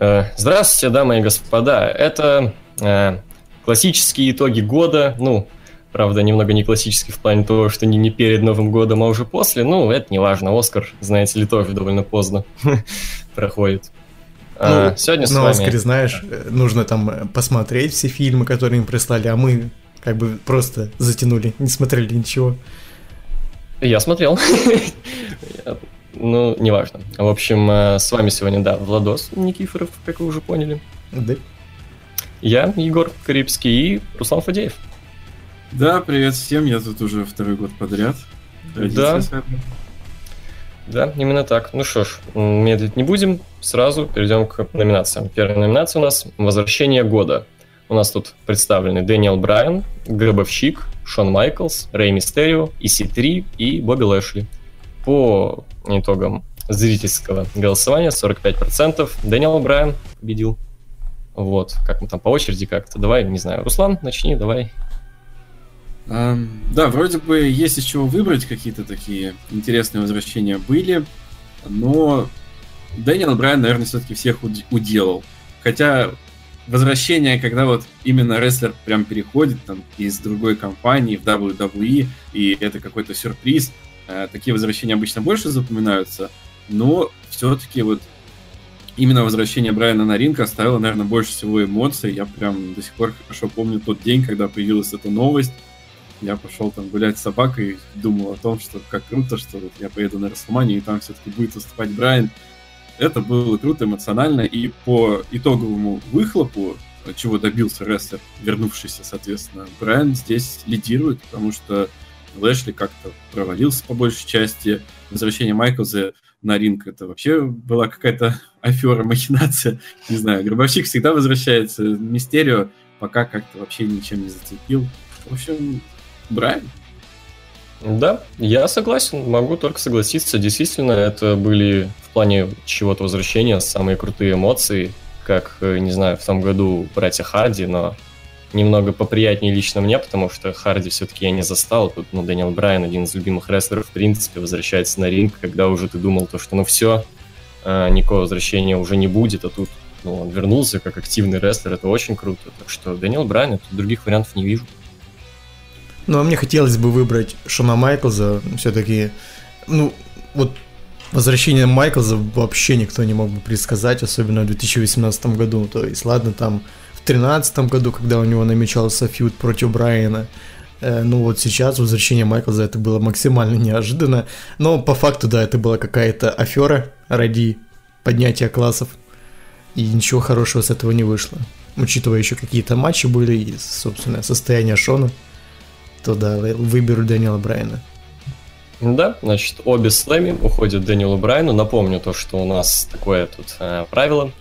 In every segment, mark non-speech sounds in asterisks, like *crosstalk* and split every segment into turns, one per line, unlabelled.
Э, здравствуйте, дамы и господа. Это э, классические итоги года. Ну, правда, немного не классический в плане того, что не, не перед Новым годом, а уже после. Ну, это не важно. Оскар, знаете ли, тоже довольно поздно *laughs* проходит.
А, ну, сегодня с на вами... Оскаре, знаешь, нужно там посмотреть все фильмы, которые им прислали, а мы как бы просто затянули, не смотрели ничего.
Я смотрел. *laughs* Ну, неважно. В общем, э, с вами сегодня, да, Владос Никифоров, как вы уже поняли.
Да.
Я, Егор Карибский и Руслан Фадеев.
Да, привет всем, я тут уже второй год подряд.
Да. Да, именно так. Ну что ж, медлить не будем, сразу перейдем к номинациям. Первая номинация у нас «Возвращение года». У нас тут представлены Дэниел Брайан, Гробовщик, Шон Майклс, Рэй Мистерио, EC3 и Бобби Лэшли. По итогам зрительского голосования 45% Дэниел Брайан победил. Вот, как мы там по очереди как-то. Давай, не знаю, Руслан, начни, давай.
Um, да, вроде бы есть из чего выбрать, какие-то такие интересные возвращения были, но Дэниел Брайан, наверное, все-таки всех уделал. Хотя возвращение, когда вот именно рестлер прям переходит там из другой компании в WWE, и это какой-то сюрприз, такие возвращения обычно больше запоминаются, но все-таки вот именно возвращение Брайана на ринг оставило, наверное, больше всего эмоций. Я прям до сих пор хорошо помню тот день, когда появилась эта новость. Я пошел там гулять с собакой и думал о том, что как круто, что вот я поеду на Расселманию, и там все-таки будет выступать Брайан. Это было круто, эмоционально, и по итоговому выхлопу, чего добился рестлер, вернувшийся, соответственно, Брайан здесь лидирует, потому что Лэшли как-то провалился по большей части. Возвращение Майклза на ринг это вообще была какая-то *laughs* афера, махинация. Не знаю, Гробовщик всегда возвращается. Мистерио пока как-то вообще ничем не зацепил. В общем, Брайан.
Да, я согласен, могу только согласиться. Действительно, это были в плане чего-то возвращения самые крутые эмоции, как, э, не знаю, в том году братья Харди, но немного поприятнее лично мне, потому что Харди все-таки я не застал. Тут, ну, Дэниел Брайан, один из любимых рестлеров, в принципе, возвращается на ринг, когда уже ты думал, то, что ну все, э, никакого возвращения уже не будет, а тут ну, он вернулся как активный рестлер, это очень круто. Так что Дэниел Брайан, тут других вариантов не вижу.
Ну, а мне хотелось бы выбрать Шона Майклза, все-таки, ну, вот Возвращение Майклза вообще никто не мог бы предсказать, особенно в 2018 году. То есть, ладно, там 2013 году, когда у него намечался фьюд против Брайана, э, ну вот сейчас возвращение Майклза это было максимально *laughs* неожиданно. Но по факту, да, это была какая-то афера ради поднятия классов. И ничего хорошего с этого не вышло. Учитывая еще какие-то матчи были и, собственно, состояние Шона, то да, выберу Дэниела Брайана.
Да, значит, обе слэми уходят Дэниелу Брайну. Напомню то, что у нас такое тут э, правило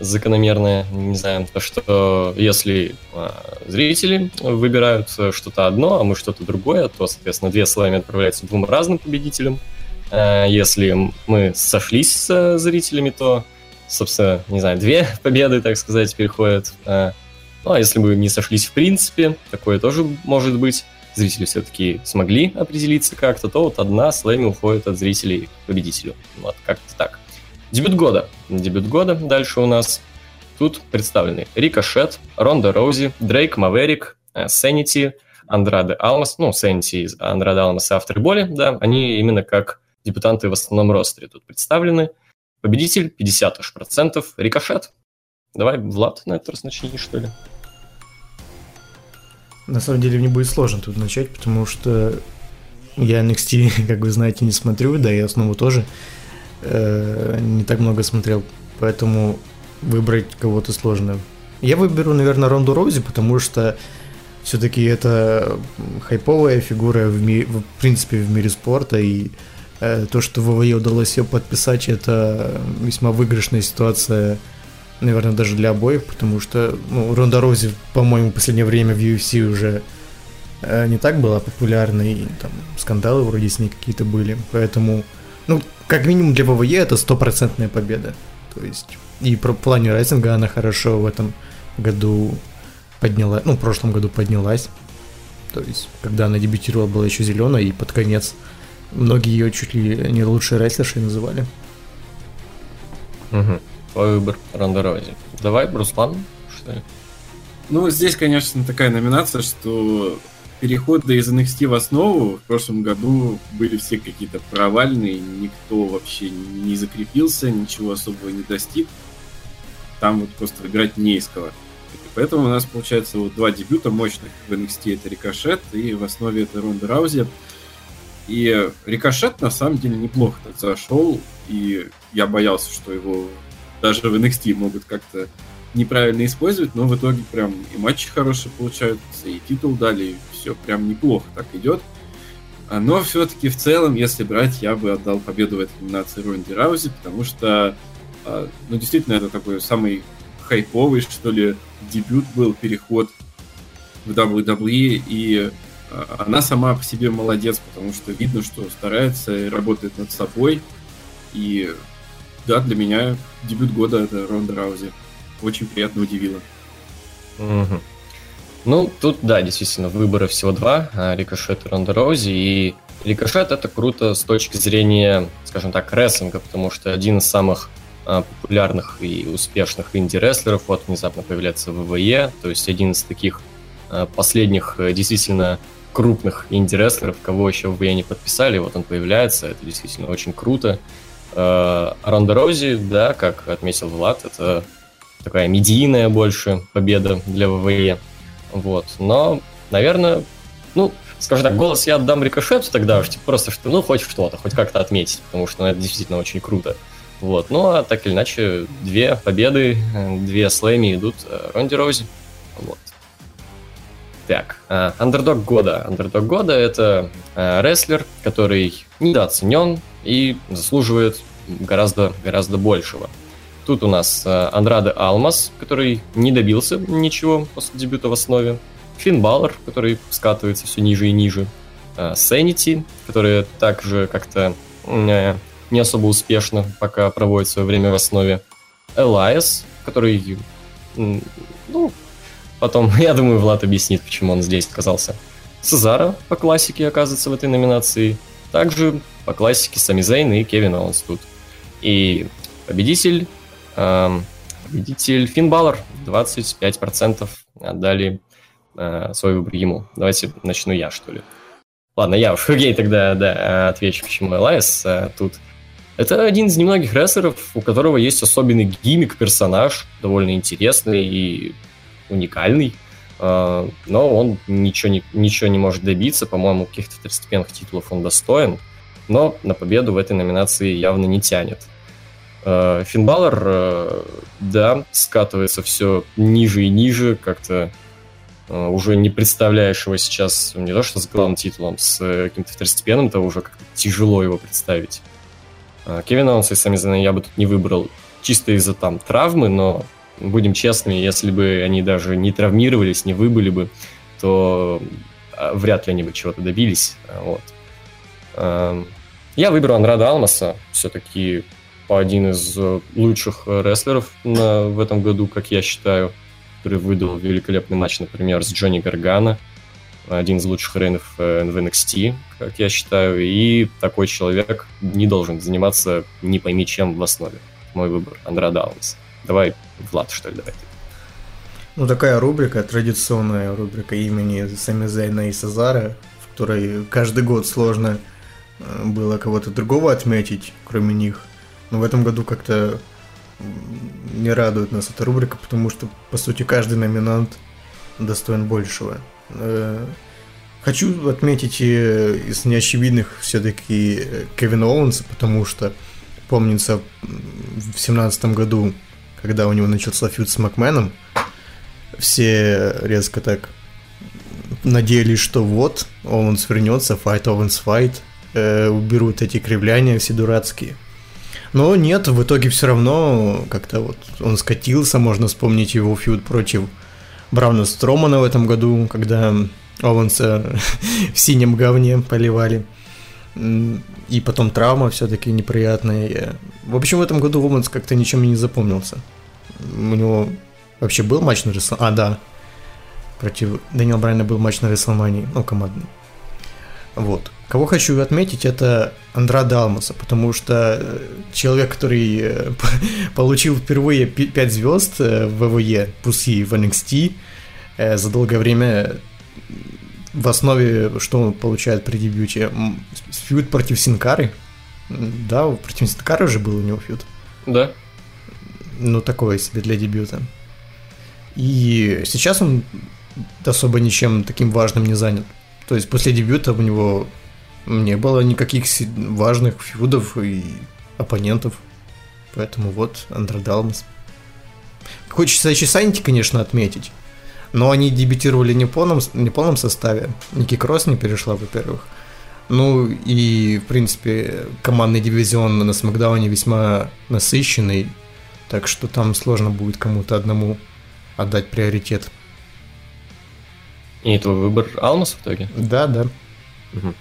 закономерное, не знаю, то, что если э, зрители выбирают что-то одно, а мы что-то другое, то, соответственно, две слэми отправляются двум разным победителям. Э, если мы сошлись с зрителями, то, собственно, не знаю, две *laughs* победы, так сказать, переходят. Э, ну, а если мы не сошлись в принципе, такое тоже может быть зрители все-таки смогли определиться как-то, то вот одна слэми уходит от зрителей победителю. Вот, как-то так. Дебют года. Дебют года дальше у нас. Тут представлены Рикошет, Ронда Роузи, Дрейк Маверик, Сенити, Андраде Алмас, ну, Сенити из Андраде Алмас и Авторболи, да, они именно как дебютанты в основном ростере тут представлены. Победитель 50% Рикошет. Давай, Влад, на этот раз начни, что ли.
На самом деле мне будет сложно тут начать, потому что я NXT, *laughs* как вы знаете, не смотрю, да и основу тоже э, не так много смотрел, поэтому выбрать кого-то сложно. Я выберу, наверное, Ронду Роузи, потому что все-таки это хайповая фигура в, ми- в принципе в мире спорта, и э, то, что ВВЕ удалось ее подписать, это весьма выигрышная ситуация наверное, даже для обоих, потому что ну, Ронда Роузи, по-моему, в последнее время в UFC уже э, не так была популярна, и там скандалы вроде с ней какие-то были, поэтому, ну, как минимум для ВВЕ это стопроцентная победа, то есть и про плане рейтинга она хорошо в этом году подняла, ну, в прошлом году поднялась, то есть, когда она дебютировала, была еще зеленая, и под конец многие ее чуть ли не лучшей рестлершей называли.
Угу. твой выбор Ронда Рози. Давай, Руслан, что ли?
Ну, здесь, конечно, такая номинация, что переходы из NXT в основу в прошлом году были все какие-то провальные, никто вообще не закрепился, ничего особого не достиг. Там вот просто выбирать не из кого. Поэтому у нас получается вот два дебюта мощных в NXT это Рикошет и в основе это Ронда Раузи. И Рикошет на самом деле неплохо так зашел, и я боялся, что его даже в NXT могут как-то неправильно использовать, но в итоге прям и матчи хорошие получаются, и титул дали, и все прям неплохо так идет. А, но все-таки в целом, если брать, я бы отдал победу в этой номинации Ронди Раузи, потому что, а, ну, действительно, это такой самый хайповый, что ли, дебют был, переход в WWE, и а, она сама по себе молодец, потому что видно, что старается и работает над собой. И да, для меня дебют года это Ронда Раузи. Очень приятно удивило.
Угу. Ну, тут, да, действительно, выбора всего два. А, Рикошет и Ронда Роузи. И Рикошет это круто с точки зрения, скажем так, рестлинга, потому что один из самых а, популярных и успешных инди-рестлеров вот внезапно появляется в ВВЕ, то есть один из таких а, последних э, действительно крупных инди-рестлеров, кого еще в ВВЕ не подписали, вот он появляется, это действительно очень круто. Ронда Роузи, да, как отметил Влад, это такая медийная больше победа для ВВЕ. Вот. Но, наверное, ну, скажем так, голос я отдам Рикошету тогда уж, типа, просто, что, ну, хоть что-то, хоть как-то отметить, потому что ну, это действительно очень круто. Вот. Ну, а так или иначе, две победы, две слэми идут э, Ронди Роузи. Вот. Так, андердог года. Андердог года — это э, рестлер, который недооценен и заслуживает гораздо, гораздо большего. Тут у нас э, Андраде Алмас, который не добился ничего после дебюта в основе. Финн Баллар, который скатывается все ниже и ниже. Сэнити, который также как-то э, не особо успешно пока проводит свое время в основе. Элайс, который, ну, потом, *laughs* я думаю, Влад объяснит, почему он здесь оказался. Сезара по классике оказывается в этой номинации. Также по классике Сами Зейн и Кевин Оуэнс тут. И победитель победитель Финн Баллар, 25% отдали э, свой выбор ему. Давайте начну я, что ли. Ладно, я уж, *laughs* окей, тогда да, отвечу, почему Элайс э, тут. Это один из немногих рестлеров, у которого есть особенный гиммик, персонаж, довольно интересный и уникальный. Uh, но он ничего не, ничего не может добиться. По-моему, каких-то второстепенных титулов он достоин. Но на победу в этой номинации явно не тянет. Э, Финбаллер, э, да, скатывается все ниже и ниже, как-то э, уже не представляешь его сейчас не то что с главным титулом, с каким-то второстепенным, то уже как-то тяжело его представить. Кевин Аунс и сами Зена я бы тут не выбрал чисто из-за там травмы, но будем честными, если бы они даже не травмировались, не выбыли бы, то вряд ли они бы чего-то добились. Вот. Эм, я выберу Анрада Алмаса, все-таки один из э, лучших э, рестлеров на, в этом году, как я считаю, который выдал великолепный матч, например, с Джонни Гаргана, один из лучших рейнов э, в NXT, как я считаю, и такой человек не должен заниматься не пойми чем в основе. Мой выбор, Андра Даунс. Давай, Влад, что ли, давай
Ну, такая рубрика, традиционная рубрика имени Сами Зайна и Сазара, в которой каждый год сложно было кого-то другого отметить, кроме них – но в этом году как-то не радует нас эта рубрика, потому что, по сути, каждый номинант достоин большего. Э, хочу отметить из неочевидных все-таки Кевина Оуэнса, потому что помнится в семнадцатом году, когда у него начался feud с Макменом, все резко так надеялись, что вот, Оуэнс вернется, fight Owens fight, уберут эти кривляния все дурацкие – но нет, в итоге все равно как-то вот он скатился, можно вспомнить его feud против Брауна Стромана в этом году, когда Оуэнса *laughs* в синем говне поливали. И потом травма все-таки неприятная. В общем, в этом году Оуэнс как-то ничем не запомнился. У него вообще был матч на Рестлмании? А, да. Против Дэниела Брайна был матч на Рестлмании, ну, командный. Вот. Кого хочу отметить, это Андрада Алмаса, потому что э, человек, который э, *laughs* получил впервые 5 звезд в ВВЕ, пусть и в NXT, за долгое время в основе, что он получает при дебюте? Фьюд против Синкары. Да, против Синкары уже был у него фьюд.
Да.
Ну, такое себе для дебюта. И сейчас он особо ничем таким важным не занят. То есть после дебюта у него не было никаких важных фьюдов и оппонентов. Поэтому вот, Андредалмас. Хочется еще Санти, конечно, отметить. Но они дебютировали не в полном, не в полном составе. Ники Кросс не перешла, во-первых. Ну и, в принципе, командный дивизион на Смакдауне весьма насыщенный. Так что там сложно будет кому-то одному отдать приоритет.
И твой выбор Алмас в итоге?
Да, да.
Угу.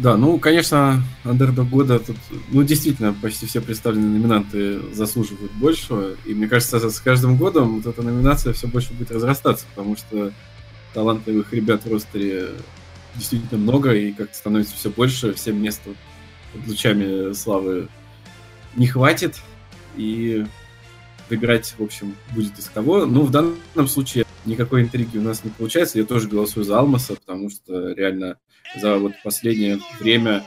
Да, ну, конечно, андердог года тут, ну, действительно, почти все представленные номинанты заслуживают большего. И мне кажется, с каждым годом вот эта номинация все больше будет разрастаться, потому что талантливых ребят в ростере действительно много, и как-то становится все больше, всем места под лучами славы не хватит, и выбирать, в общем, будет из кого. Ну, в данном случае никакой интриги у нас не получается. Я тоже голосую за Алмаса, потому что реально за вот последнее время,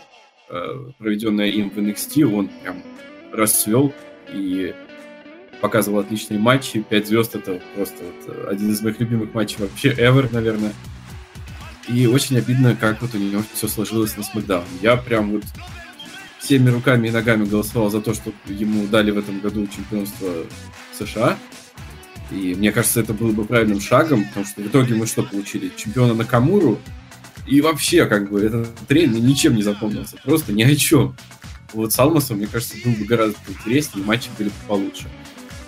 э, проведенное им в NXT, он прям расцвел и показывал отличные матчи. Пять звезд это просто вот один из моих любимых матчей вообще ever, наверное. И очень обидно, как вот у него все сложилось на Смакдаун. Я прям вот всеми руками и ногами голосовал за то, чтобы ему дали в этом году чемпионство США. И мне кажется, это было бы правильным шагом, потому что в итоге мы что получили? Чемпиона на Камуру, и вообще, как бы, этот тренер ничем не запомнился. Просто ни о чем. Вот с Алмасом, мне кажется, был бы гораздо интереснее, матчи были бы получше.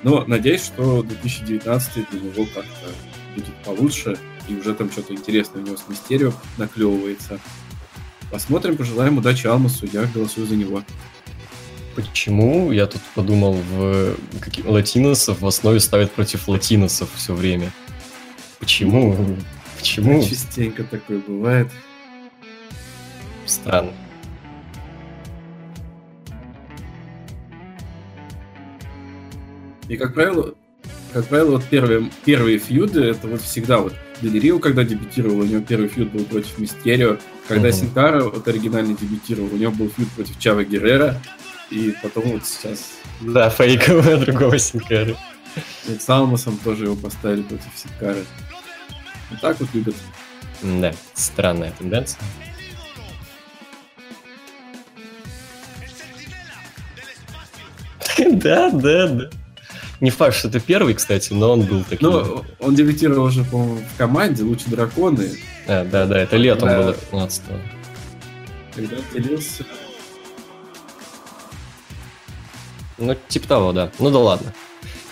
Но надеюсь, что 2019 для него как-то будет получше, и уже там что-то интересное у него с Мистерио наклевывается. Посмотрим, пожелаем удачи Алмасу, я голосую за него.
Почему? Я тут подумал, в латиносов в основе ставят против латиносов все время. Почему? Почему?
Частенько такое бывает.
Странно.
И, как правило, как правило, вот первые, первые фьюды, это вот всегда вот Делирио, когда дебютировал, у него первый фьюд был против Мистерио. Когда uh-huh. Синкара вот оригинально дебютировал, у него был фьюд против Чава Геррера. И потом вот сейчас...
Да, фейкового другого Синкары.
Вот с Алмасом тоже его поставили против Синкары. Вот так вот любят.
Да, странная тенденция. *laughs* Да, да, да. Не факт, что это первый, кстати, но он был таким.
Ну, он дебютировал уже, по-моему, в команде «Лучше драконы».
А, да, да, это летом да. было 15-го.
Когда делился...
Ну, типа того, да. Ну да ладно.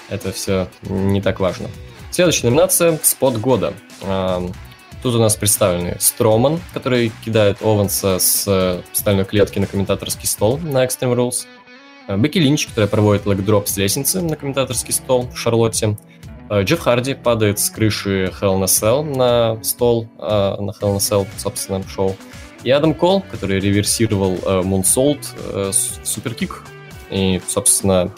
Это все не так важно. Следующая номинация – «Спот года». Тут у нас представлены Строман, который кидает Ованса с э, стальной клетки на комментаторский стол на Extreme Rules. Э, Бекки Линч, которая проводит лэгдроп с лестницы на комментаторский стол в Шарлотте. Э, Джефф Харди падает с крыши Hell in a Cell на стол, на Hell in a Cell, собственно, шоу. И Адам Кол, который реверсировал Мунсолт в Суперкик. И, собственно,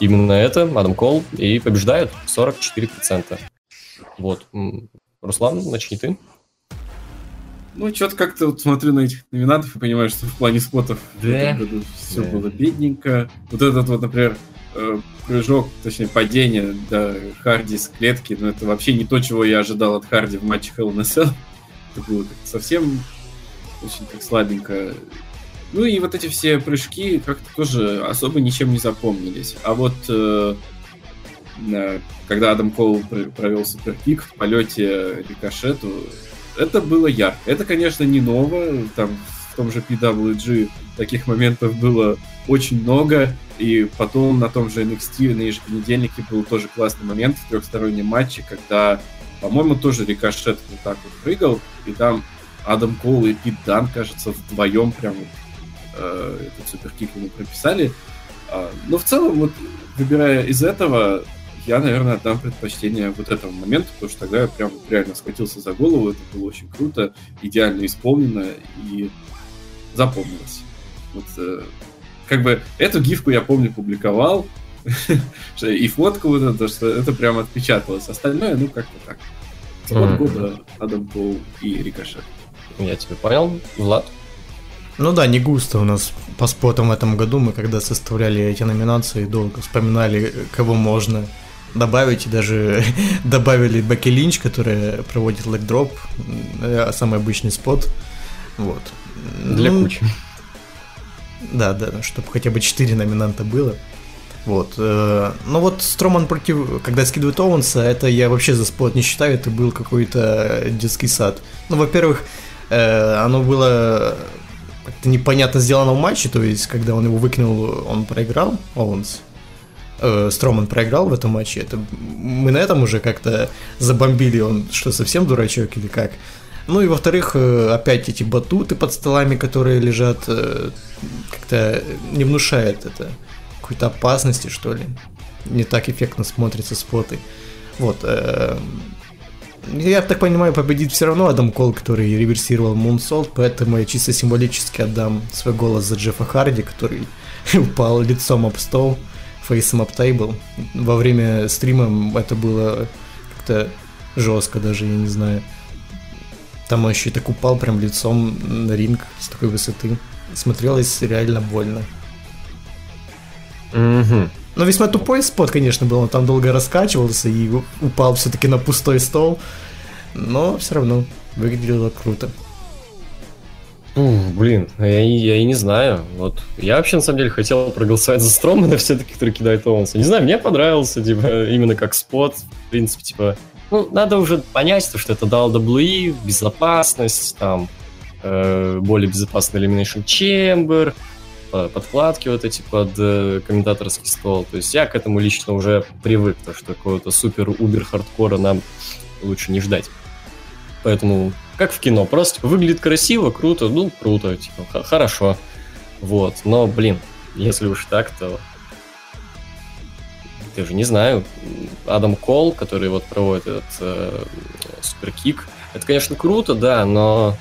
именно это Адам Кол и побеждает 44%. Вот. Руслан, начни ты.
Ну, что-то как-то вот смотрю на этих номинантов и понимаю, что в плане спотов
да. в этом году
все да. было бедненько. Вот этот вот, например, э, прыжок, точнее, падение да, Харди с клетки, но ну, это вообще не то, чего я ожидал от Харди в матче Hell in a Cell. Это было совсем очень так слабенько. Ну и вот эти все прыжки как-то тоже особо ничем не запомнились. А вот э, когда Адам Коул провел суперкик в полете рикошету, это было ярко. Это, конечно, не ново. Там в том же PWG таких моментов было очень много. И потом на том же NXT на ежепонедельнике был тоже классный момент в трехстороннем матче, когда, по-моему, тоже рикошет вот так вот прыгал, и там Адам Коул и Пит Дан, кажется, вдвоем прям э, этот суперкик ему прописали. А, но в целом, вот выбирая из этого, я, наверное, отдам предпочтение вот этому моменту, потому что тогда я прям реально схватился за голову, это было очень круто, идеально исполнено и запомнилось. Вот, э, как бы эту гифку я помню публиковал, *laughs* и фотку вот это, что это прям отпечаталось. Остальное, ну, как-то так. Спот года Адам Коул и Рикошет.
Я тебя понял, Влад?
Ну да, не густо у нас по спотам в этом году. Мы когда составляли эти номинации, долго вспоминали, кого можно добавить, и даже *laughs* добавили Бекки Линч, которая проводит лэгдроп, э, самый обычный спот. Вот.
Для ну, кучи.
Да, да, чтобы хотя бы 4 номинанта было. Вот. Э, ну вот Строман против, когда скидывает Оуэнса, это я вообще за спот не считаю, это был какой-то детский сад. Ну, во-первых, э, оно было как-то непонятно сделано в матче, то есть, когда он его выкинул, он проиграл, Оуэнс. Э, Строман проиграл в этом матче. Это мы на этом уже как-то забомбили, он что, совсем дурачок или как? Ну и во-вторых, э, опять эти батуты под столами, которые лежат, э, как-то не внушает это какой-то опасности, что ли. Не так эффектно смотрятся споты. Вот. Я так понимаю, победит все равно Адам Кол, который реверсировал Мунсолт, поэтому я чисто символически отдам свой голос за Джеффа Харди, который *laughs* упал лицом об стол, фейсом об тейбл. Во время стрима это было как-то жестко даже, я не знаю. Там он еще и так упал прям лицом на ринг с такой высоты. Смотрелось реально больно.
Угу.
Но весьма тупой спот, конечно, был. Он там долго раскачивался и упал все-таки на пустой стол. Но все равно выглядело круто.
Ух, блин, я, я и не знаю. Вот я вообще на самом деле хотел проголосовать за Стромана *laughs* все-таки, который кидает Оуэнса. Не знаю, мне понравился, типа, именно как спот. В принципе, типа, ну, надо уже понять, то, что это WWE, безопасность, там, э, более безопасный Elimination Chamber, подкладки вот эти под э, комментаторский стол. То есть я к этому лично уже привык, то что какого-то супер-убер хардкора нам лучше не ждать. Поэтому, как в кино, просто выглядит красиво, круто, ну, круто, типа, хорошо. Вот, но, блин, если уж так, то даже не знаю, Адам Кол, который вот проводит этот э, суперкик, это, конечно, круто, да, но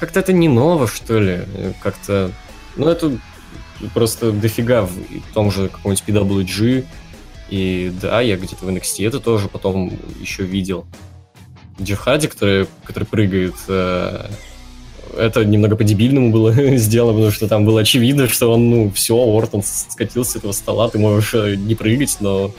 как-то это не ново, что ли, как-то, ну, это просто дофига в том же каком-нибудь PWG, и да, я где-то в NXT это тоже потом еще видел. Джефф Харди, который, который прыгает, э, это немного по-дебильному было *laughs* сделано, потому что там было очевидно, что он, ну, все, Ортон скатился с этого стола, ты можешь э, не прыгать, но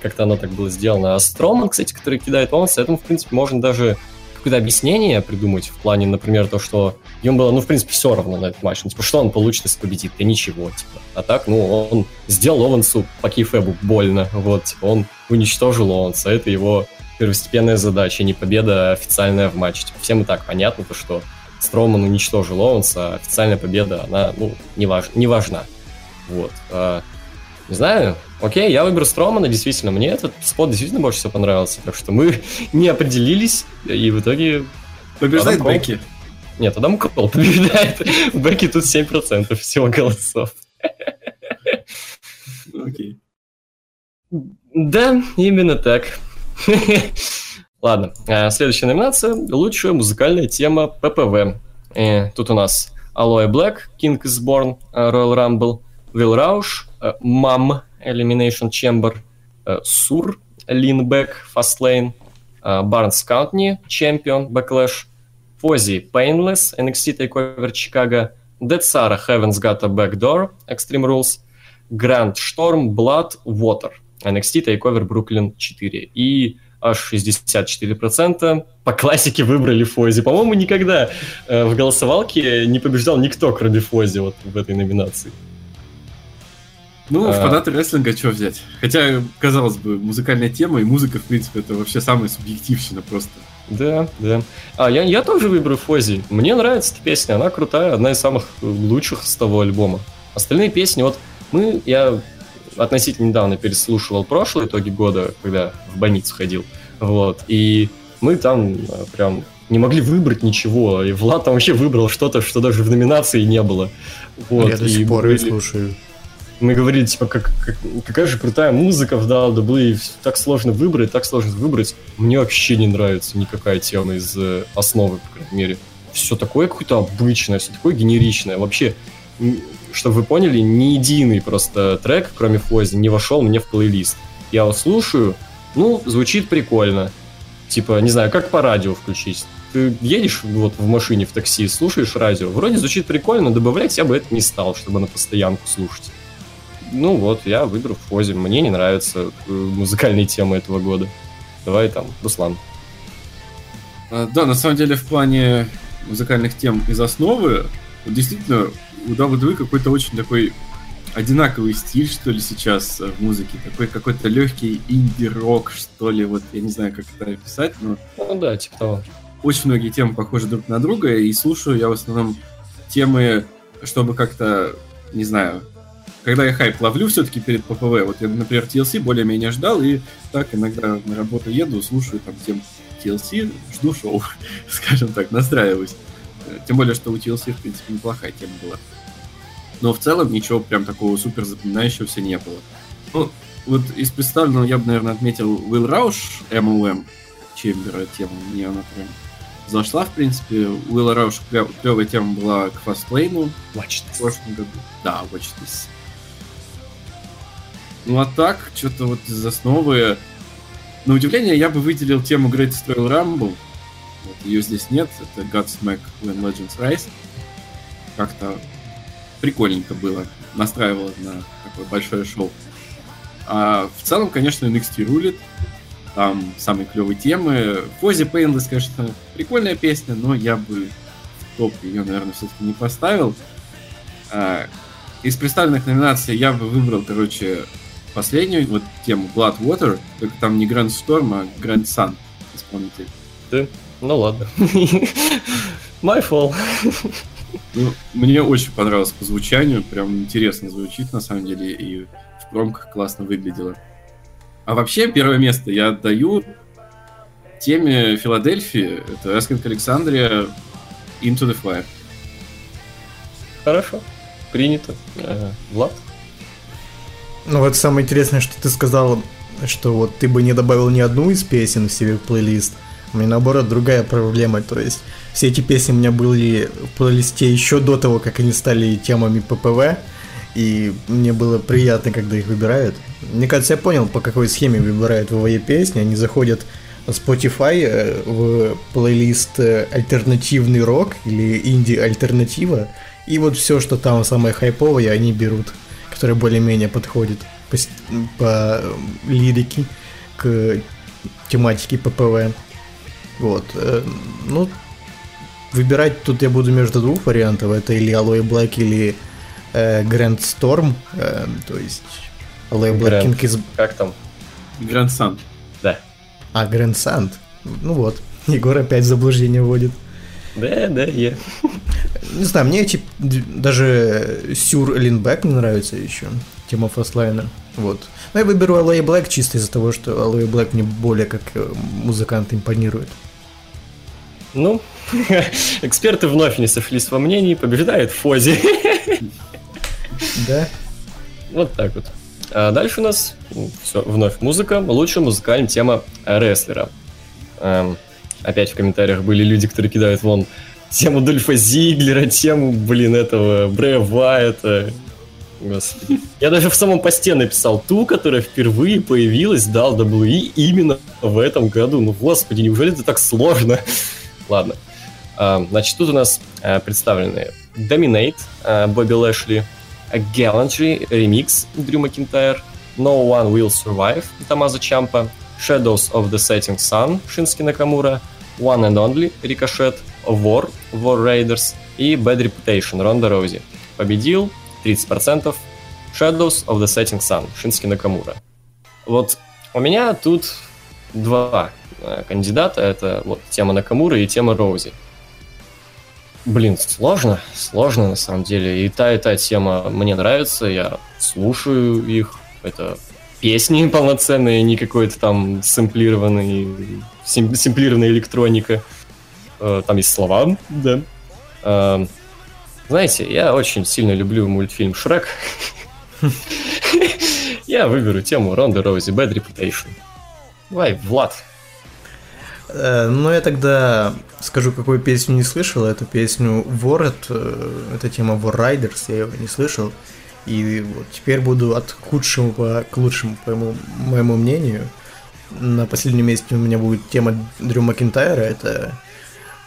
как-то оно так было сделано. А Строман, кстати, который кидает Оуэнса, этому, в принципе, можно даже какое-то объяснение придумать в плане, например, то, что ему было, ну, в принципе, все равно на этот матч. Ну, типа, что он получит, если победит? Да ничего, типа. А так, ну, он сделал Овансу по кейфебу больно, вот, типа, он уничтожил Ованса, это его первостепенная задача, не победа а официальная в матче. Типа, всем и так понятно, то, что Строман уничтожил Оуэнса, а официальная победа, она, ну, не, важ, не важна. Вот. Не знаю, окей, я выберу Стромана, действительно, мне этот спот действительно больше всего понравился, так что мы *laughs* не определились, и в итоге...
Побеждает Адам Бекки.
Нет, Адам Кол *laughs* побеждает. Бекки тут 7% всего голосов.
Окей.
Да, именно так. *laughs* Ладно, а, следующая номинация – лучшая музыкальная тема ППВ. И э, тут у нас Aloe Black, King is Born, Royal Rumble, Will Rausch, Mom, Elimination Chamber, Sur, Lean Fastlane, Barnes County, Champion, Backlash, Fozzy, Painless, NXT TakeOver Chicago, Dead Sarah, Heaven's Got a Backdoor, Extreme Rules, Grand Storm, Blood, Water, NXT TakeOver Brooklyn 4. И аж 64% по классике выбрали Фози. По-моему, никогда э, в голосовалке не побеждал никто, кроме Фози вот в этой номинации.
Ну, а... фанаты рестлинга что взять? Хотя, казалось бы, музыкальная тема и музыка, в принципе, это вообще самая субъективщина просто.
Да, да. А я, я тоже выберу Фози. Мне нравится эта песня, она крутая, одна из самых лучших с того альбома. Остальные песни, вот мы, я относительно недавно переслушивал прошлые итоги года, когда в больницу ходил, вот, и мы там э, прям не могли выбрать ничего, и Влад там вообще выбрал что-то, что даже в номинации не было.
Вот, я до сих пор были... слушаю.
Мы говорили, типа, как, как, какая же крутая музыка в WWE, так сложно выбрать, так сложно выбрать. Мне вообще не нравится никакая тема из э, основы, по крайней мере. Все такое какое-то обычное, все такое генеричное. Вообще, чтобы вы поняли, ни единый просто трек, кроме Фози, не вошел мне в плейлист. Я его слушаю, ну, звучит прикольно. Типа, не знаю, как по радио включить. Ты едешь вот в машине, в такси, слушаешь радио, вроде звучит прикольно, но добавлять я бы это не стал, чтобы на постоянку слушать ну вот, я выберу Фози. Мне не нравятся э, музыкальные темы этого года. Давай там, Руслан.
А, да, на самом деле в плане музыкальных тем из основы, вот действительно, у WWE какой-то очень такой одинаковый стиль, что ли, сейчас в музыке. Такой какой-то легкий инди-рок, что ли, вот я не знаю, как это описать, но...
Ну да, типа того.
Очень многие темы похожи друг на друга, и слушаю я в основном темы, чтобы как-то, не знаю, когда я хайп ловлю все-таки перед ППВ, вот я, например, TLC более-менее ждал, и так иногда на работу еду, слушаю там тем TLC, жду шоу, *laughs* скажем так, настраиваюсь. Тем более, что у TLC, в принципе, неплохая тема была. Но в целом ничего прям такого супер запоминающегося не было. Ну, вот из представленного я бы, наверное, отметил Will Рауш, MOM, Чембера тему. Мне она прям зашла, в принципе. У Уилла Рауш клевая тема была к фастлейну.
Watch
В прошлом году. Да, Watch This. Ну а так, что-то вот из основы... На удивление, я бы выделил тему Greatest Royal Rumble. Вот, ее здесь нет. Это Godsmack When Legends Rise. Как-то прикольненько было. Настраивало на такое большое шоу. А в целом, конечно, NXT рулит. Там самые клевые темы. Фози Painless, конечно, прикольная песня, но я бы в топ ее, наверное, все-таки не поставил. А, из представленных номинаций я бы выбрал, короче, последнюю вот тему Bloodwater, только там не Grand Storm, а Grand Sun исполнитель.
Да? Ну ладно. *laughs* My fault.
Ну, мне очень понравилось по звучанию, прям интересно звучит на самом деле, и в промках классно выглядело. А вообще, первое место я отдаю теме Филадельфии, это Wrestling Александрия Into the Fire.
Хорошо, принято. Влад?
Ну вот самое интересное, что ты сказал, что вот ты бы не добавил ни одну из песен в себе в плейлист. У меня наоборот другая проблема, то есть все эти песни у меня были в плейлисте еще до того, как они стали темами ППВ, и мне было приятно, когда их выбирают. Мне кажется, я понял, по какой схеме выбирают ВВЕ песни. Они заходят Spotify э, в плейлист э, альтернативный рок или инди-альтернатива, и вот все, что там самое хайповое, они берут которая более-менее подходит по, по лирике к тематике ППВ. Вот. Э, ну, выбирать тут я буду между двух вариантов. Это или Alloy Black, или э, Grand Storm. Э, то есть
Alloy Black King из... Как там?
Grand Sun.
Да.
А, Grand Sun. Ну вот. *laughs* Егор опять в заблуждение вводит.
Да, да, я.
Не знаю, мне эти даже Сюр Линбэк не нравится еще. Тема Фастлайна. Вот. Но я выберу Алоэ Блэк чисто из-за того, что Алоэ Блэк мне более как э, музыкант импонирует.
Ну, *laughs* эксперты вновь не сошлись во мнении, побеждает Фози. *laughs*
Да.
Вот так вот. А дальше у нас все, вновь музыка. Лучшая музыкальная тема рестлера. Эм, опять в комментариях были люди, которые кидают вон тему Дольфа Зиглера, тему, блин, этого Брэя Вайта. Господи. Я даже в самом посте написал ту, которая впервые появилась в WWE именно в этом году. Ну, господи, неужели это так сложно? Ладно. А, значит, тут у нас а, представлены Dominate, а, Бобби Лэшли, Gallantry, Remix, Дрю Макинтайр, No One Will Survive, Тамаза Чампа, Shadows of the Setting Sun, Шински Накамура, One and Only, Рикошет, War, War Raiders и Bad Reputation, Ронда Роузи. Победил 30% Shadows of the Setting Sun, Шински Накамура. Вот у меня тут два э, кандидата, это вот тема Накамура и тема Роузи. Блин, сложно, сложно на самом деле. И та, и та тема мне нравится, я слушаю их. Это песни *laughs* полноценные, не какой-то там сэмплированный, сэмплированная электроника. Э, там есть слова, да. Э, знаете, я очень сильно люблю мультфильм «Шрек». Я выберу тему Ронда Роузи, Bad Reputation. Давай, Влад.
Э, ну, я тогда скажу, какую песню не слышал. Это песню Ворот. Э, это тема War Riders, я его не слышал. И вот теперь буду от худшего к лучшему, по моему, моему мнению. На последнем месте у меня будет тема Дрю Макинтайра. Это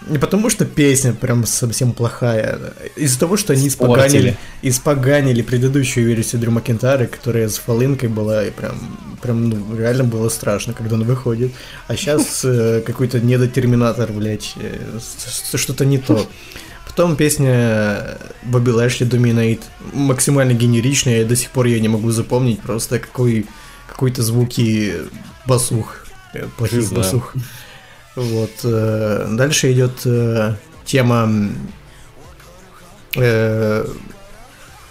не потому, что песня прям совсем плохая, из-за того, что они испоганили, испоганили предыдущую версию Дрю Макентара, которая с фолынкой была, и прям, прям ну, реально было страшно, когда он выходит. А сейчас э, какой-то недотерминатор, блядь, э, что-то не то. Потом песня Бобби Лэшли Dominate, максимально генеричная, я до сих пор ее не могу запомнить, просто какой, какой-то звуки басух, э, плохих басух. Вот. Э, дальше идет э, тема... Э,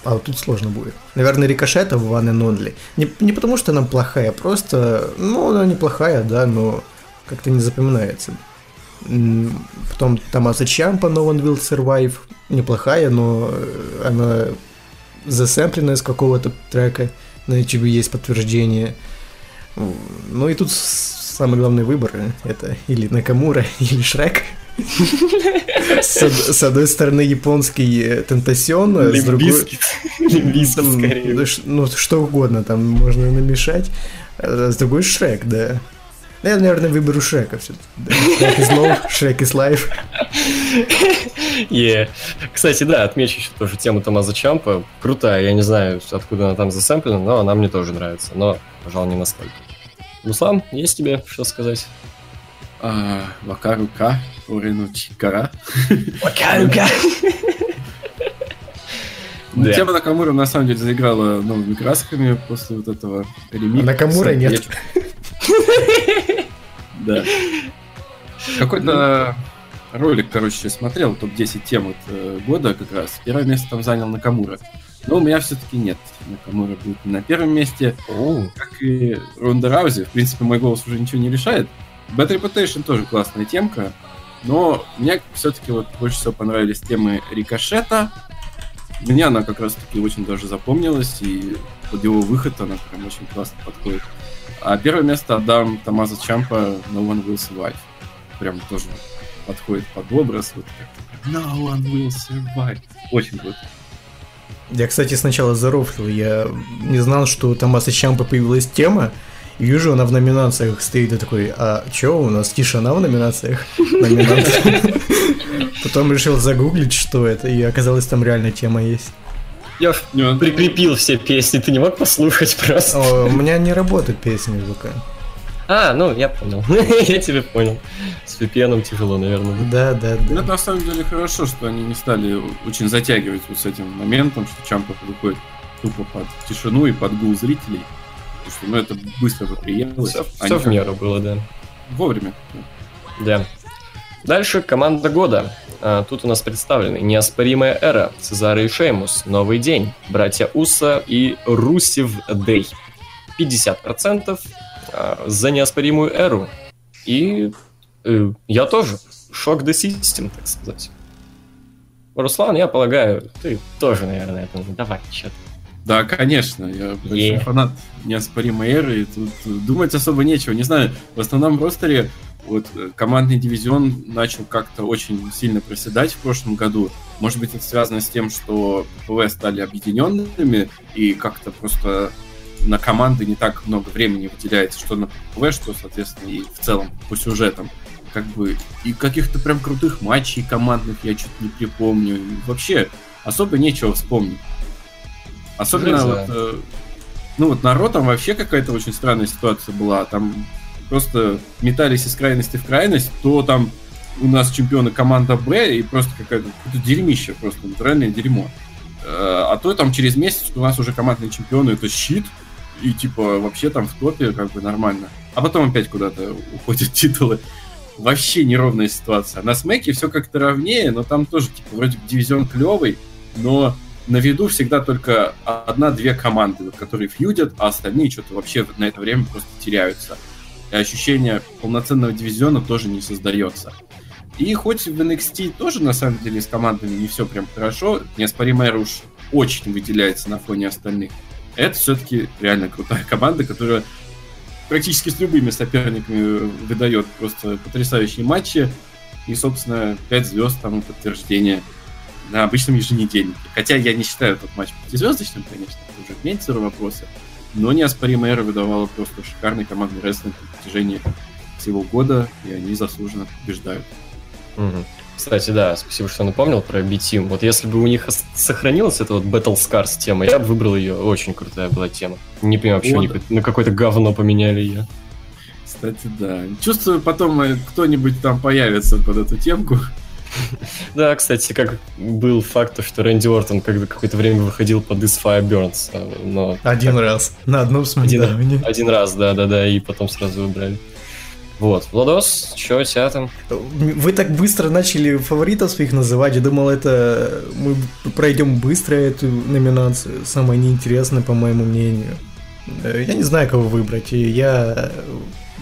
а вот тут сложно будет. Наверное, рикошета в One and Only. Не, не потому, что она плохая, просто... Ну, она неплохая, да, но как-то не запоминается. Потом Томаса Чампа No One Will Survive. Неплохая, но она засэмплена из какого-то трека. На YouTube есть подтверждение. Ну и тут самый главный выбор это или Накамура, *laughs* или Шрек. С, одной стороны японский Тентасион,
с другой...
ну, ну, что угодно там можно намешать. А с другой Шрек, да. Ну, я, наверное, выберу Шрека все Шрек из Лоу, Шрек из Лайф. *laughs*
Yeah. Кстати, да, отмечу еще тоже тему Томаза Чампа. Крутая, я не знаю, откуда она там засэмплена, но она мне тоже нравится. Но, пожалуй, не настолько. Руслан, есть тебе что сказать?
А, Вакарука, Орину Чикара.
Вакарука!
Ну, тема Накамура на самом деле заиграла новыми красками после вот этого ремикса. А
Накамура нет.
Да. Какой-то ролик, короче, смотрел, топ-10 тем года как раз. Первое место там занял Накамура. Но у меня все-таки нет. Накамура будет на первом месте. О. Как и Ронда Раузи. В принципе, мой голос уже ничего не решает. Bad Reputation тоже классная темка. Но мне все-таки вот больше всего понравились темы Рикошета. Мне она как раз-таки очень даже запомнилась, и под его выход она прям очень классно подходит. А первое место отдам Томазо Чампа No One Will Survive. Прям тоже подходит под образ. Вот как No One Will Survive. Очень круто.
Я, кстати, сначала зарофлил. Я не знал, что у Томаса Чампа появилась тема. И вижу, она в номинациях стоит и такой, а чё, у нас тишина в номинациях? *laughs* *laughs* Потом решил загуглить, что это, и оказалось, там реально тема есть.
Я прикрепил все песни, ты не мог послушать просто?
О, у меня не работает песня в
а, ну, я понял. *laughs* я тебя понял. С VPN тяжело, наверное.
Да, да, да.
Ну, это на самом деле хорошо, что они не стали очень затягивать вот с этим моментом, что Чампа выходит тупо под тишину и под гул зрителей. Потому что, ну, это быстро бы приелось.
Все, все в меру было, да.
Вовремя.
Да. Дальше команда года. А, тут у нас представлены неоспоримая эра, Цезарь и Шеймус, Новый день, братья Уса и Русев Дэй. 50% а, за неоспоримую эру. И э, я тоже. Шок the system, так сказать. Руслан, я полагаю, ты тоже, наверное, это давай, что
Да, конечно, я большой yeah. фанат неоспоримой эры, и тут думать особо нечего. Не знаю, в основном ростере вот э, командный дивизион начал как-то очень сильно проседать в прошлом году. Может быть, это связано с тем, что PPV стали объединенными, и как-то просто на команды не так много времени выделяется, что на PPV, что, соответственно, и в целом по сюжетам. Как бы и каких-то прям крутых матчей командных я что-то не припомню. вообще особо нечего вспомнить. Особенно да, вот, э, ну вот народ там вообще какая-то очень странная ситуация была. Там просто метались из крайности в крайность, то там у нас чемпионы команда Б и просто какая-то какое-то дерьмище, просто натуральное дерьмо. Э, а то там через месяц у нас уже командные чемпионы это щит, и типа вообще там в топе как бы нормально. А потом опять куда-то уходят *laughs* титулы. Вообще неровная ситуация. На смеке все как-то ровнее, но там тоже типа вроде дивизион клевый, но на виду всегда только одна-две команды, которые фьюдят, а остальные что-то вообще на это время просто теряются. И ощущение полноценного дивизиона тоже не создается. И хоть в NXT тоже, на самом деле, с командами не все прям хорошо, неоспоримая уж очень выделяется на фоне остальных. Это все-таки реально крутая команда, которая практически с любыми соперниками выдает просто потрясающие матчи. И, собственно, 5 звезд тому подтверждение на обычном еженедельнике. Хотя я не считаю этот матч пятизвездочным, конечно, это уже к Мельцеру вопросы. Но неоспоримая эра выдавала просто шикарный командный рестлинг на протяжении всего года, и они заслуженно побеждают.
Угу. Кстати, да, спасибо, что напомнил про B-Team. Вот если бы у них сохранилась эта вот Battle Scars тема, я бы выбрал ее. Очень крутая была тема. Не понимаю, вообще вот. на какое-то говно поменяли ее.
Кстати, да. Чувствую, потом э, кто-нибудь там появится под эту темку. *laughs*
Да, кстати, как был факт, что Рэнди Ортон когда какое-то время выходил под Is Fireburns. Но
один раз. На одном
SmackDown е. Один, один раз, да-да-да, и потом сразу выбрали. Вот, Владос, что у тебя там?
Вы так быстро начали фаворитов своих называть, я думал, это мы пройдем быстро эту номинацию, самое неинтересное, по моему мнению. Э, я не знаю, кого выбрать, я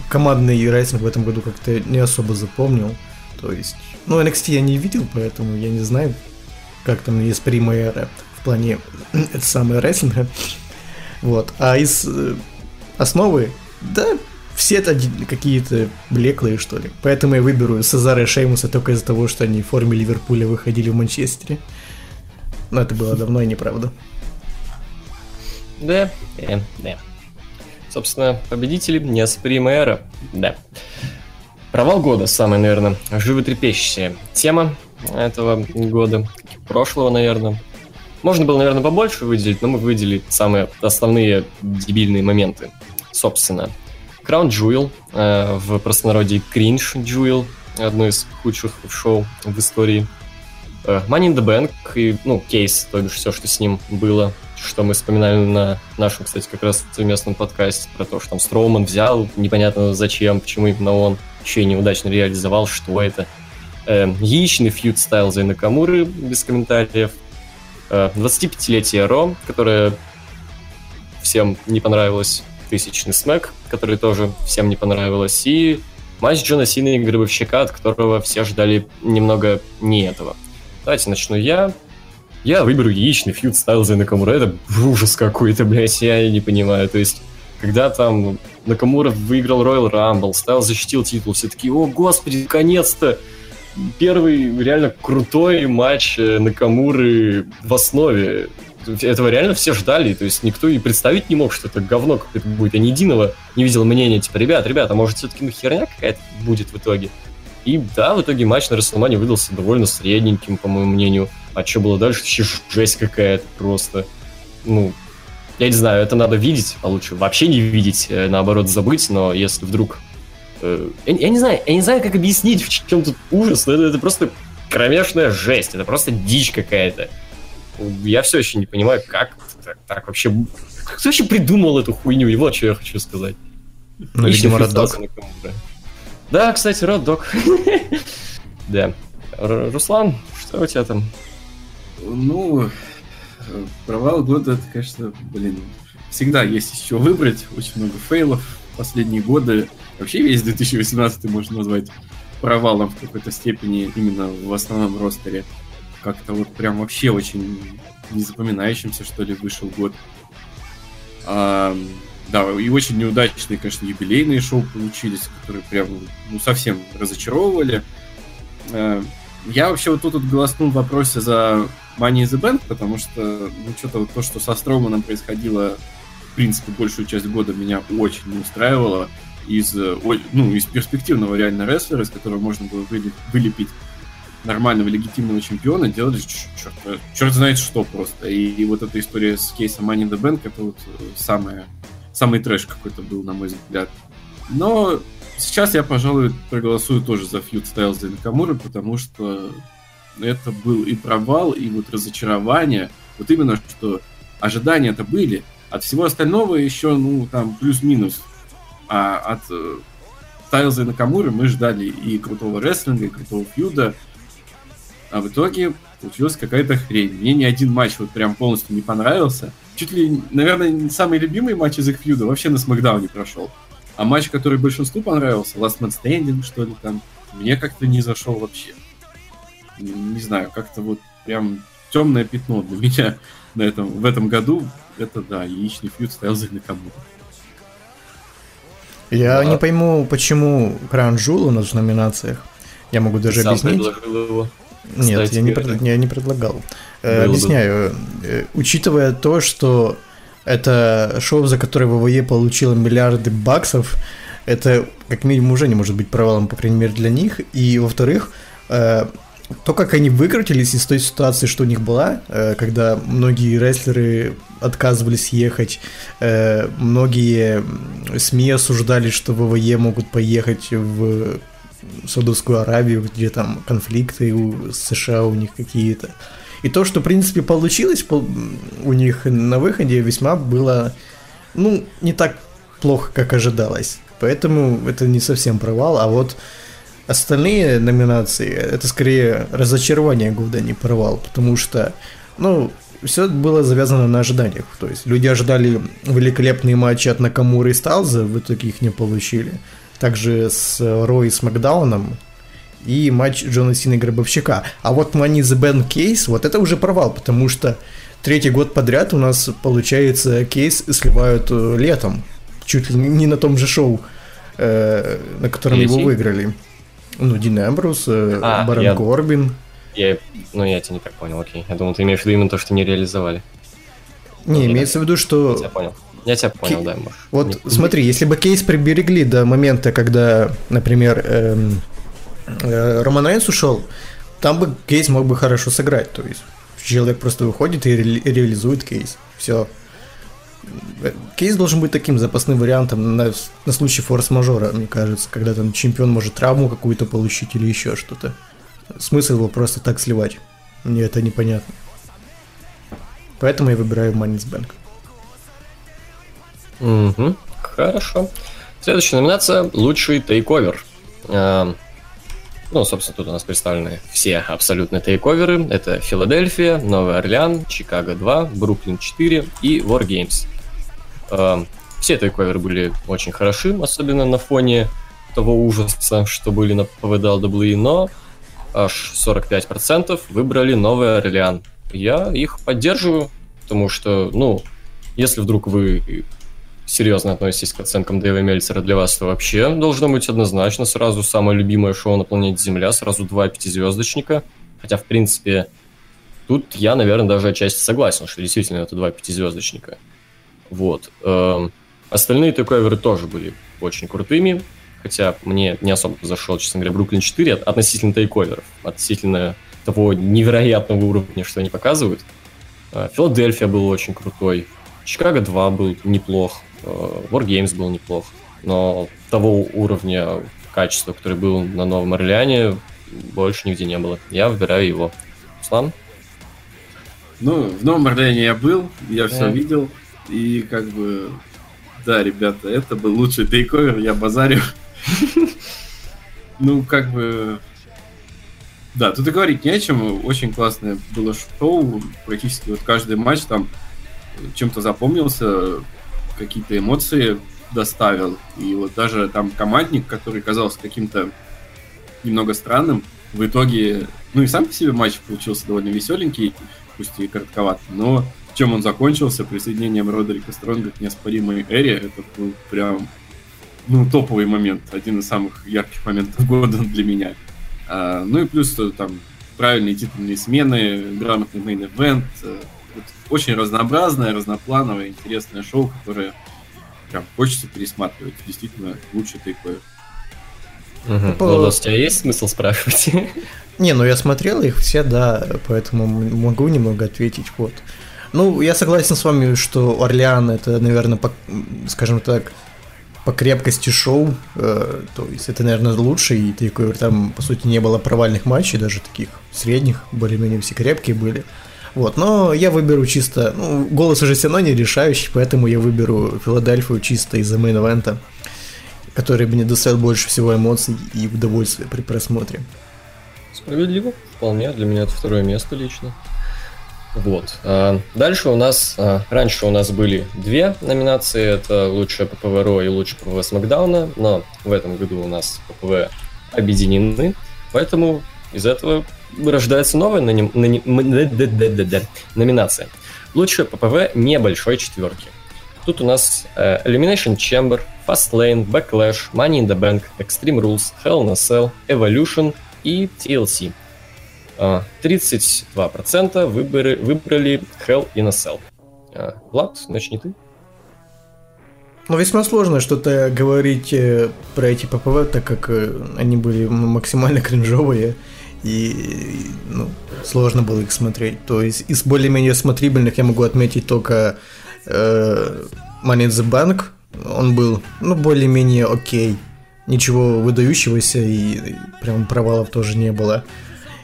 командный рестлинг в этом году как-то не особо запомнил, то есть, ну, NXT я не видел, поэтому я не знаю, как там есть эра в плане это самое рейсинга, вот, а из э, основы, да, все это какие-то блеклые, что ли. Поэтому я выберу Сезара и Шеймуса только из-за того, что они в форме Ливерпуля выходили в Манчестере. Но это было давно и неправда.
Да, да, да. Собственно, победители неоспоримая эра. Да. Провал года, самая, наверное, животрепещущая тема этого года, прошлого, наверное. Можно было, наверное, побольше выделить, но мы выделили самые основные дебильные моменты. Собственно, Crown Jewel, э, в простонародье Cringe Jewel, одно из худших шоу в истории. Э, Money in the Bank и, ну, кейс, то бишь все, что с ним было, что мы вспоминали на нашем, кстати, как раз совместном подкасте про то, что там Строуман взял, непонятно зачем, почему именно он, еще и неудачно реализовал, что это. Э, яичный фьюд Стайлза и Накамуры, без комментариев. Э, 25-летие Ро, которое всем не понравилось тысячный смэк, который тоже всем не понравилось, и матч Джона Сина и Гробовщика, от которого все ждали немного не этого. Давайте начну я. Я выберу яичный фьюд Стайлза и Накамура. Это ужас какой-то, блядь, я не понимаю. То есть, когда там Накамура выиграл Royal Rumble, Стайлз защитил титул, все такие, о, господи, наконец-то! Первый реально крутой матч э, Накамуры в основе этого реально все ждали, то есть никто и представить не мог, что это говно какое-то будет. Я ни единого не видел мнения, типа, ребят, ребята, может все-таки ну херня какая-то будет в итоге. И да, в итоге матч на Расселмане выдался довольно средненьким, по моему мнению. А что было дальше? Вообще жесть какая-то просто. Ну, я не знаю, это надо видеть, а лучше вообще не видеть, э, наоборот, забыть, но если вдруг... Э, я, я не знаю, я не знаю, как объяснить, в чем тут ужас, но это, это просто кромешная жесть, это просто дичь какая-то я все еще не понимаю, как так, так вообще... Кто вообще придумал эту хуйню? И вот что я хочу сказать.
Ну, видимо, Роддок.
Да, кстати, Роддок. *laughs* Да. Руслан, что у тебя там?
Ну, провал года, это, конечно, блин, всегда есть еще выбрать. Очень много фейлов последние годы. Вообще весь 2018 можно назвать провалом в какой-то степени именно в основном ростере как-то вот прям вообще очень незапоминающимся, что ли, вышел год. А, да, и очень неудачные, конечно, юбилейные шоу получились, которые прям, ну, совсем разочаровывали. А, я вообще вот тут вот голоснул в вопросе за Money in the Bank, потому что, ну, что-то вот то, что со Строуманом происходило, в принципе, большую часть года меня очень не устраивало из, ну, из перспективного реально рестлера, из которого можно было вылепить нормального легитимного чемпиона делали черт, черт знает что просто. И, и вот эта история с кейсом Money in the Bank, это вот э, самое, самый трэш какой-то был, на мой взгляд. Но сейчас я, пожалуй, проголосую тоже за фьюд Стайлза и Накамуры, потому что это был и провал, и вот разочарование. Вот именно, что ожидания это были. От всего остального еще, ну, там, плюс-минус. А от э, Стайлза и Накамуры мы ждали и крутого рестлинга, и крутого фьюда, а в итоге получилась какая-то хрень. Мне ни один матч вот прям полностью не понравился. Чуть ли, наверное, самый любимый матч из их фьюда вообще на Смакдауне прошел. А матч, который большинству понравился, Last Man Standing, что ли, там, мне как-то не зашел вообще. Не знаю, как-то вот прям темное пятно для меня на этом, в этом году. Это, да, яичный фьюд стоял за Накамура.
Я да. не пойму, почему Кран Жул у нас в номинациях. Я могу даже Сам объяснить. Его. Нет, я не, пред, я не предлагал. Э, объясняю. Э, учитывая то, что это шоу, за которое ВВЕ получило миллиарды баксов, это как минимум уже не может быть провалом, по крайней мере, для них. И, во-вторых, э, то, как они выкрутились из той ситуации, что у них была, когда многие рестлеры отказывались ехать, многие СМИ осуждали, что ВВЕ могут поехать в Саудовскую Аравию, где там конфликты у США у них какие-то. И то, что, в принципе, получилось у них на выходе, весьма было, ну, не так плохо, как ожидалось. Поэтому это не совсем провал, а вот остальные номинации это скорее разочарование года, а не провал, потому что, ну, все было завязано на ожиданиях. То есть люди ожидали великолепные матчи от Накамуры и Сталза, в итоге их не получили. Также с Рой и с Макдауном и матч Джона Сина и Гробовщика. А вот Money the Bank кейс, вот это уже провал, потому что третий год подряд у нас, получается, кейс сливают э, летом. Чуть ли не на том же шоу, э, на котором Лети? его выиграли. Ну, Дин Эмбрус, э, а, Барон я... Корбин.
Я, ну, я тебя не так понял, окей. Я думал, ты имеешь в виду именно то, что не реализовали.
Не, ну, имеется в виду, что...
Я тебя понял. Кей... да,
можешь. Вот не... смотри, если бы кейс приберегли до момента, когда, например, эм, э, Роман Рейнс ушел, там бы кейс мог бы хорошо сыграть. То есть человек просто выходит и ре- реализует кейс. Все. Кейс должен быть таким запасным вариантом на, на случай форс-мажора, мне кажется, когда там чемпион может травму какую-то получить или еще что-то. Смысл его просто так сливать. Мне это непонятно. Поэтому я выбираю Money's Bank.
Угу, хорошо. Следующая номинация – лучший тейковер. Э, ну, собственно, тут у нас представлены все абсолютно тейковеры. Это Филадельфия, Новый Орлеан, Чикаго 2, Бруклин 4 и Wargames. Э, все тейковеры были очень хороши, особенно на фоне того ужаса, что были на PVDLW, но аж 45% выбрали Новый Орлеан. Я их поддерживаю, потому что, ну, если вдруг вы серьезно относитесь к оценкам Дэйва Мельцера, для вас это вообще должно быть однозначно сразу самое любимое шоу на планете Земля, сразу два пятизвездочника. Хотя, в принципе, тут я, наверное, даже отчасти согласен, что действительно это два пятизвездочника. Вот. Эм, остальные тейковеры тоже были очень крутыми, хотя мне не особо зашел, честно говоря, Бруклин 4 относительно тейковеров, относительно того невероятного уровня, что они показывают. Э, Филадельфия был очень крутой, Чикаго 2 был неплох, Wargames был неплох, но того уровня качества, который был на Новом Орлеане, больше нигде не было. Я выбираю его. Слан?
Ну, в Новом Орлеане я был, я все видел, и как бы, да, ребята, это был лучший тейковер, я базарю. Ну, как бы, да, тут и говорить не о чем. Очень классное было шоу. Практически вот каждый матч там чем-то запомнился какие-то эмоции доставил. И вот даже там командник, который казался каким-то немного странным, в итоге, ну и сам по себе матч получился довольно веселенький, пусть и коротковат, но чем он закончился присоединением Родерика Стронга к неоспоримой эре, это был прям ну, топовый момент, один из самых ярких моментов года *laughs* для меня. А, ну и плюс там правильные титульные смены, грамотный мейн-эвент, вот очень разнообразное, разноплановое, интересное шоу, которое прям хочется пересматривать. Действительно, лучше такое.
Угу. По... Владос, у тебя есть смысл спрашивать? *laughs*
Не, ну я смотрел их все, да, поэтому могу немного ответить. Вот. Ну, я согласен с вами, что Орлеан это, наверное, по, скажем так, по крепкости шоу, э, то есть это, наверное, лучше, и такой, там, по сути, не было провальных матчей, даже таких средних, более-менее все крепкие были. Вот, но я выберу чисто, ну, голос уже все равно не решающий, поэтому я выберу Филадельфию чисто из-за мейн-эвента, который мне доставил больше всего эмоций и удовольствия при просмотре.
Справедливо, вполне, для меня это второе место лично. Вот. А, дальше у нас, а, раньше у нас были две номинации, это лучшее ППВ РО и лучшее ППВ Смакдауна, но в этом году у нас ППВ объединены, поэтому из этого рождается новая нани... Номинация. Лучшее ППВ небольшой четверки. Тут у нас э, Elimination Chamber, Fastlane, Backlash, Money in the Bank, Extreme Rules, Hell in a Cell, Evolution и TLC. Э, 32% выборы, выбрали Hell in a Cell. Э, Влад, начни ты.
Ну, весьма сложно что-то говорить э, про эти ППВ, так как э, они были максимально кринжовые, и ну, сложно было их смотреть. То есть из более-менее смотрибельных я могу отметить только э, Money in the Bank. Он был, ну, более-менее окей. Ничего выдающегося и прям провалов тоже не было.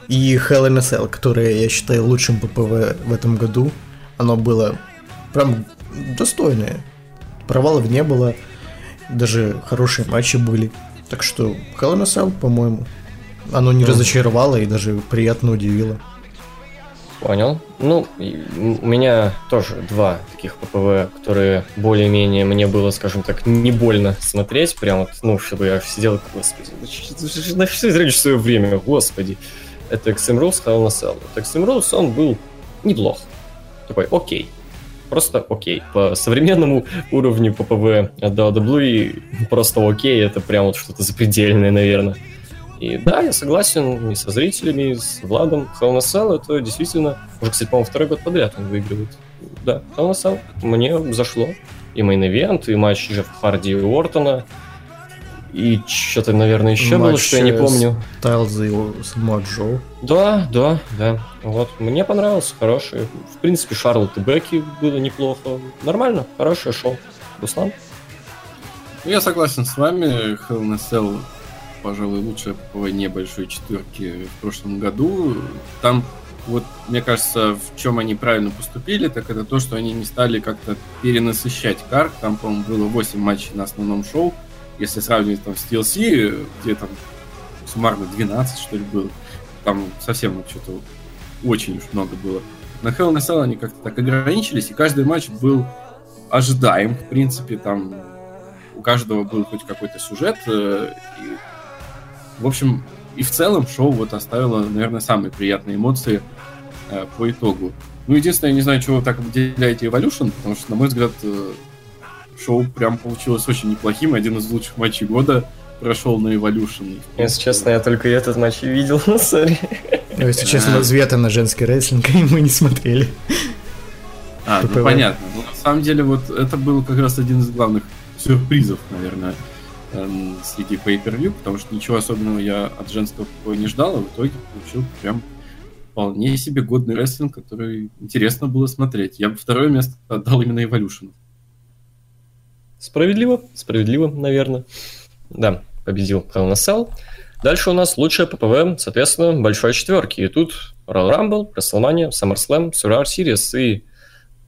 И Hell in a Cell, которое я считаю лучшим ППВ в этом году. Оно было прям достойное. Провалов не было. Даже хорошие матчи были. Так что Hell in a Cell, по-моему, оно не разочаровало и даже приятно удивило.
Понял. Ну, у меня тоже два таких ППВ, которые более-менее мне было, скажем так, не больно смотреть. Прям вот, ну, чтобы я сидел, господи, на что я свое время, господи. Это Extreme Rules, Hell a Cell. Вот Extreme Rules, он был неплох. Такой, окей. Просто окей. По современному уровню ППВ от WWE просто окей, это прям вот что-то запредельное, наверное. И да, я согласен и со зрителями, и с Владом. Hell in a Cell это действительно, уже, кстати, по-моему, второй год подряд он выигрывает. Да, Hell in a Cell мне зашло. И main event, и матч Джеффа Харди и Ортона. И что-то, наверное, еще матч было, что я не помню.
Стайлза и Самуа Джо.
Да, да, да. Вот, мне понравился, хороший. В принципе, Шарлот и Бекки было неплохо. Нормально, хорошее шоу. Руслан?
Я согласен с вами. Hell in a Cell пожалуй, лучшая ППВ небольшой четверки в прошлом году. Там, вот, мне кажется, в чем они правильно поступили, так это то, что они не стали как-то перенасыщать карт. Там, по-моему, было 8 матчей на основном шоу. Если сравнивать там с TLC, где там суммарно 12, что ли, было. Там совсем что-то очень уж много было. На Hell in a Cell они как-то так ограничились, и каждый матч был ожидаем, в принципе, там у каждого был хоть какой-то сюжет, э, и в общем, и в целом шоу вот оставило, наверное, самые приятные эмоции э, по итогу. Ну, единственное, я не знаю, чего вы так выделяете Evolution, потому что, на мой взгляд, э, шоу прям получилось очень неплохим. Один из лучших матчей года прошел на Evolution.
Если честно, я только этот матч видел, *laughs* сори.
Ну, если честно, развета на женский рестлинг *laughs* мы не смотрели.
А, ну понятно. Но на самом деле, вот это был как раз один из главных сюрпризов, наверное, Эм, среди pay-per-view, потому что ничего особенного я от женского боя не ждал, а в итоге получил прям вполне себе годный рестлинг, который интересно было смотреть. Я бы второе место отдал именно Evolution.
Справедливо, справедливо, наверное. Да, победил Hell in Дальше у нас лучшая ППВ, соответственно, большой четверки. И тут Royal Rumble, WrestleMania, SummerSlam, Survivor Series. И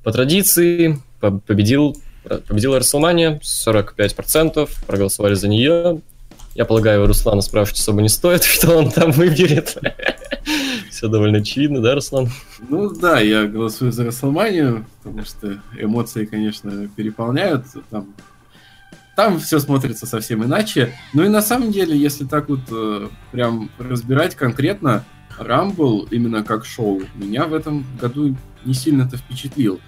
по традиции победил Победила Расселмания, 45%, проголосовали за нее. Я полагаю, Руслана спрашивать особо не стоит, *laughs* что он там выберет. *laughs* Все довольно очевидно, да, Руслан?
Ну да, я голосую за Расселманию, потому что эмоции, конечно, переполняют. Там, там все смотрится совсем иначе. Ну и на самом деле, если так вот э, прям разбирать конкретно, Рамбл именно как шоу меня в этом году не сильно-то впечатлил.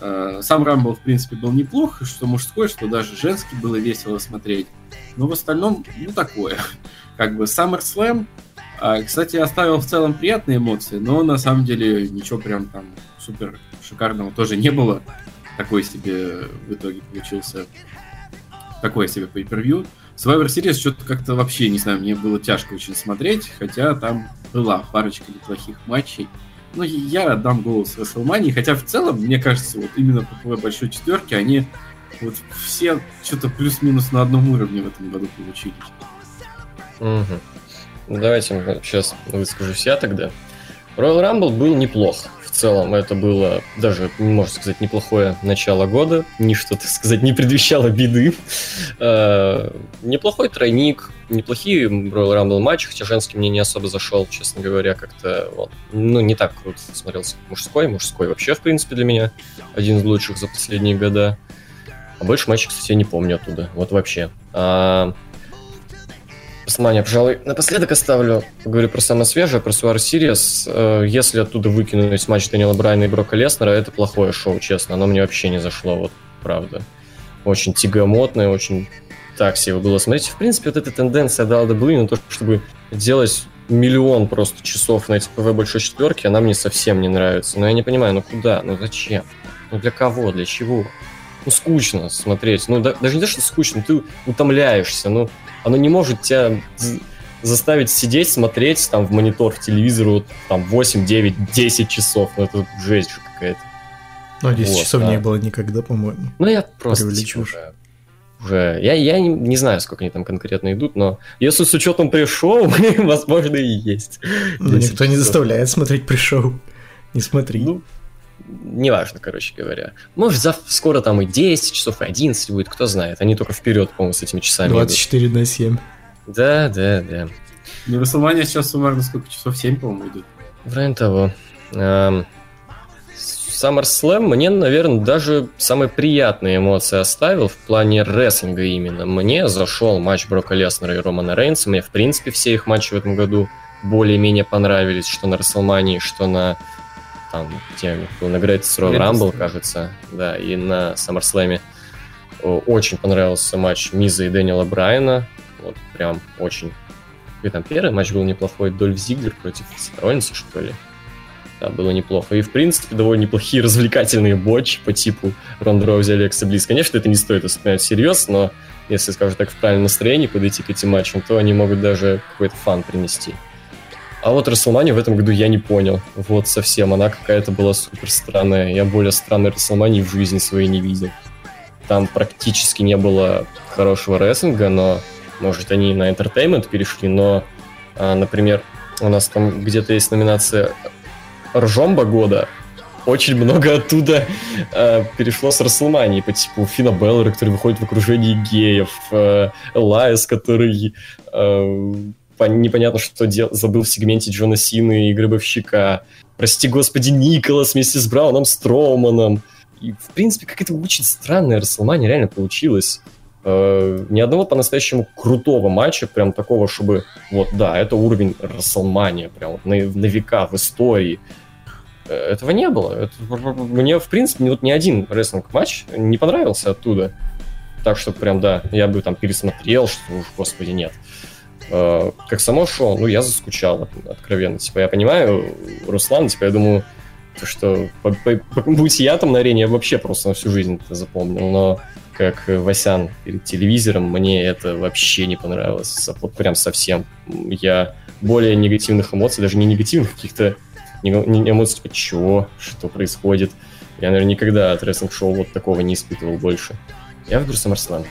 Э, сам Рамбл, в принципе, был неплох, что мужской, что даже женский было весело смотреть. Но в остальном, ну, такое. *laughs* Как бы SummerSlam, а, кстати, оставил в целом приятные эмоции, но на самом деле ничего прям там супер шикарного тоже не было. Такой себе в итоге получился такое себе pay-per-view. Survivor Series что-то как-то вообще, не знаю, мне было тяжко очень смотреть, хотя там была парочка неплохих матчей. Ну, я отдам голос WrestleMania, хотя в целом, мне кажется, вот именно по большой четверке они вот все что-то плюс-минус на одном уровне в этом году получились.
Угу. Давайте сейчас выскажусь я тогда. Royal Rumble был неплох целом это было даже, можно сказать, неплохое начало года. Ничто, так сказать, не предвещало беды. *laughs* Э, неплохой тройник, неплохие Royal Rumble матчи, хотя женский мне не особо зашел, честно говоря, как-то вот, ну, не так круто смотрелся мужской. Мужской вообще, в принципе, для меня один из лучших за последние года. А больше матчей, кстати, я не помню оттуда. Вот вообще. А, Расселмания, пожалуй, напоследок оставлю. Говорю про самое свежее, про Суар Сириус. Э, если оттуда выкинуть матч Дэниела Брайна и Брока Леснера, это плохое шоу, честно. Оно мне вообще не зашло, вот правда. Очень тягомотное, очень так себе было смотреть. В принципе, вот эта тенденция WWE на то, чтобы делать миллион просто часов на эти ПВ большой четверки, она мне совсем не нравится. Но я не понимаю, ну куда, ну зачем? Ну для кого, для чего? Ну скучно смотреть. Ну да, даже не то, что скучно, ты утомляешься. Ну оно не может тебя заставить сидеть, смотреть там в монитор, в телевизор вот, там 8, 9, 10 часов. Ну это жесть же какая-то.
Ну, 10 вот, часов да. не было никогда, по-моему.
Ну, я просто типа, уже уже... Я, я не, не знаю, сколько они там конкретно идут, но если с учетом пришел, *laughs* возможно, и есть.
Но никто не заставляет смотреть пришел. Не смотри. Ну,
неважно, короче говоря. Может, зав... скоро там и 10 часов, и 11 будет, кто знает. Они только вперед, по-моему, с этими часами
24 идут. на 7.
Да, да, да.
Ну, Расселмания сейчас суммарно сколько часов? 7, по-моему, идут.
В районе того. SummerSlam мне, наверное, даже самые приятные эмоции оставил в плане рестлинга именно. Мне зашел матч Брока Леснера и Романа Рейнса. Мне, в принципе, все их матчи в этом году более-менее понравились, что на Расселмании, что на там, где был на Great Royal Rumble, кажется, да, и на SummerSlam. Очень понравился матч Миза и Дэниела Брайана. Вот прям очень. И там первый матч был неплохой. Дольф Зиглер против Сетронница, что ли. Да, было неплохо. И, в принципе, довольно неплохие *laughs* развлекательные ботчи по типу Ронда Роузи Алекса Близ. Конечно, это не стоит воспринимать всерьез, но если, скажем так, в правильном настроении подойти к этим матчам, то они могут даже какой-то фан принести. А вот Расселманию в этом году я не понял. Вот совсем. Она какая-то была супер странная. Я более странной Расселмании в жизни своей не видел. Там практически не было хорошего рестлинга, но, может, они на entertainment перешли, но, а, например, у нас там где-то есть номинация ржомба года, очень много оттуда э, перешло с Рестлмании, по типу Фина Бэлора, который выходит в окружении геев, э, Лайс, который э, непонятно что делал, забыл в сегменте Джона Сины и Гробовщика, прости господи, Николас вместе с Брауном Строуманом. И, в принципе, какая-то очень странная Рестлмания реально получилась. Э, ни одного по-настоящему крутого матча, прям такого, чтобы, вот, да, это уровень Расселмания, прям на, на века в истории. Э, этого не было. Это, мне, в принципе, вот ни один рестлинг-матч не понравился оттуда. Так что прям, да, я бы там пересмотрел, что уж, господи, нет. Э, как само шоу, ну, я заскучал, откровенно. Типа, я понимаю, Руслан, типа, я думаю, что будь я там на арене, я вообще просто на всю жизнь это запомнил, но как Васян перед телевизором, мне это вообще не понравилось. Вот прям совсем. Я более негативных эмоций, даже не негативных, каких-то эмоций, типа, чего, что происходит. Я, наверное, никогда от рестлинг-шоу вот такого не испытывал больше. Я выберу SummerSlam.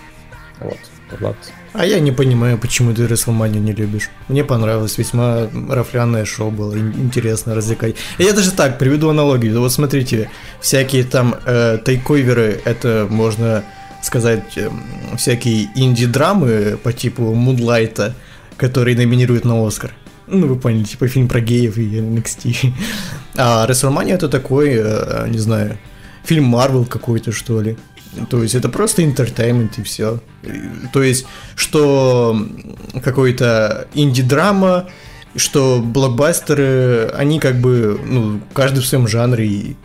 Вот. Влад.
А я не понимаю, почему ты Рестлманию не любишь. Мне понравилось, весьма рафлянное шоу было, интересно развлекать. Я даже так приведу аналогию. Вот смотрите, всякие там э, TakeOver ы, это можно сказать, эм, всякие инди-драмы по типу Moonlight а, которые номинируют на Оскар. Ну, вы поняли, типа фильм про геев и NXT. А WrestleMania это такой, э, не знаю, фильм Марвел какой-то, что ли. То есть это просто entertainment и все. То есть, что какой-то инди-драма, что блокбастеры, они как бы, ну, каждый в своем жанре, и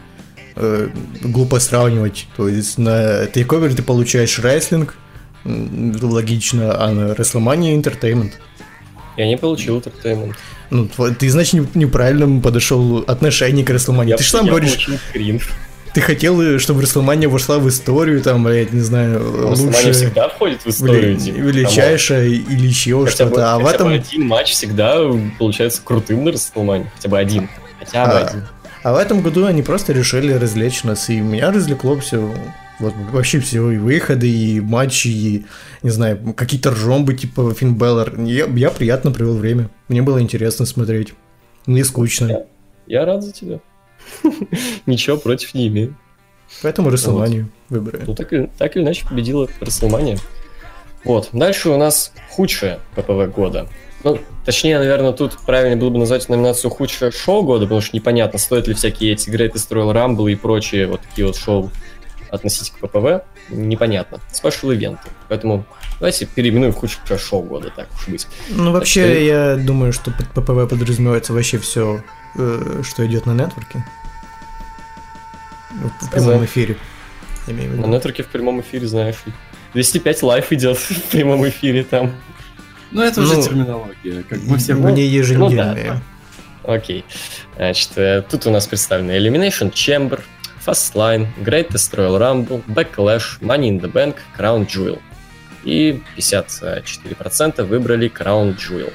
э, глупо сравнивать. То есть на тейковере ты получаешь рестлинг, логично, а на Рестлмании интертеймент.
Я не получил интертеймент.
Ну, ты, значит, неправильно подошел отношение к Рестлмании. Ты же сам говоришь... Ты хотел, чтобы Рестлмания вошла в историю, там, я не знаю,
лучше... всегда входит в историю.
Вели... Величайшая или еще что-то.
А в этом... один матч всегда получается крутым на Рестлмании. Хотя бы один. Хотя бы а, один.
А в этом году они просто решили развлечь нас, и меня развлекло все. Вот вообще все, и выходы, и матчи, и, не знаю, какие-то ржомбы, типа Финн Беллар. Я, я приятно провел время. Мне было интересно смотреть. Не скучно.
Я, я рад за тебя. *laughs* Ничего против не имею.
Поэтому Расселманию вот. выбрали.
Ну, так, так или иначе победила Расселмания. Вот. Дальше у нас худшее ППВ года. Ну, точнее, наверное, тут правильно было бы назвать номинацию худшее шоу года, потому что непонятно, стоит ли всякие эти Greatest Royal Rumble и прочие вот такие вот шоу относить к ППВ. Непонятно. Спешл ивенты. Поэтому Давайте переименуем в худшее шоу года, так уж быть.
Ну, вообще, что... я думаю, что под ППВ подразумевается вообще все, что идет на нетворке. В прямом эфире.
На нетворке в прямом эфире, знаешь, 205 лайф идет *laughs* в прямом эфире там.
Ну, это уже ну, терминология, как мы все...
Мне еженедельные.
Ну, да. Окей. Значит, э, тут у нас представлены Elimination Chamber, Fastline, Greatest Royal Rumble, Backlash, Money in the Bank, Crown Jewel. И 54% выбрали Crown Jewel.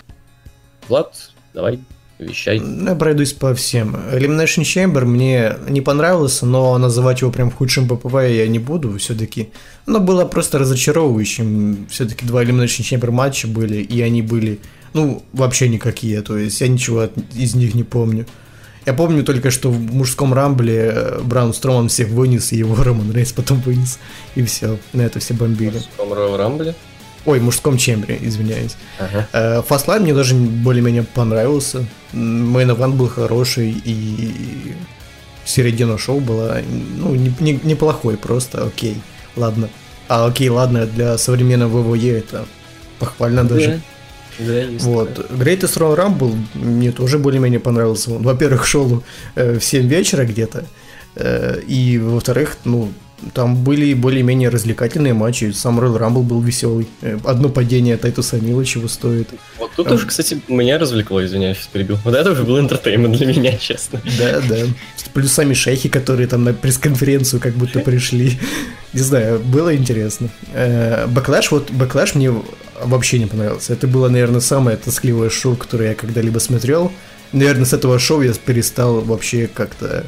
Влад, давай, вещай.
Я пройдусь по всем. Elimination Chamber мне не понравился, но называть его прям худшим ППВ я не буду все-таки. Оно было просто разочаровывающим. Все-таки два Elimination Chamber матча были, и они были, ну, вообще никакие. То есть я ничего из них не помню. Я помню только, что в мужском рамбле э, Браун Строман всех вынес, и его *laughs* Роман Рейс потом вынес. И все, на это все бомбили. В
мужском рамбле?
Ой, мужском чембре, извиняюсь. Ага. Фастлайн мне даже более-менее понравился. Мейн Эвент был хороший, и середина шоу была, ну, не, не, неплохой, просто окей, ладно. А окей, ладно, для современного ВВЕ это похвально да. даже. Да, вот. Такое. Greatest Royal Rumble мне тоже более-менее понравился. Во-первых, шел э, в 7 вечера где-то. Э, и во-вторых, ну, там были более-менее развлекательные матчи. Сам Royal Rumble был веселый. Э, одно падение Тайтуса О'Нила чего стоит.
Вот тут а, уже, кстати, меня развлекло, извиняюсь, перебил. Вот это уже был entertainment для меня, честно.
Да, да. Плюс сами шейхи, которые там на пресс-конференцию как будто пришли. Не знаю, было интересно. Бэклэш, вот Бэклэш мне вообще не понравился. Это было, наверное, самое тоскливое шоу, которое я когда-либо смотрел. Наверное, с этого шоу я перестал вообще как-то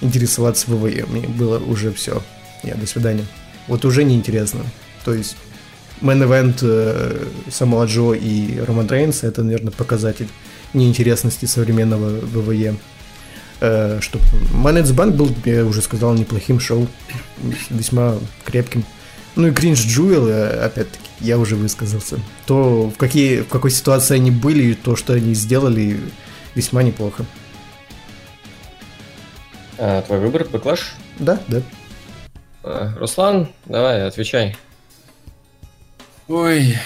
интересоваться ВВЕ. Мне было уже все. Я до свидания. Вот уже неинтересно. То есть main event э, самого Джо и Роман Рейнса это, наверное, показатель неинтересности современного ВВЕ. Э, что Manage Bank был, я уже сказал, неплохим шоу, весьма крепким. Ну и Кринж Джуэл, опять-таки, я уже высказался. То, в, какие, в какой ситуации они были, и то, что они сделали, весьма неплохо.
А, твой выбор, Бэклаш?
Да, да.
А, Руслан, давай, отвечай.
Ой,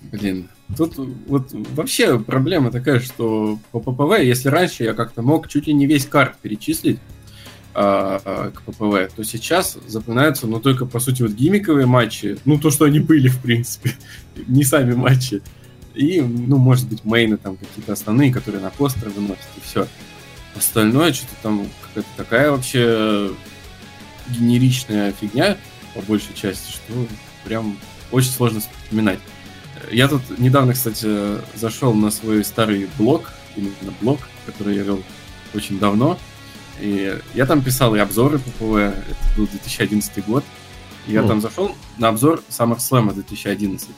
блин. Тут вот вообще проблема такая, что по ППВ, если раньше я как-то мог чуть ли не весь карт перечислить, а, а, к ППВ, то сейчас запоминаются, ну, только, по сути, вот гиммиковые матчи, ну, то, что они были, в принципе, *laughs* не сами матчи, и, ну, может быть, мейны там какие-то основные, которые на постер выносят, и все. Остальное, что-то там какая-то такая вообще генеричная фигня, по большей части, что прям очень сложно вспоминать. Я тут недавно, кстати, зашел на свой старый блог, именно блог, который я вел очень давно, и я там писал и обзоры по ПВ, это был 2011 год. И я mm. там зашел на обзор SummerSlam 2011.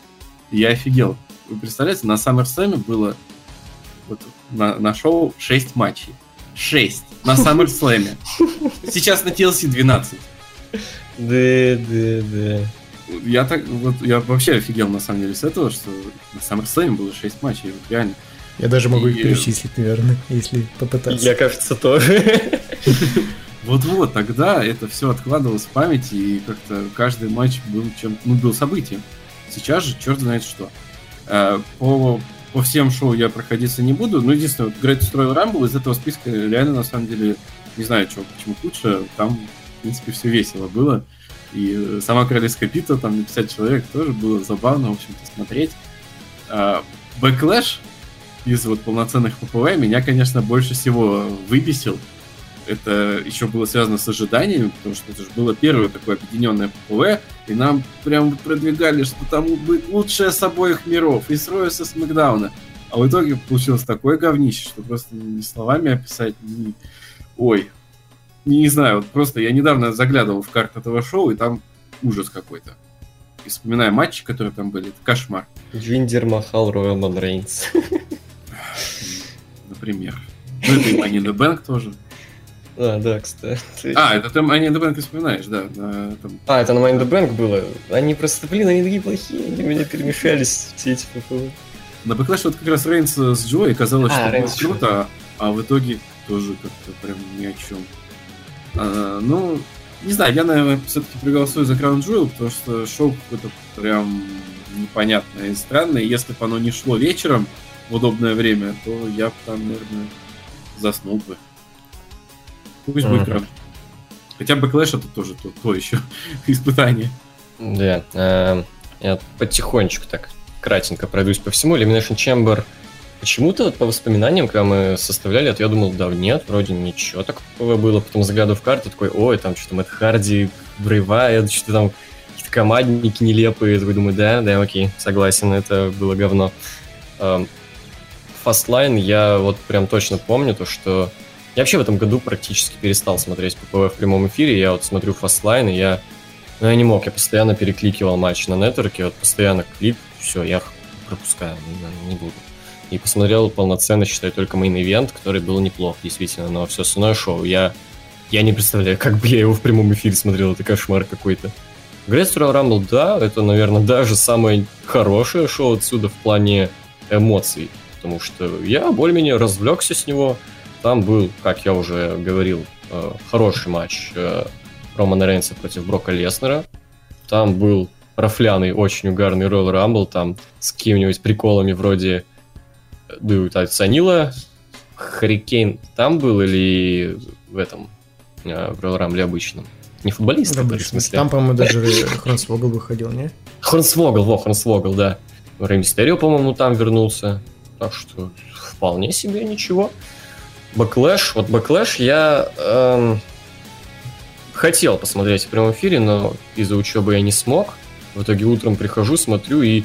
И я офигел. Вы представляете, на SummerSlam было вот, на, на шоу 6 матчей. 6 на SummerSlam. Сейчас на TLC 12.
Да, да, да.
Я так, вот, я вообще офигел на самом деле с этого, что на SummerSlam было 6 матчей, вот реально.
Я даже могу и... их перечислить, наверное, если попытаться.
Я, кажется, тоже. *laughs*
Вот-вот, тогда это все откладывалось в памяти, и как-то каждый матч был чем ну, был событием. Сейчас же черт знает что. А, по, по всем шоу я проходиться не буду, но единственное, вот Greatest Royal Rumble из этого списка реально, на самом деле, не знаю, что, почему лучше, там, в принципе, все весело было. И сама королевская битва, там, на 50 человек, тоже было забавно, в общем-то, смотреть. Бэклэш из вот полноценных ППВ меня, конечно, больше всего выбесил. Это еще было связано с ожиданиями, потому что это же было первое такое объединенное ППВ, и нам прям продвигали, что там будет лучшее с обоих миров, и с Ро и с Смакдауна. А в итоге получилось такое говнище, что просто ни словами описать, ни... Ой, не знаю, вот просто я недавно заглядывал в карту этого шоу, и там ужас какой-то. И вспоминая матчи, которые там были, это кошмар.
Джиндер Махал Ройлман Рейнс.
например. Ну, это и the Bank тоже.
А, да, кстати.
А, это ты Money in the Bank вспоминаешь, да. На,
там... А, это на Money in the Bank было. Они просто, блин, они такие плохие, они меня перемешались все эти ППВ.
На Backlash вот как раз Рейнс с Джой казалось, а, что Рейнс было круто, а, а в итоге тоже как-то прям ни о чем. А, ну, не знаю, я, наверное, все-таки проголосую за Crown Jewel, потому что шоу какое-то прям непонятное и странное. Если бы оно не шло вечером в удобное время, то я бы там, наверное, заснул бы. Пусть uh-huh. будет Хотя бы Clash это тоже то, то еще *laughs* испытание.
Да, э, я потихонечку так кратенько пройдусь по всему. Elimination Chamber Почему-то по воспоминаниям, когда мы составляли я думал, да нет, вроде ничего такого было. Потом заглядываю в карту, такой, ой, там что-то Мэтт Харди, Брейвайт, что-то там какие-то командники нелепые. Я такой думаю, да, да, окей, согласен, это было говно. Fastlane я вот прям точно помню то, что я вообще в этом году практически перестал смотреть ППВ в прямом эфире. Я вот смотрю Fastlane, и я, ну, я не мог, я постоянно перекликивал матч на нетворке, вот постоянно клип, все, я пропускаю, не, не буду. И посмотрел полноценно, считай, только main event, который был неплох, действительно, но все остальное шоу. Я, я не представляю, *laughs* как бы я его в прямом эфире смотрел, это кошмар какой-то. Royal Rumble, да, это, наверное, даже самое хорошее шоу отсюда в плане эмоций, потому что я более-менее развлекся с него, там был, как я уже говорил, э, хороший матч э, Романа Рейнса против Брока Леснера. Там был рафляный, очень угарный Royal Rumble, там с какими-нибудь приколами вроде Дуют оценила. Харикейн там был или в этом, э, в Royal Rumble обычном? Не футболист,
в смысле. Там, по-моему, даже Хронсвогл выходил, не?
Хронсвогл, во, Хронсвогл, да. Рэй Мистерио, по-моему, там вернулся. Так что вполне себе ничего. Бэклэш, вот Бэклэш я эм, хотел посмотреть в прямом эфире, но из-за учебы я не смог. В итоге утром прихожу, смотрю и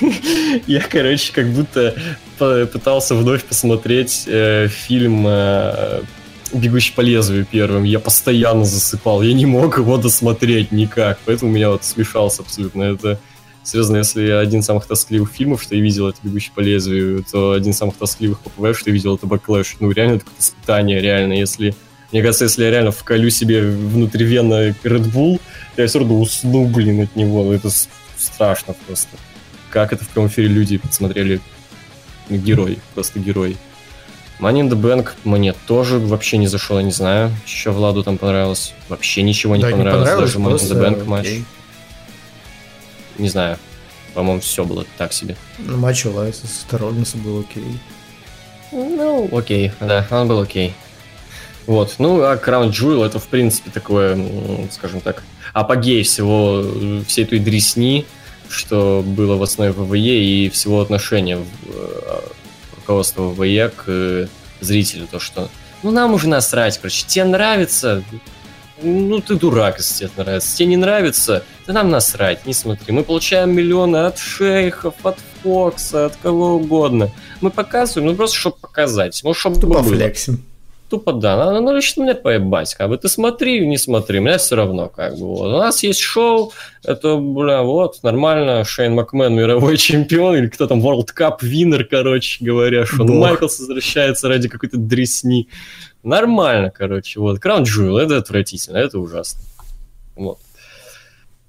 *laughs* я, короче, как будто пытался вновь посмотреть э, фильм э, «Бегущий по лезвию» первым. Я постоянно засыпал, я не мог его досмотреть никак, поэтому меня вот смешался абсолютно. Это Серьезно, если один из самых тоскливых фильмов, что я видел, это «Бегущий по лезвию», то один из самых тоскливых ППВ, что я видел, это «Бэклэш». Ну, реально, это какое-то испытание, реально. Если, мне кажется, если я реально вколю себе внутривенно Red Bull, я все равно усну, блин, от него. Ну, это страшно просто. Как это в прямом эфире люди посмотрели. Герой, просто герой. Money in the Bank мне тоже вообще не зашел, я не знаю. Еще Владу там понравилось. Вообще ничего не да, понравилось. Не понравилось даже Money in the Bank матч. Окей не знаю, по-моему, все было так себе.
Ну, матч Лайса с Роллинса был окей.
Ну, окей, да, он был окей. Вот, ну, а Crown Jewel это, в принципе, такое, скажем так, апогей всего, всей той дресни, что было в основе ВВЕ и всего отношения э, руководства ВВЕ к э, зрителю, то, что ну, нам уже насрать, короче, тебе нравится, ну, ты дурак, если тебе нравится. Тебе не нравится, да нам насрать, не смотри. Мы получаем миллионы от шейхов, от Фокса, от кого угодно. Мы показываем, ну, просто чтобы показать. Ну, чтобы
Тупо было. флексим.
Тупо да, ну, ну лично мне поебать, как бы ты смотри, не смотри, мне все равно, как бы, вот. У нас есть шоу, это, бля, вот, нормально, Шейн Макмен мировой *laughs* чемпион, или кто там, World Cup винер, короче говоря, Шон Майклс возвращается ради какой-то дресни. Нормально, короче. Вот. Crown Jewel, это отвратительно, это ужасно. Вот.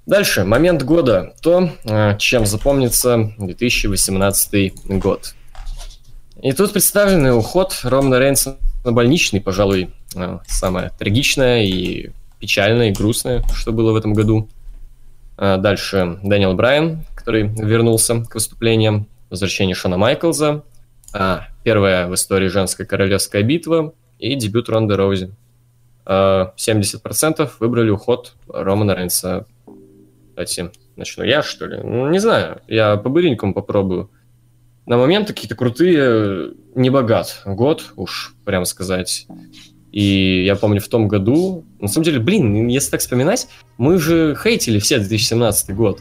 Дальше, момент года. То, а, чем запомнится 2018 год. И тут представленный уход Романа Рейнса на больничный, пожалуй, а, самое трагичное и печальное, и грустное, что было в этом году. А, дальше Дэниел Брайан, который вернулся к выступлениям. Возвращение Шона Майклза. Первая в истории женская королевская битва и дебют Ронды Роузи. 70% выбрали уход Романа Рейнса. Давайте начну я, что ли? Ну, не знаю, я по-быренькому попробую. На момент какие-то крутые, не богат год, уж прямо сказать. И я помню в том году, на самом деле, блин, если так вспоминать, мы же хейтили все 2017 год.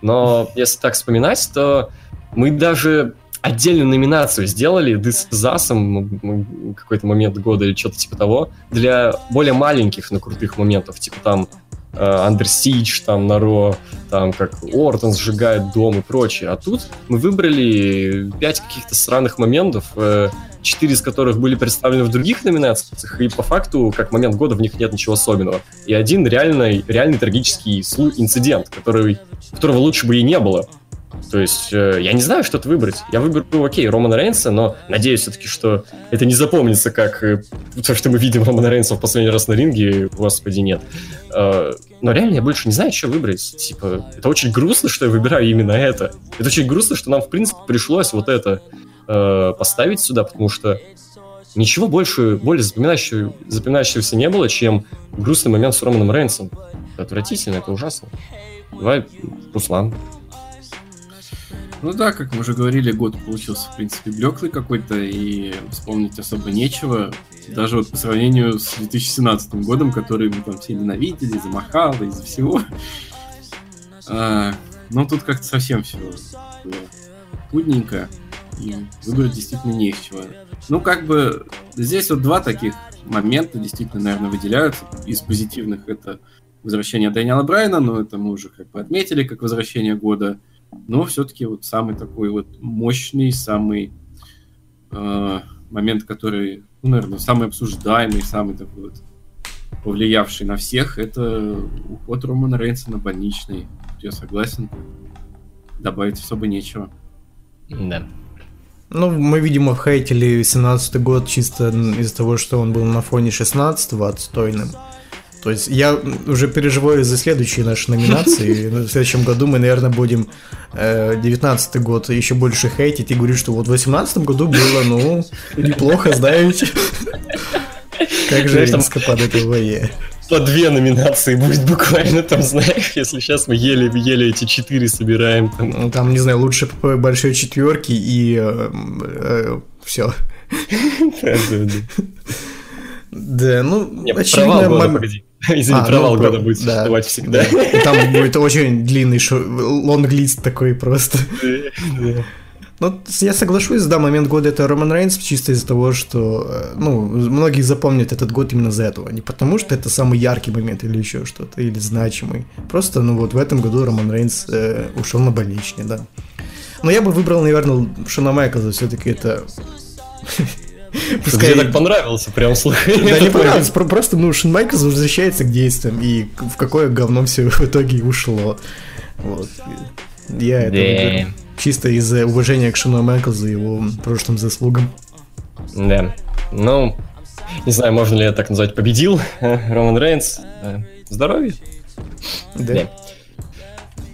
Но если так вспоминать, то мы даже отдельную номинацию сделали This Zasом какой-то момент года или что-то типа того для более маленьких, но крутых моментов, типа там Under Siege, там Наро, там как Ортон сжигает дом и прочее. А тут мы выбрали пять каких-то странных моментов, э, четыре из которых были представлены в других номинациях, и по факту, как момент года, в них нет ничего особенного. И один реальный, реальный трагический инцидент, который, которого лучше бы и не было. То есть, э, я не знаю, что-то выбрать. Я выберу, окей, Романа Рейнса, но надеюсь все-таки, что это не запомнится, как э, то, что мы видим Романа Рейнса в последний раз на ринге, господи, нет. Э, но реально я больше не знаю, что выбрать. Типа, это очень грустно, что я выбираю именно это. Это очень грустно, что нам, в принципе, пришлось вот это э, поставить сюда, потому что ничего больше, более запоминающего, запоминающегося не было, чем грустный момент с Романом Рейнсом. Это отвратительно, это ужасно. Давай, Руслан.
Ну да, как мы уже говорили, год получился, в принципе, блеклый какой-то, и вспомнить особо нечего. Даже вот по сравнению с 2017 годом, который мы там все ненавидели, из-за из-за всего. А, но тут как-то совсем все было пудненько, и выбрать действительно не из чего. Ну, как бы, здесь вот два таких момента действительно, наверное, выделяются. Из позитивных это возвращение Дэниела Брайна, но это мы уже как бы отметили как возвращение года – но все-таки вот самый такой вот мощный, самый э, момент, который, ну, наверное, самый обсуждаемый, самый такой вот повлиявший на всех, это уход Романа Рейнса на больничный. Я согласен. Добавить особо нечего.
Да.
Ну, мы, видимо, хейтили 17 год чисто из-за того, что он был на фоне 16-го отстойным. То есть я уже переживаю за следующие наши номинации. *laughs* В следующем году мы, наверное, будем э, 19 год еще больше хейтить и говорить, что вот в 18 году было, ну, *laughs* неплохо, знаете. Как же резко падает ВВЕ.
По две номинации будет буквально там, знаешь, если сейчас мы еле-еле эти четыре собираем.
Там, ну, там не знаю, лучше по большой четверки и э, э, все. *laughs* Да, ну,
очевидно... *laughs* Извини, а, провал ну, года будет существовать да, всегда.
Да. Там *laughs* будет очень длинный лонглист такой просто. Да. Ну, я соглашусь, да, момент года это Роман Рейнс, чисто из-за того, что, э, ну, многие запомнят этот год именно за этого. Не потому, что это самый яркий момент или еще что-то, или значимый. Просто, ну, вот в этом году Роман Рейнс э, ушел на больничный, да. Но я бы выбрал, наверное, Шона Майклза, все-таки это
Пускай... Мне так понравился, прям слушай.
Да не понравился, просто, ну, Шин Майклс возвращается к действиям, и в какое говно все *laughs* в итоге ушло. Вот. Я это чисто из-за уважения к Шину Майклзу и его прошлым заслугам.
Да. Ну, не знаю, можно ли это так назвать, победил Роман Рейнс. Здоровье. Да.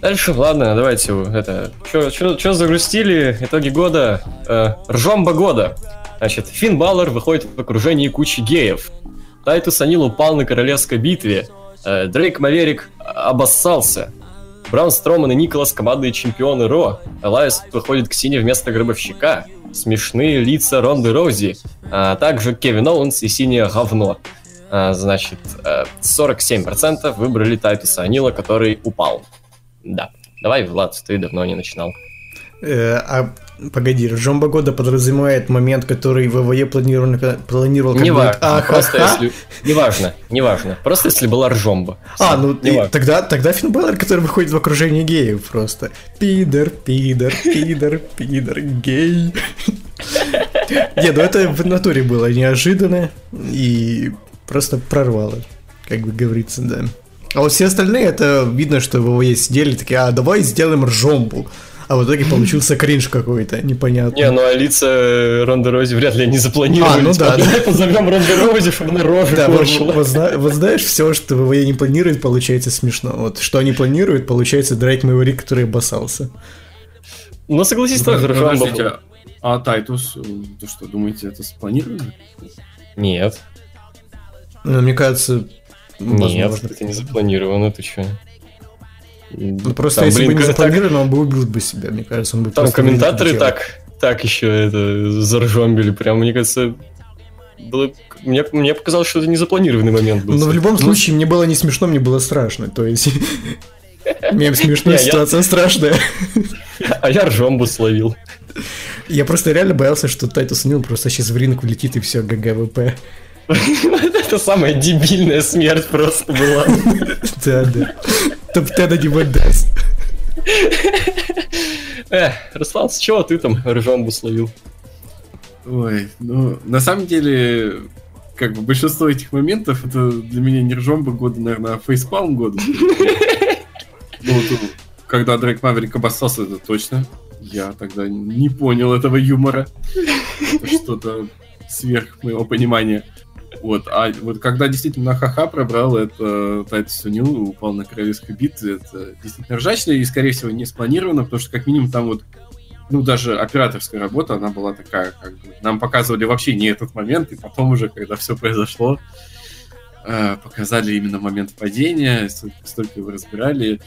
Дальше, ладно, давайте это. Что загрустили? Итоги года. Э, ржомба года. Значит, Финн Баллар выходит в окружении кучи геев. Тайтус Анил упал на королевской битве. Э, Дрейк Маверик обоссался. Браун Строман и Николас командные чемпионы Ро. Элайас выходит к Сине вместо Гробовщика. Смешные лица Ронды Рози. А также Кевин Оуэнс и синее говно. А, значит, 47% э, выбрали Тайтуса О'Нила, который упал. Да. Давай, Влад, ты давно не начинал.
Э, а Погоди, Ржомба года подразумевает момент, который ВВЕ планировал, планировал
как не важно, а, просто если... Неважно, неважно. Просто если была Ржомба.
А, ну и, тогда, тогда Финн Баллар, который выходит в окружении геев просто. Пидор, пидор, пидор, пидор, гей. Не, ну это в натуре было неожиданно и просто прорвало, как бы говорится, да. А вот все остальные, это видно, что в ВВЕ сидели такие, а давай сделаем ржомбу а в итоге получился кринж какой-то, непонятный.
Не, ну а лица Ронда Рози вряд ли они запланировали. А, ну да. Давай позовем Ронда Рози, чтобы она рожу да, вот,
вот, знаешь, все, что ВВЕ не планирует, получается смешно. Вот что они планируют, получается Дрейк Мэйвери, который обоссался.
Ну, согласись, тоже
Подождите, а Тайтус, то что, думаете, это спланировано?
Нет.
Ну, мне кажется,
Нет, это не запланировано, ты что?
Ну, просто там, если блин, бы не запланировано, так... он бы убил бы себя, мне кажется. Он бы
там комментаторы так, так еще это заржомбили, прям, мне кажется, было, мне, мне показалось, что это не запланированный момент был.
Но в любом ну, случае, мне было не смешно, мне было страшно, то есть... *laughs* Мне смешно, *laughs* ситуация страшная. *laughs*
А я ржомбу словил.
Я просто реально боялся, что Тайтус О'Нил просто сейчас в ринг улетит и все, GGWP.
Это самая дебильная смерть просто была.
Да, да. Топ-10 аниме даст.
Эх, Руслан, с чего ты там ржомбу словил?
Ой, ну, на самом деле, как бы большинство этих моментов, это для меня не ржомба года, наверное, а фейспалм года. *laughs* Ну, вот, когда Дрейк Маверик обоссался, это точно. Я тогда не понял этого юмора. Что-то сверх моего понимания. Вот, а вот когда действительно ха-ха пробрал, это Тайтус Сунил упал на королевской битве, это действительно ржачно и, скорее всего, не спланировано, потому что, как минимум, там вот ну, даже операторская работа, она была такая, как бы, нам показывали вообще не этот момент, и потом уже, когда все произошло, э, показали именно момент падения, столько его разбирали.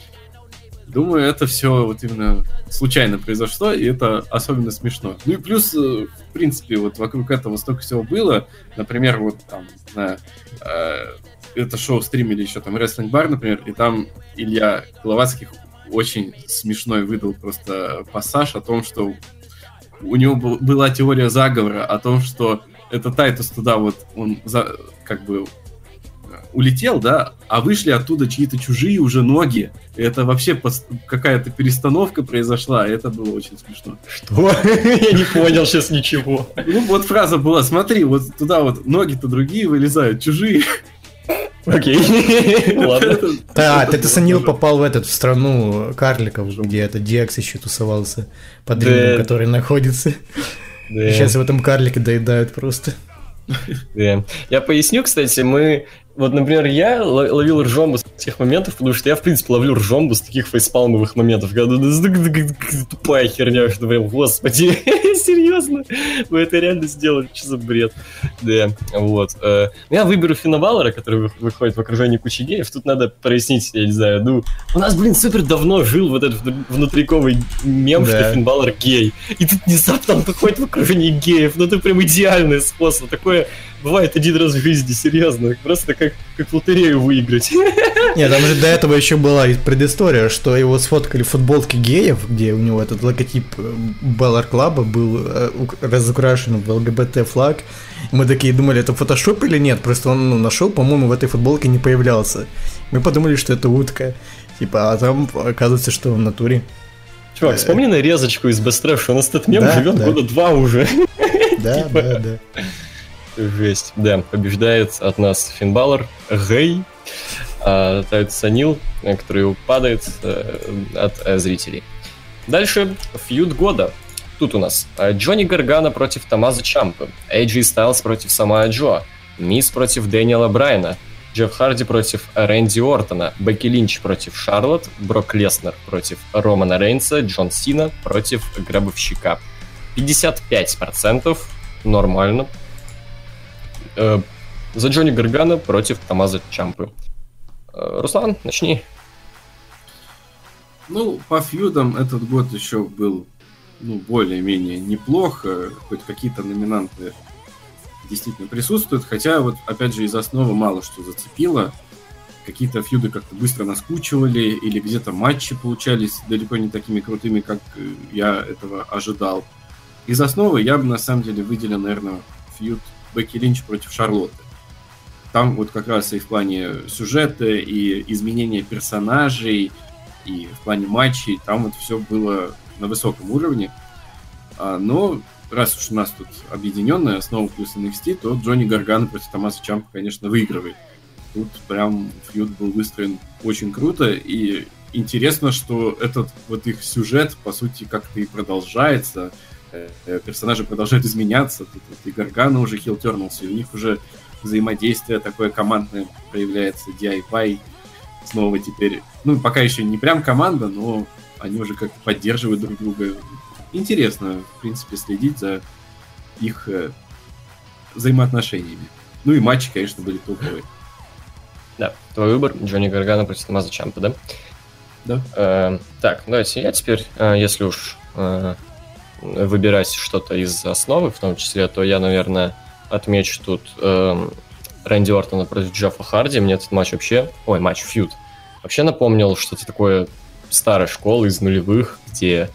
Думаю, это все вот именно случайно произошло, и это особенно смешно. Ну и плюс, э, в принципе, вот вокруг этого столько всего было. Например, вот там, на э, это шоу стримили еще там Wrestling Bar, например, и там Илья Головацких очень смешной выдал просто пассаж о том, что у него был, была теория заговора о том, что это Тайтус туда вот, он за, как бы улетел, да, а вышли оттуда чьи-то чужие уже ноги. Это вообще какая-то перестановка произошла, и это было очень смешно.
Что? *laughs* Я не понял сейчас ничего.
Ну, вот фраза была, смотри, вот туда вот ноги-то другие вылезают, чужие.
Окей. *laughs* Ладно.
Да, ты Санил попал в этот в страну карликов, где это Диакс еще тусовался под Римом, который находится. Сейчас в этом карлике доедают просто.
Я поясню, кстати, мы вот, например, я ловил ржомбу с таких моментов, потому что я, в принципе, ловлю ржомбу с таких фейспалмовых моментов, когда тупая херня, что прям, господи, *laughs* серьезно, вы это реально сделали, что за бред. Да, вот. Э, ну, я выберу Финна который выходит в окружении кучи геев, тут надо прояснить, я не знаю, ну, у нас, блин, супер давно жил вот этот внутриковый мем, да. что Финн гей, и тут внезапно он выходит в окружении геев, ну, это прям идеальный способ, такое бывает один раз в жизни, серьезно. Просто как, как лотерею выиграть. *laughs*
Нет, там же до этого еще была предыстория, что его сфоткали в футболке геев, где у него этот логотип Беллар Клаба был э, разукрашен в ЛГБТ флаг. Мы такие думали, это фотошоп или нет, просто он ну, нашел, по-моему, в этой футболке не появлялся. Мы подумали, что это утка. Типа, а там оказывается, что в натуре.
Чувак, вспомни нарезочку из Trash, у нас этот мем да, живет да. года два уже.
Да, *laughs* типа... да, да.
Жесть. Да, побеждает от нас Финбаллар, Гей, а, Санил, который падает э, от э, зрителей. Дальше фьюд года. Тут у нас э, Джонни Гаргана против Томаза Чампы, Эйджи Стайлз против Самая Джо, Мисс против Дэниела Брайана, Джефф Харди против Рэнди Ортона, Бекки Линч против Шарлотт, Брок Леснер против Романа Рейнса, Джон Сина против Гробовщика. 55% нормально, Э, за Джонни Гаргана против Тамаза Чампы. Э, Руслан, начни.
Ну, по фьюдам этот год еще был ну, более-менее неплох. Хоть какие-то номинанты действительно присутствуют. Хотя, вот, опять же, из основы мало что зацепило. Какие-то фьюды как-то быстро наскучивали, или где-то матчи получались далеко не такими крутыми, как э, я этого ожидал. Из основы я бы, на самом деле, выделил, наверное, фьюд Бекки Линч против Шарлотты. Там вот как раз и в плане сюжета, и изменения персонажей, и в плане матчей, там вот все было на высоком уровне. А, но раз уж у нас тут объединенная основа плюс NXT, то Джонни Гаргана против Томаса Чампа, конечно, выигрывает. Тут прям фьюд был выстроен очень круто, и интересно, что этот вот их сюжет, по сути, как-то и продолжается. Э, персонажи продолжают изменяться. Тут вот и Гаргана уже хилтернулся, и у них уже взаимодействие такое командное проявляется, DIY снова теперь. Ну, пока еще не прям команда, но они уже как-то поддерживают друг друга. Интересно, в принципе, следить за их э, взаимоотношениями. Ну и матчи, конечно, были топовые.
Да, твой выбор Джонни Гаргана против Томаза Чампа, да?
Да.
Э, так, давайте я теперь, э, если уж выбирать что-то из основы, в том числе, то я, наверное, отмечу тут э, Рэнди Ортона против Джеффа Харди. Мне этот матч вообще... Ой, матч фьюд. Вообще напомнил что-то такое старой школы из нулевых, где,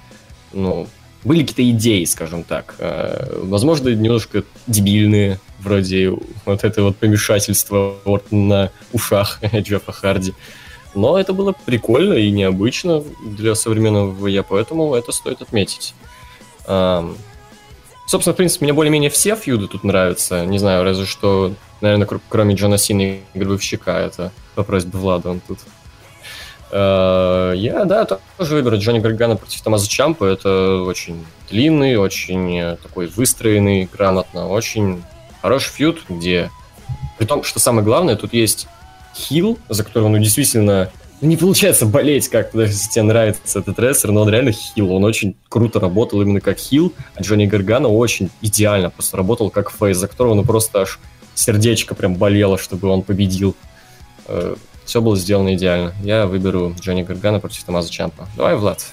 ну, были какие-то идеи, скажем так. Э, возможно, немножко дебильные, вроде вот это вот помешательство Ортона на ушах *laughs* Джеффа Харди. Но это было прикольно и необычно для современного я, поэтому это стоит отметить. Собственно, в принципе, мне более-менее все фьюды тут нравятся. Не знаю, разве что, наверное, кроме Джона Сина и Гробовщика, это по просьбе Влада он тут Э, я, да, тоже выберу Джонни Гаргана против Томаса Чампа. Это очень длинный, очень э, такой выстроенный, грамотно, очень хороший фьюд, где... При том, что самое главное, тут есть хил, за которого, ну, действительно, не получается болеть как-то, если тебе нравится этот рестлер, но он реально хил. Он очень круто работал именно как хил, а Джонни Гаргана очень идеально просто работал как фейс, за которого, ну, просто аж сердечко прям болело, чтобы он победил. Э, Все было сделано идеально. Я выберу Джонни Гаргана против Томаза Чампа. Давай, Влад.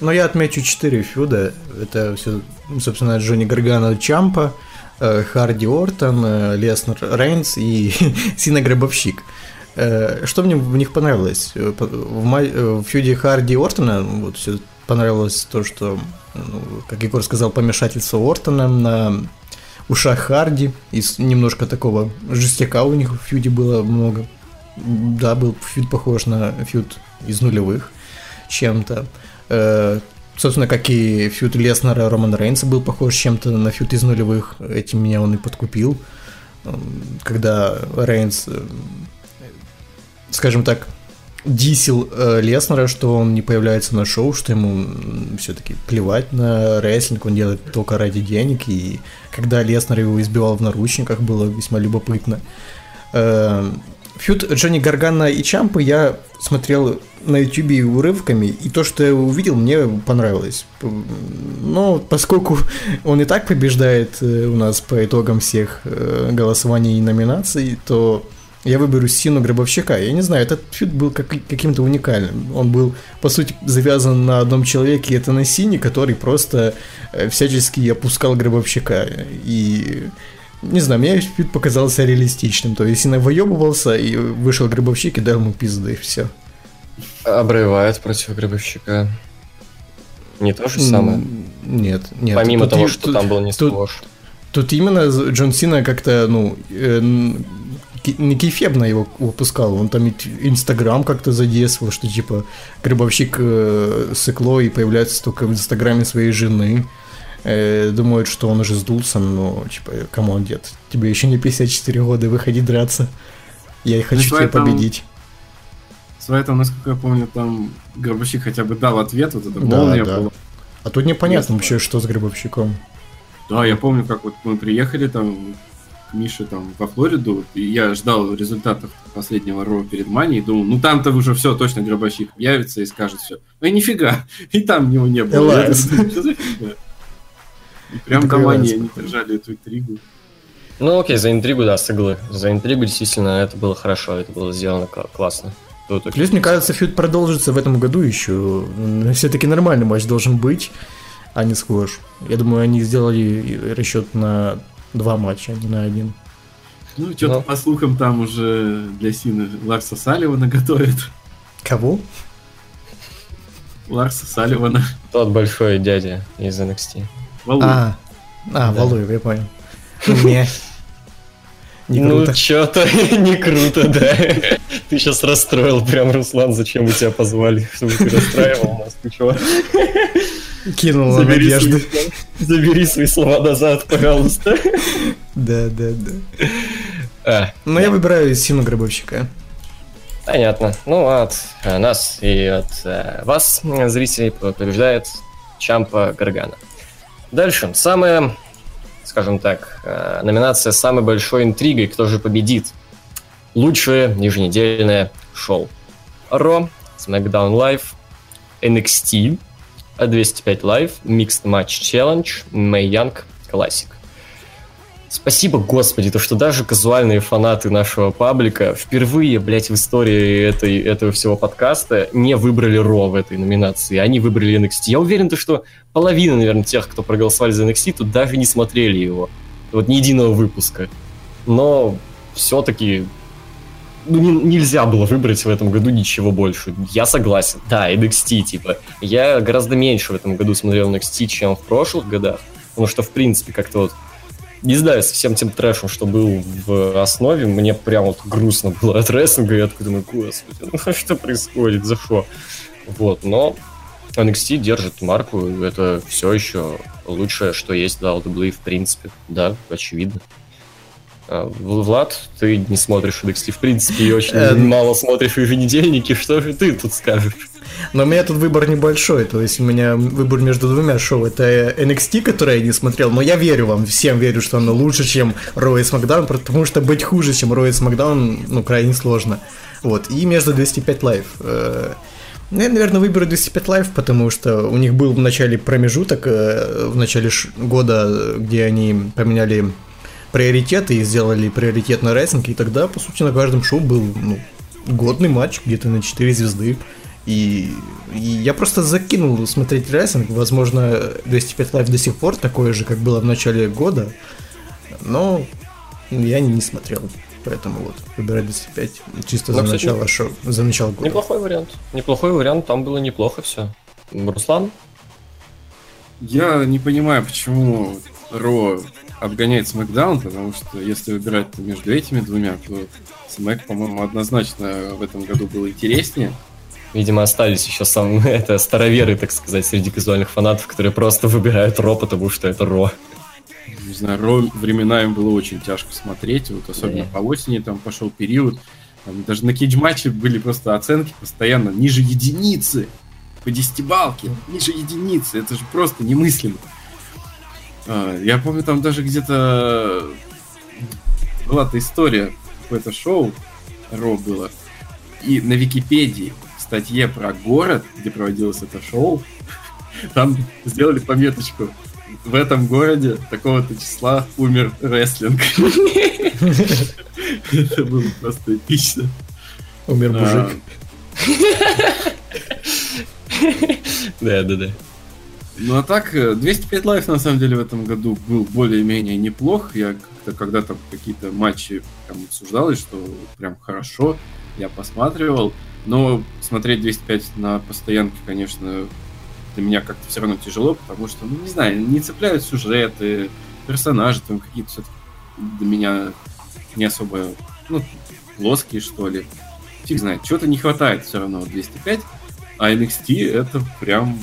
Ну, я отмечу 4 фьюда. Это все, собственно, Джонни Гаргана Чампа, э, Харди Ортон, э, Леснер Рейнс и *laughs* Сина Гробовщик. Что мне в них понравилось? В, май... в фьюде Харди Ортона вот все понравилось то, что, ну, как Егор сказал, помешательство Ортона на ушах Харди, и немножко такого жестяка у них в фьюде было много. Да, был фьюд похож на фьюд из нулевых чем-то. Э, собственно, как и фьюд Леснера Романа Рейнса был похож чем-то на фьюд из нулевых. Этим меня он и подкупил. Когда Рейнс, э, скажем так, дисил э, Леснера, что он не появляется на шоу, что ему все-таки плевать на рестлинг, он делает только ради денег, и когда Леснер его избивал в наручниках, было весьма любопытно. Э, фьюд Джонни Гаргана и Чампы я смотрел на ютубе урывками, и то, что я увидел, мне понравилось. Но поскольку *laughs* он и так побеждает э, у нас по итогам всех э, голосований и номинаций, то я выберу Сину Гробовщика. Я не знаю, этот фьюд был как, каким-то уникальным. Он был, по сути, завязан на одном человеке, это на Сине, который просто э, всячески опускал Гробовщика. И не знаю, мне фьюд показался реалистичным. То есть Сина выебывался, и вышел Гробовщик и дал ему пизды, и все.
Обрывает против Гробовщика. Не то же самое?
Нет, нет.
Помимо тут, того, тут, что там был не
тут, Тут именно Джон Сина как-то, ну, не кейфебно его выпускал, он там Инстаграм как-то задействовал, что типа гробовщик э, сыкло и появляется только в Инстаграме своей жены. Э, думают, что он уже сдулся, но типа, come on, дед, тебе еще не 54 года, выходи драться. Я хочу тебя там... победить.
Своя там, насколько я помню, там гробовщик хотя бы дал ответ, вот это
да, да. А тут непонятно вообще, что с гробовщиком.
Да, я помню, как вот мы приехали там к Мише там во Флориду, и я ждал результатов последнего Ро перед Манией, думал, ну там-то уже все, точно гробовщик явится и скажет все. Ну и нифига, *laughs* и там него не было. *laughs* И прям Мании они держали эту интригу.
Ну окей, за интригу, да, сыглы. За интригу действительно это было хорошо, это было сделано классно.
Плюс, мне кажется, фьюд продолжится в этом году еще. Все-таки нормальный матч должен быть, а не сквош. Я думаю, они сделали расчет на два матча, а не на один.
Ну, что-то Но... по слухам там уже для Сины Ларса Салливана *laughs* готовят.
Кого?
Ларса Салливана.
Тот большой дядя из NXT.
Валуев. А, а да. Валуев, я понял. *laughs* Не.
Не ну, круто. Ну, что-то *laughs* не круто, да. Ты сейчас расстроил прям, Руслан, зачем мы тебя позвали, чтобы ты расстраивал нас, ты чего?
Кинула забери надежды.
Свои, забери свои слова назад, пожалуйста.
Да, да, да. А, Но да. я выбираю Сину Гробовщика.
Понятно. Ну, от нас и от э, вас, зрителей, побеждает Чампа Гаргана. Дальше. Самая, скажем так, э, номинация с самой большой интригой, кто же победит. Лучшее еженедельное шоу. Ро, SmackDown Live, NXT, 205 Live, Mixed Match Challenge, Мэй Янг Classic. Спасибо, господи, то, что даже казуальные фанаты нашего паблика впервые, блядь, в истории этой, этого всего подкаста не выбрали Ро в этой номинации. Они выбрали NXT. Я уверен, то, что половина, наверное, тех, кто проголосовали за NXT, тут даже не смотрели его. Вот ни единого выпуска. Но все-таки ну, не, нельзя было выбрать в этом году ничего больше. Я согласен. Да, NXT, типа. Я гораздо меньше в этом году смотрел NXT, чем в прошлых годах. Потому что, в принципе, как-то вот не знаю, со всем тем трэшем, что был в основе, мне прям вот грустно было от рестлинга, я такой думаю, господи, ну что происходит, за что? Вот, но NXT держит марку, это все еще лучшее, что есть в WWE в принципе, да, очевидно. А, Влад, ты не смотришь NXT в принципе и очень эм. мало смотришь еженедельники. Что же ты тут скажешь?
Но у меня тут выбор небольшой, то есть у меня выбор между двумя шоу. Это NXT, которое я не смотрел, но я верю вам, всем верю, что оно лучше, чем Roy и SmackDown, потому что быть хуже, чем Roy и SmackDown, ну, крайне сложно. Вот, и между 205 Live. Э, ну, я, наверное, выберу 205 Live, потому что у них был в начале промежуток, э, в начале года, где они поменяли приоритеты и сделали приоритет на рейтинг, и тогда, по сути, на каждом шоу был ну, годный матч, где-то на 4 звезды. И, и я просто закинул смотреть рестлинг. Возможно, 205 Live до сих пор такое же, как было в начале года. Но я не, не смотрел. Поэтому вот, выбирать 205 чисто Но, за, кстати, начало шоу, за начало года.
Неплохой вариант. Неплохой вариант, там было неплохо все. Руслан?
Я не понимаю, почему Ро обгоняет Смакдаун, потому что если выбирать между этими двумя, то Смэк, по-моему, однозначно в этом году был интереснее.
Видимо, остались еще сам *laughs* это староверы, так сказать, среди казуальных фанатов, которые просто выбирают Ро, потому что это Ро.
Не знаю, Ро временами было очень тяжко смотреть, вот особенно yeah. по осени там пошел период. Там, даже на кейдж-матче были просто оценки постоянно ниже единицы по десятибалке, ниже единицы. Это же просто немыслимо. А, я помню, там даже где-то была-то история, какое-то шоу Ро было. И на Википедии в статье про город, где проводилось это шоу, *laughs* там сделали пометочку. В этом городе такого-то числа умер рестлинг. *laughs* Это было просто эпично.
Умер а. мужик. *laughs*
Да, да, да.
Ну а так, 205 э, лайф на самом деле в этом году был более-менее неплох. Я как-то когда-то какие-то матчи там обсуждалось, что прям хорошо, я посматривал. Но смотреть 205 на постоянке, конечно, для меня как-то все равно тяжело, потому что, ну не знаю, не цепляют сюжеты, персонажи там какие-то все-таки для меня не особо, ну, плоские, что ли. Фиг знает, чего-то не хватает все равно 205, а NXT это прям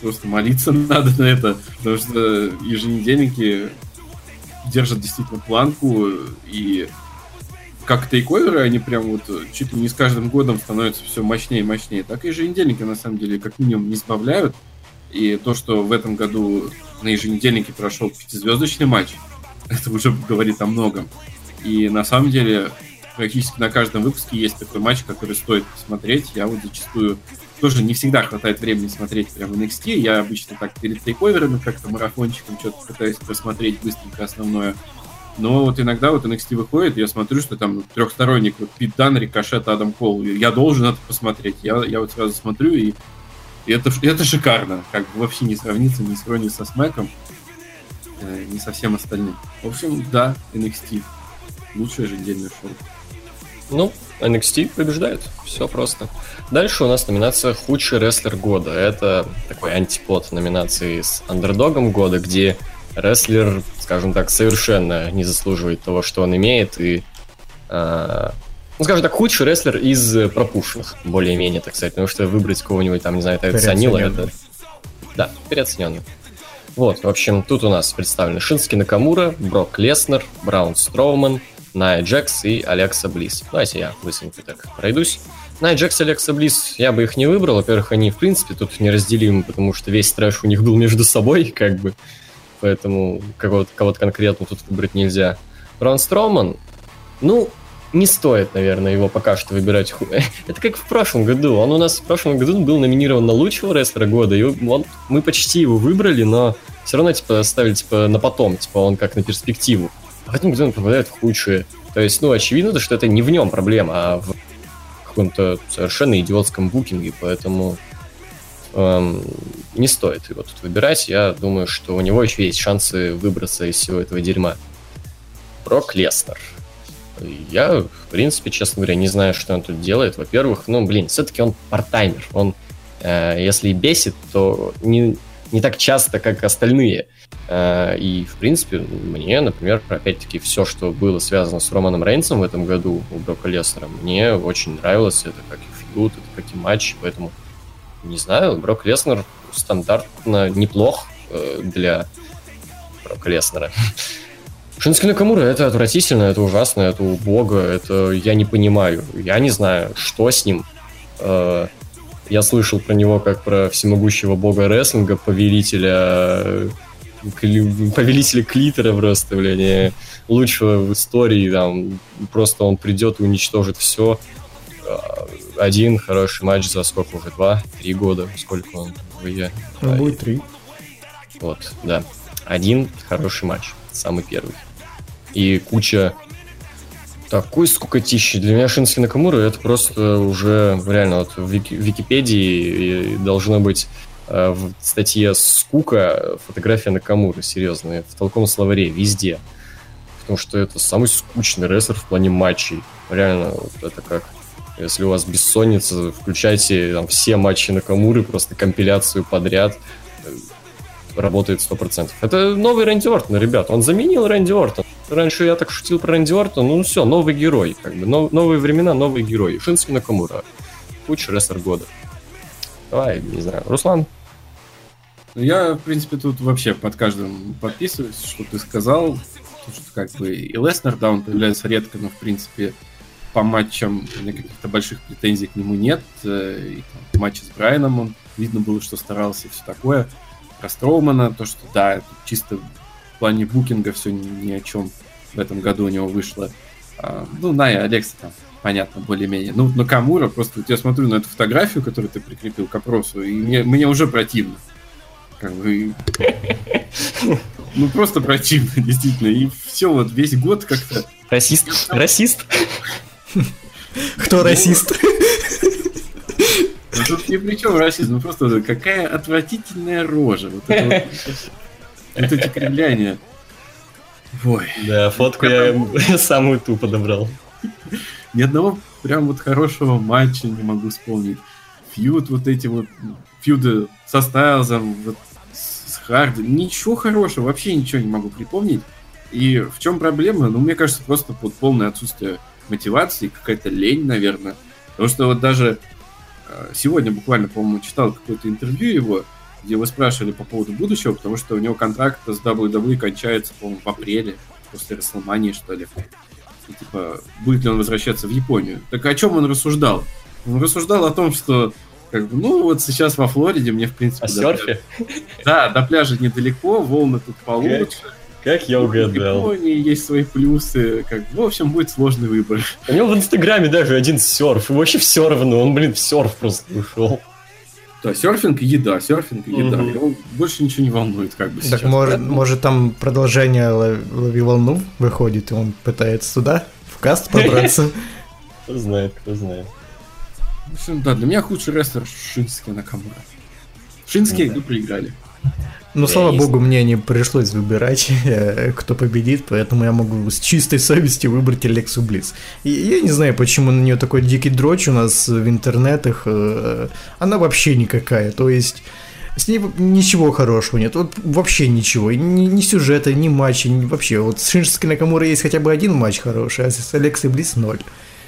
просто молиться *laughs* надо на это, потому что еженедельники держат действительно планку, и как тейковеры, они прям вот чуть ли не с каждым годом становятся все мощнее и мощнее, так и еженедельники, на самом деле, как минимум не сбавляют. И то, что в этом году на еженедельнике прошел пятизвездочный матч, *laughs* это уже говорит о многом. И на самом деле практически на каждом выпуске есть такой матч, который стоит посмотреть. Я вот зачастую тоже не всегда хватает времени смотреть прям NXT. Я обычно так перед тейковерами как-то марафончиком что-то пытаюсь просмотреть быстренько основное. Но вот иногда вот NXT выходит, я смотрю, что там трехсторонник, вот Пит Дан, Рикошет, Адам Кол. Я должен это посмотреть. Я, я вот сразу смотрю, и, и это, это шикарно. Как бы вообще не сравнится, не сравнится со Смэком, э, не со всем остальным. В общем, да, NXT. Лучшее ежедневное шоу.
Ну, NXT побеждает. Все просто. Дальше у нас номинация «Худший рестлер года». Это такой антипод номинации с андердогом года, где рестлер, скажем так, совершенно не заслуживает того, что он имеет, и э, ну, скажем так, худший рестлер из пропущенных, более-менее, так сказать, потому что выбрать кого-нибудь там, не знаю, это Санила, это... Да, переоцененный. Вот, в общем, тут у нас представлены Шински Накамура, Брок Леснер, Браун Строуман, Найя Джекс и Алекса Близ. Давайте я быстренько так пройдусь. Найя Джекс и Алекса Близ, я бы их не выбрал. Во-первых, они, в принципе, тут неразделимы, потому что весь трэш у них был между собой, *laughs* как бы. Поэтому кого-то, кого конкретно тут выбрать нельзя. Брон Строман, ну, не стоит, наверное, его пока что выбирать. *laughs* Это как в прошлом году. Он у нас в прошлом году был номинирован на лучшего рестлера года, и он, мы почти его выбрали, но все равно, типа, ставили, типа, на потом, типа, он как на перспективу а в этом году он попадает в худшие. То есть, ну, очевидно, что это не в нем проблема, а в каком-то совершенно идиотском букинге, поэтому эм, не стоит его тут выбирать. Я думаю, что у него еще есть шансы выбраться из всего этого дерьма. Брок Лестер. Я, в принципе, честно говоря, не знаю, что он тут делает. Во-первых, ну, блин, все-таки он партаймер. Он, э, если бесит, то не, не так часто, как остальные. Э, и, в принципе, мне, например, опять-таки, все, что было связано с Романом Рейнсом в этом году у Брока Леснера, мне очень нравилось. Это как и фигут, это как и матч, поэтому, не знаю, Брок Леснер стандартно неплох э, для Брока Леснера. *laughs* Шински Накамура это отвратительно, это ужасно, это убого, это я не понимаю. Я не знаю, что с ним. Э, я слышал про него как про всемогущего бога рестлинга, повелителя повелителя клитера просто, блин, лучшего в истории, там, просто он придет и уничтожит все. А, один хороший матч за сколько уже? Два? Три года? Сколько он в
ИЕ? Ну, будет три.
Вот, да. Один хороший матч. Самый первый. И куча такой скукотищи. Для меня Шински Накамура это просто уже реально вот в Википедии должно быть Э, в статье «Скука» фотография Накамуры, серьезно, в толком словаре, везде. Потому что это самый скучный рестлер в плане матчей. Реально, вот это как если у вас бессонница, включайте там, все матчи Накамуры, просто компиляцию подряд. Э, работает 100%. Это новый Рэнди Ортон, ребят. Он заменил Рэнди Ортон. Раньше я так шутил про Рэнди Ортон. Ну все, новый герой. Как бы, нов, новые времена, новый герой. Шински Накамура. Лучший рестлер года. Давай, не знаю. Руслан,
я, в принципе, тут вообще под каждым подписываюсь, что ты сказал. Что, как бы, и Леснер, да, он появляется редко, но, в принципе, по матчам у каких-то больших претензий к нему нет. Э, и, там, матче с Брайаном он видно было, что старался и все такое. Про Строумана, то, что, да, чисто плане букинга все ни, о чем в этом году у него вышло. А, ну, на и Алекса там, понятно, более-менее. Ну, на Камура, просто вот я смотрю на эту фотографию, которую ты прикрепил к опросу, и мне, мне уже противно. Как бы... *laughs* Ну, просто противно, действительно. И все, вот весь год как-то...
Расист? Расист?
Кто ну, расист? *laughs*
Ну, тут ни при чем расизм, просто какая отвратительная рожа. Вот это, вот, *laughs* это эти кривляния.
Ой. Да, фотку я *laughs* самую тупо подобрал.
Ни одного прям вот хорошего матча не могу вспомнить. Фьюд вот эти вот, фьюды со Стайлзом, вот Харди. Ничего хорошего, вообще ничего не могу припомнить. И в чем проблема? Ну, мне кажется, просто вот полное отсутствие мотивации, какая-то лень, наверное. Потому что вот даже э, сегодня буквально, по-моему, читал какое-то интервью его, где его спрашивали по поводу будущего, потому что у него контракт с WWE кончается, по-моему, в апреле, после Расселмании, что ли. И, типа, будет ли он возвращаться в Японию. Так о чем он рассуждал? Он рассуждал о том, что как бы, ну, вот сейчас во Флориде мне, в принципе...
О серфе?
Да, до пляжа недалеко, волны тут получше.
Как, как я угадал.
В Японии есть свои плюсы. Как, в общем, будет сложный выбор.
У него в Инстаграме даже один серф. Ему вообще все равно. Он, блин, в серф просто ушел.
Да, серфинг и еда, серфинг и еда. Угу. Его больше ничего не волнует, как бы
Так может, может там продолжение «Лови волну» выходит, и он пытается туда, в каст пробраться. *laughs*
Кто знает, кто знает.
В общем, да, для меня худший рестлер Шински Накамура. Шински ну, да. проиграли.
Ну, слава богу, мне не пришлось выбирать, *laughs* кто победит, поэтому я могу с чистой совестью выбрать Алексу Близ. И я не знаю, почему на нее такой дикий дрочь у нас в интернетах. Э, она вообще никакая. То есть с ней ничего хорошего нет, вот вообще ничего, ни, ни сюжета, ни матча, ни, вообще, вот с Шиншиски Накамура есть хотя бы один матч хороший, а с Алексой Близ ноль.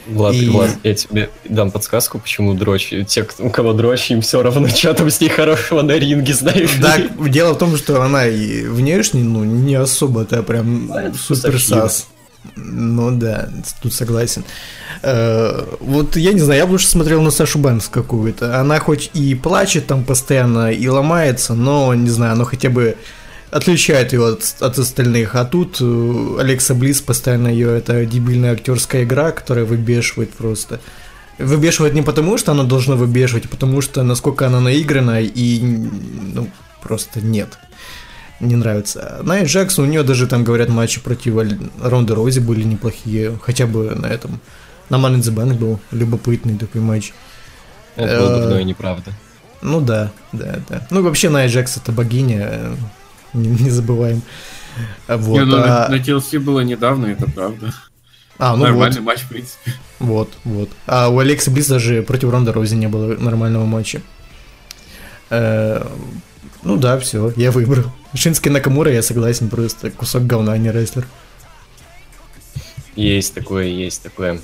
Влад, и... Влад, я тебе дам подсказку, почему дрочь. Те, у кого дрочь, им все равно, *laughs* что там с ней хорошего на ринге, знаешь.
Да, дело в том, что она и внешне, ну, не особо-то прям а, супер сас. Ну да, тут согласен. Э, вот я не знаю, я бы лучше смотрел на Сашу Бэнкс какую-то. Она хоть и плачет там постоянно, и ломается, но, не знаю, она хотя бы отличает ее от, от остальных. А тут э, Алекса Близ постоянно ее это дебильная актерская игра, которая выбешивает просто. Выбешивает не потому, что она должна выбешивать, а потому что насколько она наиграна и ну, просто нет. Не нравится. Найт Джексон, у нее даже там, говорят, матчи против Ронда Рози были неплохие. Хотя бы на этом. На Money in the Bank был любопытный такой матч.
Это было давно и неправда.
Ну да, да, да. Ну вообще Найт Джекс это богиня *laughs* не, не забываем.
Вот, не, ну, а... на, на TLC было недавно, это правда.
А, ну
Нормальный
вот.
матч, в принципе.
Вот, вот. А у Алекса Близ даже против Ронда Рози не было нормального матча. Э, ну да, все, я выбрал. Шински Накамура, я согласен, просто кусок говна, а не рестлер.
Есть такое, есть такое.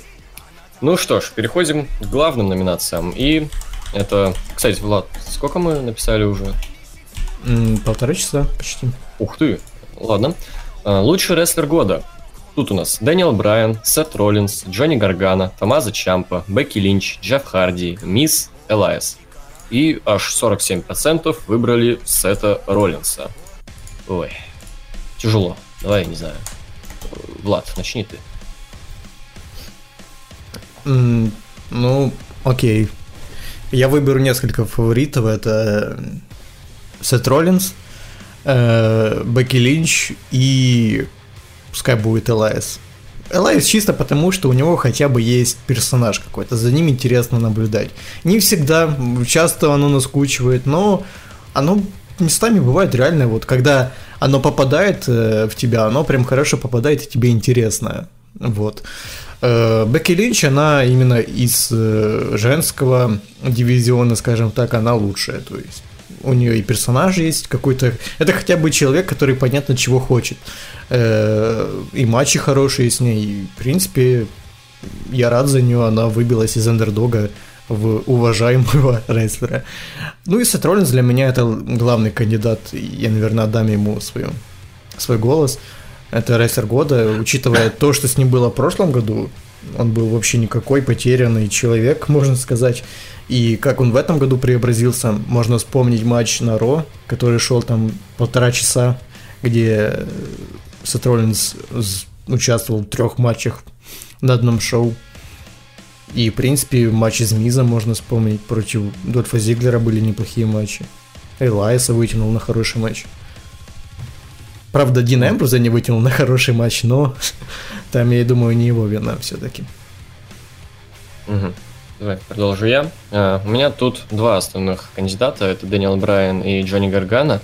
Ну что ж, переходим к главным номинациям. И это, кстати, Влад, сколько мы написали уже?
Полтора часа почти.
Ух ты, ладно. А, лучший рестлер года. Тут у нас Дэниел Брайан, Сет Роллинс, Джонни Гаргано, Томазо Чампа, Бекки Линч, Джефф Харди, Миз, Элайас. И аж 47% выбрали Сета Роллинса. Ой, тяжело. Давай, не знаю. Влад, начни ты.
Мм, ну, окей. Я выберу несколько фаворитов. Это Сет Роллинс, э, Бекки Линч и пускай будет Элайс. Элайс чисто потому, что у него хотя бы есть персонаж какой-то, за ним интересно наблюдать. Не всегда, часто оно наскучивает, но оно местами бывает реально, вот когда оно попадает э, в тебя, оно прям хорошо попадает, и тебе интересно. Вот. Э, Бекки Линч, она именно из э, женского дивизиона, скажем так, она лучшая. То есть у нее и персонаж есть какой-то. Это хотя бы человек, который понятно чего хочет. И матчи хорошие с ней. И, в принципе, я рад за нее. Она выбилась из андердога в уважаемого *laughs* рестлера. Ну и Сет Роллинс для меня это главный кандидат. Я, наверное, отдам ему свою, свой голос. Это рестлер года, учитывая то, что с ним было в прошлом году. Он был вообще никакой потерянный человек, можно сказать. И как он в этом году преобразился, можно вспомнить матч на Ро, который шел там полтора часа, где Сет Роллинс участвовал в трех матчах на одном шоу. И, в принципе, матчи с Мизом можно вспомнить. Против Дольфа Зиглера были неплохие матчи. Элайса вытянул на хороший матч. Правда, Дин Эмбруза не вытянул на хороший матч, но там, я думаю, не его вина все-таки.
Угу. Давай, продолжу я. Uh, у меня тут два основных кандидата. Это Дэниел Брайан и Джонни Гаргана.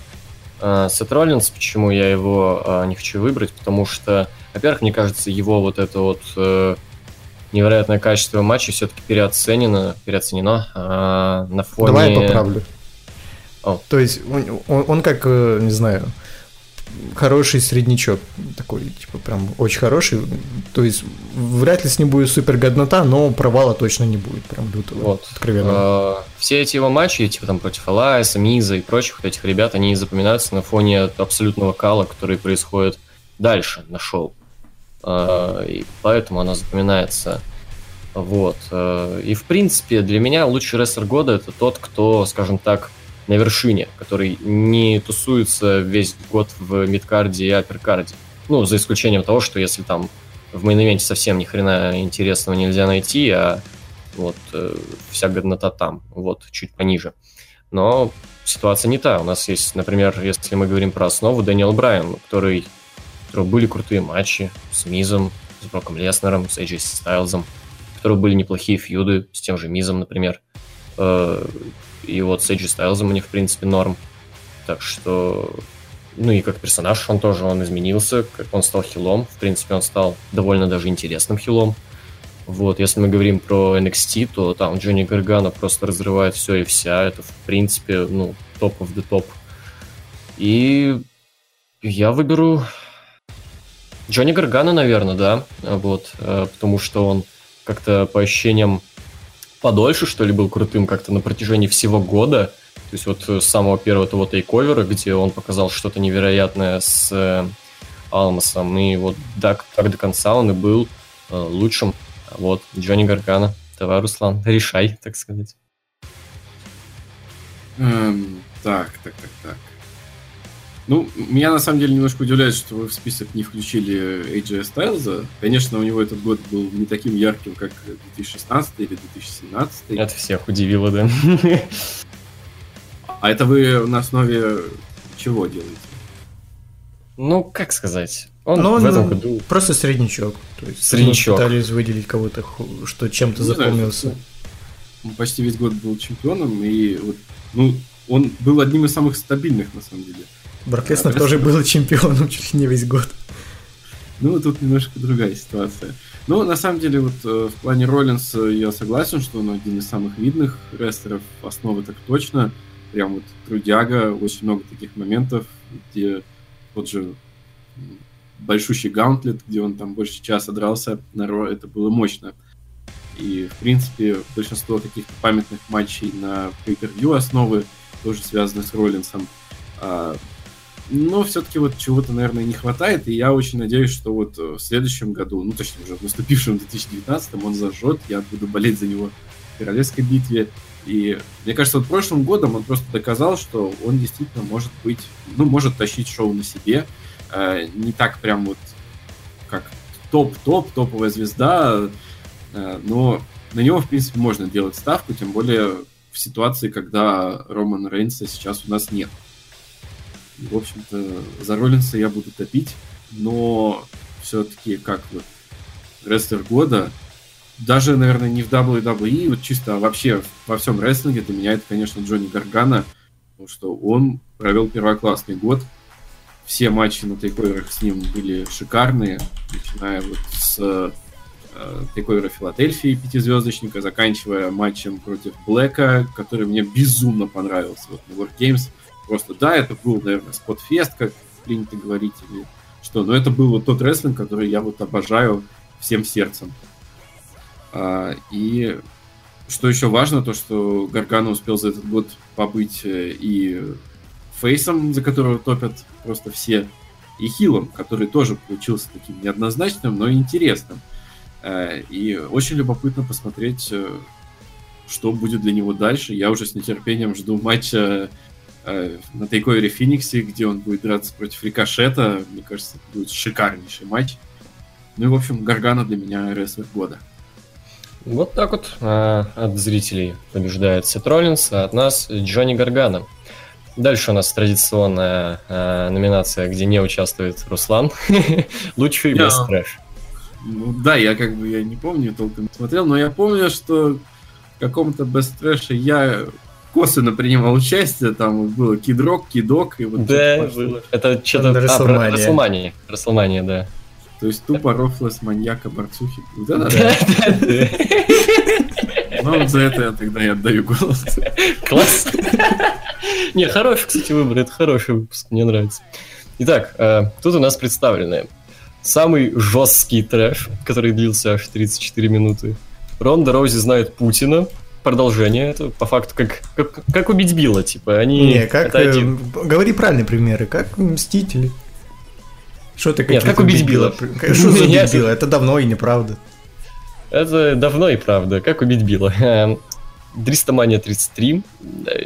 Uh, Сет Роллинс, почему я его uh, не хочу выбрать? Потому что, во-первых, мне кажется, его вот это вот э, невероятное качество матча все-таки переоценено, переоценено а, на фоне...
Давай я поправлю. О. То есть он, он, он как, э, не знаю, хороший среднячок, такой, типа, прям очень хороший. То есть вряд ли с ним будет супер годнота, но провала точно не будет, прям лютого,
вот. откровенно. А, все эти его матчи, типа там против Алайса, Миза и прочих вот этих ребят, они запоминаются на фоне абсолютного кала, который происходит дальше на шоу. А, и поэтому она запоминается. Вот. А, и в принципе для меня лучший рестлер года это тот, кто, скажем так, на вершине, который не тусуется весь год в мидкарде и апперкарде. Ну, за исключением того, что если там в main совсем ни хрена интересного нельзя найти, а вот э, вся годнота там, вот, чуть пониже. Но ситуация не та. У нас есть, например, если мы говорим про основу, Дэниел Брайан, который которого были крутые матчи с Мизом, с Броком Леснером, с AJ Стайлзом, у которого были неплохие фьюды с тем же Мизом, например. Э, и вот с AJ Стайлзом них, в принципе, норм. Так что... Ну и как персонаж он тоже, он изменился, как он стал хилом. В принципе, он стал довольно даже интересным хилом. Вот, если мы говорим про NXT, то там Джонни Гаргана просто разрывает все и вся. Это, в принципе, ну, топ of the топ. И я выберу Джонни Гаргана, наверное, да, вот, э, потому что он как-то по ощущениям подольше, что ли, был крутым как-то на протяжении всего года. То есть вот с самого первого того тейковера, где он показал что-то невероятное с э, Алмасом, и вот так, так до конца он и был э, лучшим. Вот, Джонни Гаргана. Давай, Руслан, решай, так сказать.
Эм, так, так, так, так. Ну, меня на самом деле немножко удивляет, что вы в список не включили AJ Styles. Конечно, у него этот год был не таким ярким, как 2016 или 2017.
Это всех удивило, да.
А это вы на основе чего делаете?
Ну, как сказать?
Он Но в этом году... Просто среднячок. То есть
среднячок.
пытались выделить кого-то, что чем-то ну, запомнился. Да,
он почти весь год был чемпионом, и вот, ну, он был одним из самых стабильных, на самом деле.
Брок Леснер а, тоже был чемпионом чуть ли не весь год.
Ну, тут немножко другая ситуация. Ну, на самом деле, вот э, в плане Роллинса я согласен, что он один из самых видных рестлеров, основы так точно. Прям вот трудяга, очень много таких моментов, где тот же большущий гаунтлет, где он там больше часа дрался на Ро, это было мощно. И, в принципе, большинство каких-то памятных матчей на pay основы тоже связаны с Роллинсом. А но все-таки вот чего-то, наверное, не хватает, и я очень надеюсь, что вот в следующем году, ну, точнее, уже в наступившем 2019 он зажжет, я буду болеть за него в королевской битве, и мне кажется, вот прошлым годом он просто доказал, что он действительно может быть, ну, может тащить шоу на себе, э, не так прям вот как топ-топ, топовая звезда, э, но на него, в принципе, можно делать ставку, тем более в ситуации, когда Роман Рейнса сейчас у нас нет. В общем-то, за Роллинса я буду топить, но все-таки как вот рестлер года, даже, наверное, не в WWE, вот чисто а вообще во всем рестлинге для меня это, конечно, Джонни Гаргана, потому что он провел первоклассный год. Все матчи на тейковерах с ним были шикарные, начиная вот с э, тейковера Филадельфии пятизвездочника, заканчивая матчем против Блэка, который мне безумно понравился вот на War Games. Просто, да, это был, наверное, спотфест, как принято говорить, или что, но это был вот тот рестлинг, который я вот обожаю всем сердцем. А, и что еще важно, то что Гаргана успел за этот год побыть э, и фейсом, за которого топят просто все, и хилом, который тоже получился таким неоднозначным, но интересным. Э, и очень любопытно посмотреть, э, что будет для него дальше. Я уже с нетерпением жду матча на тейковере Фениксе, где он будет драться против Рикошета. Мне кажется, это будет шикарнейший матч. Ну и, в общем, Гаргана для меня рестлер года.
Вот так вот а, от зрителей побеждает Сет Роллинс, а от нас Джонни Гаргана. Дальше у нас традиционная а, номинация, где не участвует Руслан. *laughs* Лучший yeah. без трэш.
Ну, да, я как бы я не помню, толком не смотрел, но я помню, что в каком-то без трэше я косвенно принимал участие, там было кидрок, кидок и вот
Да, было. Это что-то... А, Расселмания. Расселмания, да.
То есть тупо рофлес маньяка борцухи. Да, да, Ну, вот за это я тогда и отдаю голос.
Класс. Не, хороший, кстати, выбор. Это хороший выпуск, мне нравится. Итак, э, тут у нас представлены самый жесткий трэш, который длился аж 34 минуты. Ронда Роузи знает Путина. Продолжение это по факту как, как, как убить Билла, типа. Они
Не, как... Э, говори правильные примеры, как Мстители. Что ты
Нет, как убить Билла?
Что за *laughs* убить Билла? Это давно и неправда.
Это давно и правда. Как убить Билла? Эм, Дристомания 33.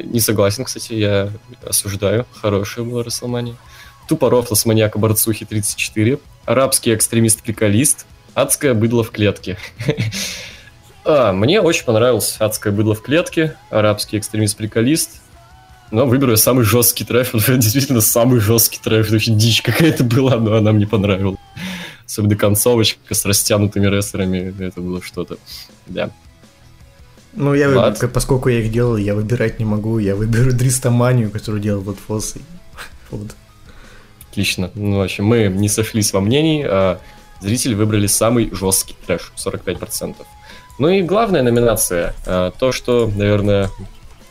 Не согласен, кстати, я осуждаю. Хорошая была Расселмания. Тупоров с маньяка Борцухи 34. Арабский экстремист-приколист. Адское быдло в клетке. *laughs* а, мне очень понравилось Адское быдло в клетке. Арабский экстремист-приколист. Но выберу самый жесткий трэш. Это *laughs* действительно самый жесткий трэш. Это очень дичь какая-то была, но она мне понравилась. Особенно концовочка с растянутыми рестлерами. Это было что-то. Да.
Ну, я, Влад? поскольку я их делал, я выбирать не могу. Я выберу Дристоманию, которую делал вот Фосс. Вот. *laughs*
Отлично. Ну, в общем, мы не сошлись во мнении, а зрители выбрали самый жесткий трэш, 45%. Ну и главная номинация, а, то, что, наверное,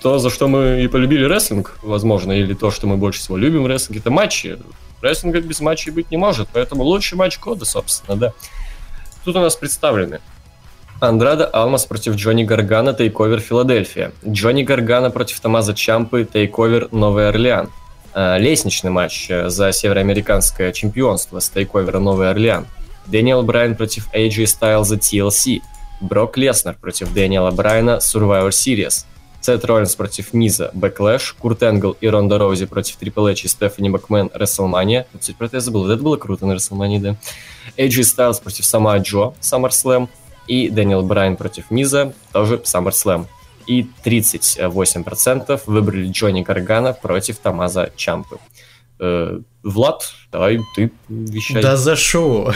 то, за что мы и полюбили рестлинг, возможно, или то, что мы больше всего любим в рестлинге, это матчи. Рестлинга без матчей быть не может, поэтому лучший матч года, собственно, да. Тут у нас представлены Андрада Алмас против Джонни Гаргана, Тейковер Филадельфия. Джонни Гаргана против Томаза Чампы, Тейковер Новый Орлеан. А, лестничный матч э, за североамериканское чемпионство с Тейковера Новый Орлеан. Дэниел Брайан против AJ Styles TLC. Брок Леснер против Дэниела Брайана Survivor Series. Сет Роллинс против Миза, Бэклэш, Курт Энгл и Ронда Раузи против Трипл Эйч и Стефани Макмен, Рестлмания. Кстати, про это я забыл. Это было круто на Рестлмании, да. AJ Styles против Сама Джо, SummerSlam. И Дэниел Брайан против Миза, тоже SummerSlam. И 38% выбрали Джонни Гаргана против Тамаза Чампы. Э, Влад, давай ты вещай.
Да за шо?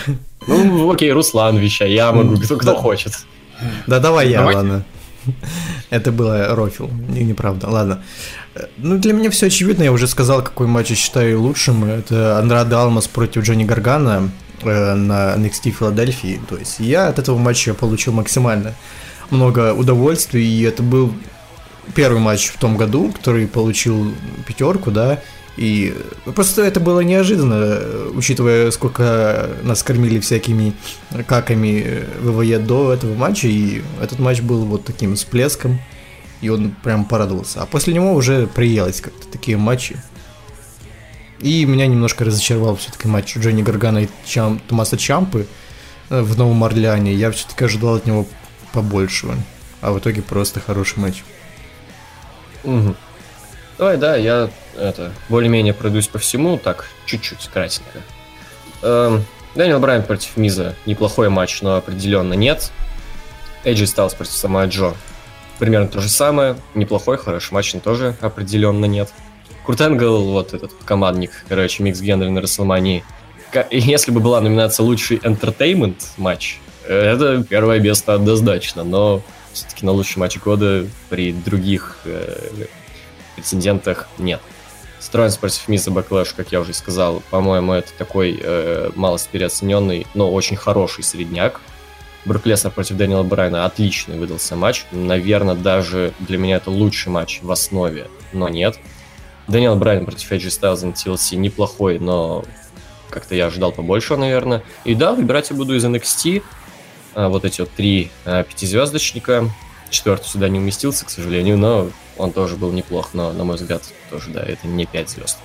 Ну, окей, Руслан вещай, я могу, кто, кто хочет.
Да давай я, ладно. Это было рофил, неправда. Ладно. Ну, для меня все очевидно, я уже сказал, какой матч я считаю лучшим. Это Андрада Алмас против Джонни Гаргана э, на NXT Филадельфии. То есть я от этого матча получил максимально много удовольствия, и это был первый матч в том году, который получил пятерку, да, и просто это было неожиданно, учитывая, сколько нас кормили всякими каками ВВЕ до этого матча, и этот матч был вот таким всплеском, и он прям порадовался. А после него уже приелось как-то такие матчи. И меня немножко разочаровал все-таки матч Джонни Гаргана и Чам, Томаса Чампы э, в Новом Орлеане. Я все-таки ожидал от него побольшего. А в итоге просто хороший матч.
Угу. Давай, да, я это более-менее пройдусь по всему, так, чуть-чуть, кратенько. Эм, Дэниел Брайан против Миза. Неплохой матч, но определенно нет. Эйджи Стайлс против Самоа Джо. Примерно то же самое. Неплохой, хороший матч, но тоже определенно нет. Курт Энгл, вот этот командник, короче, mix gender на Рестлмании. *laughs* Если бы была номинация лучший entertainment матч, это первое место однозначно, но все-таки на лучший матч года при других э, претендентах нет. Сет Роллинс против Миза Бэклэш, как я уже сказал, по-моему, это такой э, малость переоцененный, но очень хороший средняк. Брок Леснар против Дэниела Брайана отличный выдался матч. Наверное, даже для меня это лучший матч в основе, но нет. Дэниел Брайан против Эджи Стайлза на TLC неплохой, но как-то я ожидал побольше, наверное. И да, выбирать я буду из NXT. А, вот эти вот три а, пятизвездочника. Четвертый сюда не уместился, к сожалению, но он тоже был неплох, но, на мой взгляд, тоже, да, это не 5 звезд.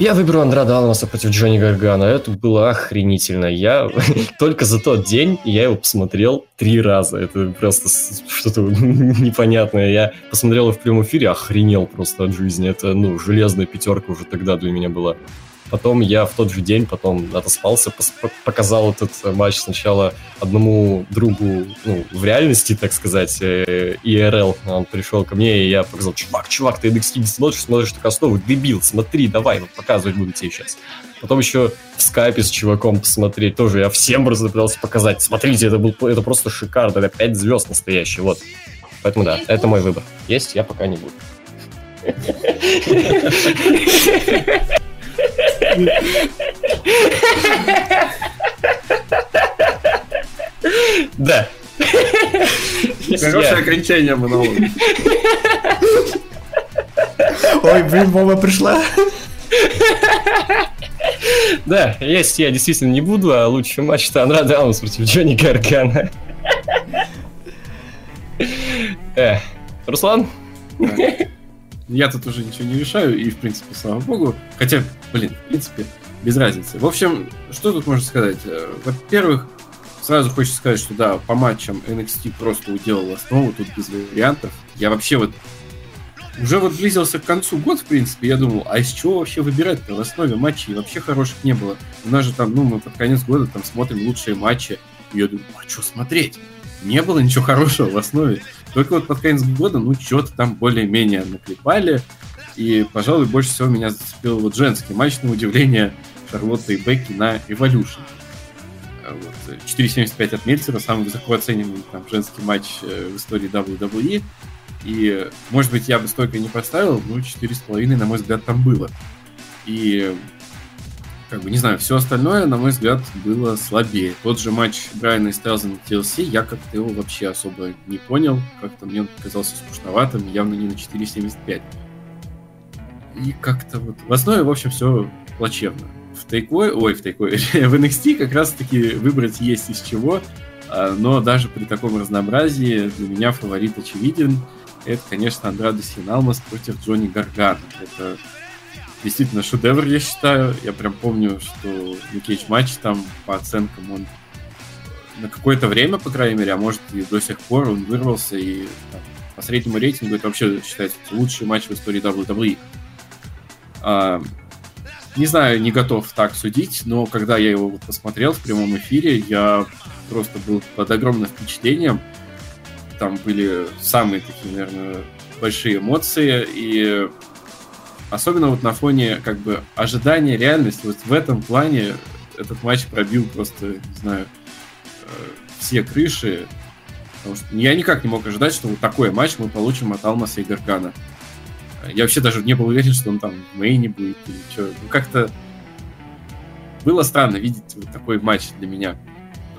Я выберу Андрада Алмаса против Джонни Гаргана. Это было охренительно. Я *laughs* только за тот день я его посмотрел три раза. Это просто что-то *laughs* непонятное. Я посмотрел его в прямом эфире, охренел просто от жизни. Это, ну, железная пятерка уже тогда для меня была. Потом я в тот же день потом отоспался, показал этот матч сначала одному другу, ну, в реальности, так сказать, э, ИРЛ. Он пришел ко мне, и я показал, чувак, чувак, ты NXT не смотришь, смотришь такая основу, дебил, смотри, давай, вот показывать буду тебе сейчас. Потом еще в скайпе с чуваком посмотреть тоже. Я всем просто пытался показать. Смотрите, это, был, это просто шикарно. Это 5 звезд настоящие. Вот. Поэтому да, это мой выбор. Есть я пока не буду. Да.
Хорошее окончание монолога.
Ой, блин, мама пришла.
Да, есть я действительно не буду, а лучший матч это Андрад Алмас против Джонни Гаргана. Э, Руслан?
Я тут уже ничего не решаю, и, в принципе, слава богу. Хотя, блин, в принципе, без разницы. В общем, что тут можно сказать? Э, во-первых, сразу хочется сказать, что да, по матчам NXT просто уделал основу, тут без вариантов. Я вообще вот уже вот близился к концу год, в принципе, я думал, а из чего вообще выбирать-то в основе матчей? Вообще хороших не было. У нас же там, ну, мы под конец года там смотрим лучшие матчи. И я думаю, а что смотреть? Не было ничего хорошего в основе. Только вот под конец года, ну, что-то там более-менее наклепали. И, пожалуй, больше всего меня зацепил вот женский матч, на удивление, Шарлотта и Бекки на Evolution. А вот, 4.75 от Мельцера, самый высоко оцененный там, женский матч э, в истории WWE. И, может быть, я бы столько не поставил, но 4,5, на мой взгляд, там было. И как бы, не знаю, все остальное, на мой взгляд, было слабее. Тот же матч Брайана и Стайлза на TLC, я как-то его вообще особо не понял. Как-то мне он показался скучноватым, явно не на 4.75. И как-то вот... В основе, в общем, все плачевно. В тейкой, ой, в тейкой, *laughs* в NXT как раз-таки выбрать есть из чего, а, но даже при таком разнообразии для меня фаворит очевиден. Это, конечно, Андрадо Синалмас против Джонни Гаргана. Это действительно шедевр, я считаю. Я прям помню, что Никейдж матч там по оценкам он на какое-то время, по крайней мере, а может и до сих пор он вырвался и там, по среднему рейтингу это вообще считается лучший матч в истории WWE. А, не знаю, не готов так судить, но когда я его посмотрел в прямом эфире, я просто был под огромным впечатлением. Там были самые такие, наверное, большие эмоции, и Особенно вот на фоне как бы ожидания реальности. Вот в этом плане этот матч пробил просто, не знаю, э, все крыши. Потому что я никак не мог ожидать, что вот такой матч мы получим от Алмаса и Гаргана. Я вообще даже не был уверен, что он там в мейне будет или что. Ну, как-то было странно видеть вот такой матч для меня.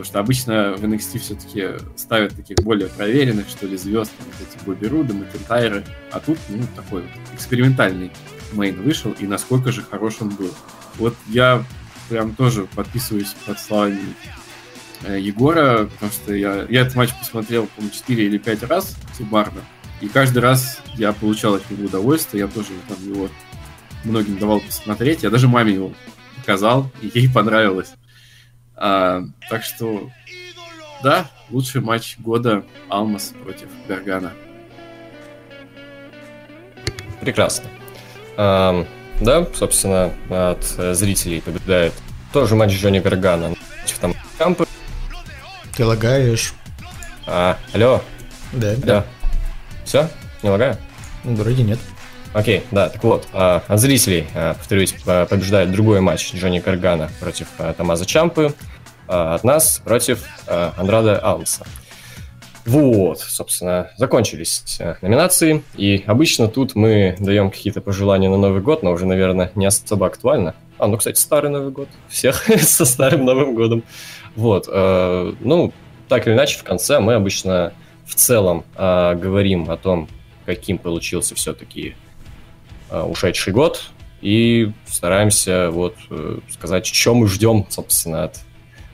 Потому что обычно в NXT все-таки ставят таких более проверенных, что ли, звезд, вот эти Бобби Руды, Макентайры. А тут, ну, такой вот экспериментальный мейн вышел и насколько же хорош он был. Вот я прям тоже подписываюсь под словами э, Егора, потому что я, я этот матч посмотрел, по-моему, 4 или 5 раз суммарно, и каждый раз я получал от него удовольствие, я тоже там его многим давал посмотреть. Я даже маме его показал, и ей понравилось. А, так что, да, лучший матч года Алмас против Гаргана.
Прекрасно. А, да, собственно, от зрителей побеждает тоже матч Джонни Гаргана. Там кампы.
Ты лагаешь.
А, алло.
Да.
Да. Все? Не лагаю?
Вроде нет.
Окей, да, так вот, а, от зрителей, а, повторюсь, побеждает другой матч Джонни Каргана против а, Тамаза Чампы, от нас против Андрада Алмса. Вот, собственно, закончились номинации, и обычно тут мы даем какие-то пожелания на Новый год, но уже, наверное, не особо актуально. А, ну, кстати, старый Новый год. Всех *laughs* со старым Новым годом. Вот, ну, так или иначе, в конце мы обычно в целом говорим о том, каким получился все-таки Э, ушедший год и стараемся вот э, сказать, что мы ждем, собственно, от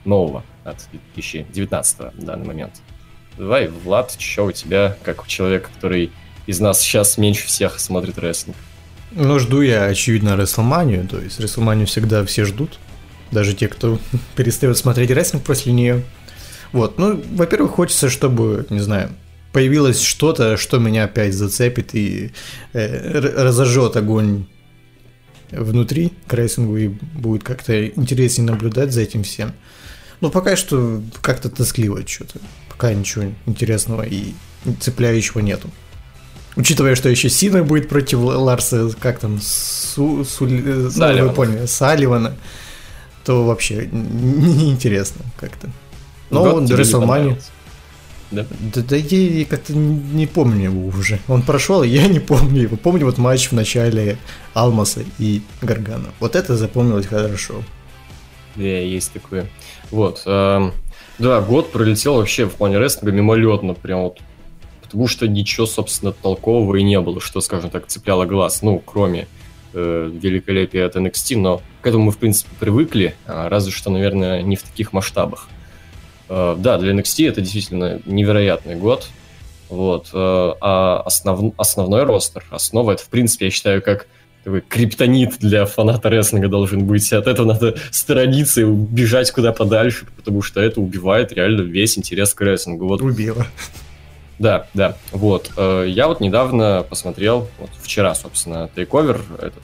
нового, от 2019 в данный момент. Давай, Влад, что у тебя, как у человека, который из нас сейчас меньше всех смотрит рестлинг?
Ну, жду я, очевидно, Рестлманию, то есть Рестлманию всегда все ждут, даже те, кто *laughs* перестает смотреть рестлинг после нее. Вот, ну, во-первых, хочется, чтобы, не знаю, появилось что-то, что меня опять зацепит и э, разожжет огонь внутри к рейсингу и будет как-то интереснее наблюдать за этим всем. Но пока что как-то тоскливо что-то. Пока ничего интересного и цепляющего нету. Учитывая, что еще Сина будет против Ларса, как там, Су, Су, э, Салливана. поняли, Салливана, то вообще неинтересно как-то. Но он Рестлмани. Да? Да, да я как-то не помню его уже. Он прошел, я не помню его. Помню вот матч в начале Алмаса и Гаргана. Вот это запомнилось хорошо.
Да, есть такое. Вот. Э, да, год пролетел вообще в плане рестлинга мимолетно, прям вот. Потому что ничего, собственно, толкового и не было, что, скажем так, цепляло глаз. Ну, кроме э, великолепия от NXT, но к этому мы, в принципе, привыкли, а, разве что, наверное, не в таких масштабах. Э, да, для NXT это действительно невероятный год. Вот. Э, а основ, основной ростер, основа, это, в принципе, я считаю, как такой криптонит для фаната рестлинга должен быть. От этого надо сторониться и бежать куда подальше, потому что это убивает реально весь интерес к рестлингу. Вот.
Убило.
Да, да, вот. Э, я вот недавно посмотрел, вот вчера, собственно, тейковер, этот,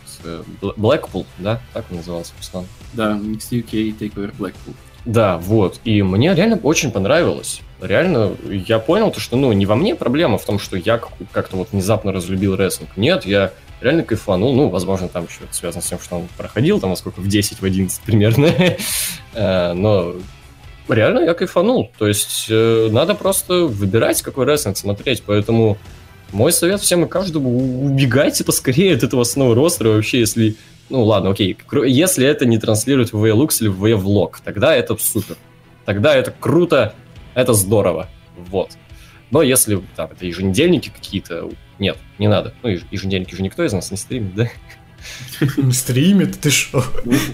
Blackpool, да, так он назывался, Руслан?
Да, NXT UK Takeover Blackpool.
Да, вот. И мне реально очень понравилось. Реально, я понял, то, что ну, не во мне проблема в том, что я как-то вот внезапно разлюбил рестлинг. Нет, я реально кайфанул. Ну, возможно, там еще связано с тем, что он проходил, там, сколько, в 10, в 11 примерно. *laughs* Э, но реально я кайфанул. То есть э, надо просто выбирать, какой рестлинг смотреть. Поэтому мой совет всем и каждому, убегайте поскорее от этого снова ростера вообще, если ну ладно, окей, если это не транслирует в VLux или в VLog, тогда это супер. Тогда это круто, это здорово. Вот. Но если там, это еженедельники какие-то, нет, не надо. Ну, еженедельники же никто из нас не стримит, да? *laughs*
Не стримит, ты что?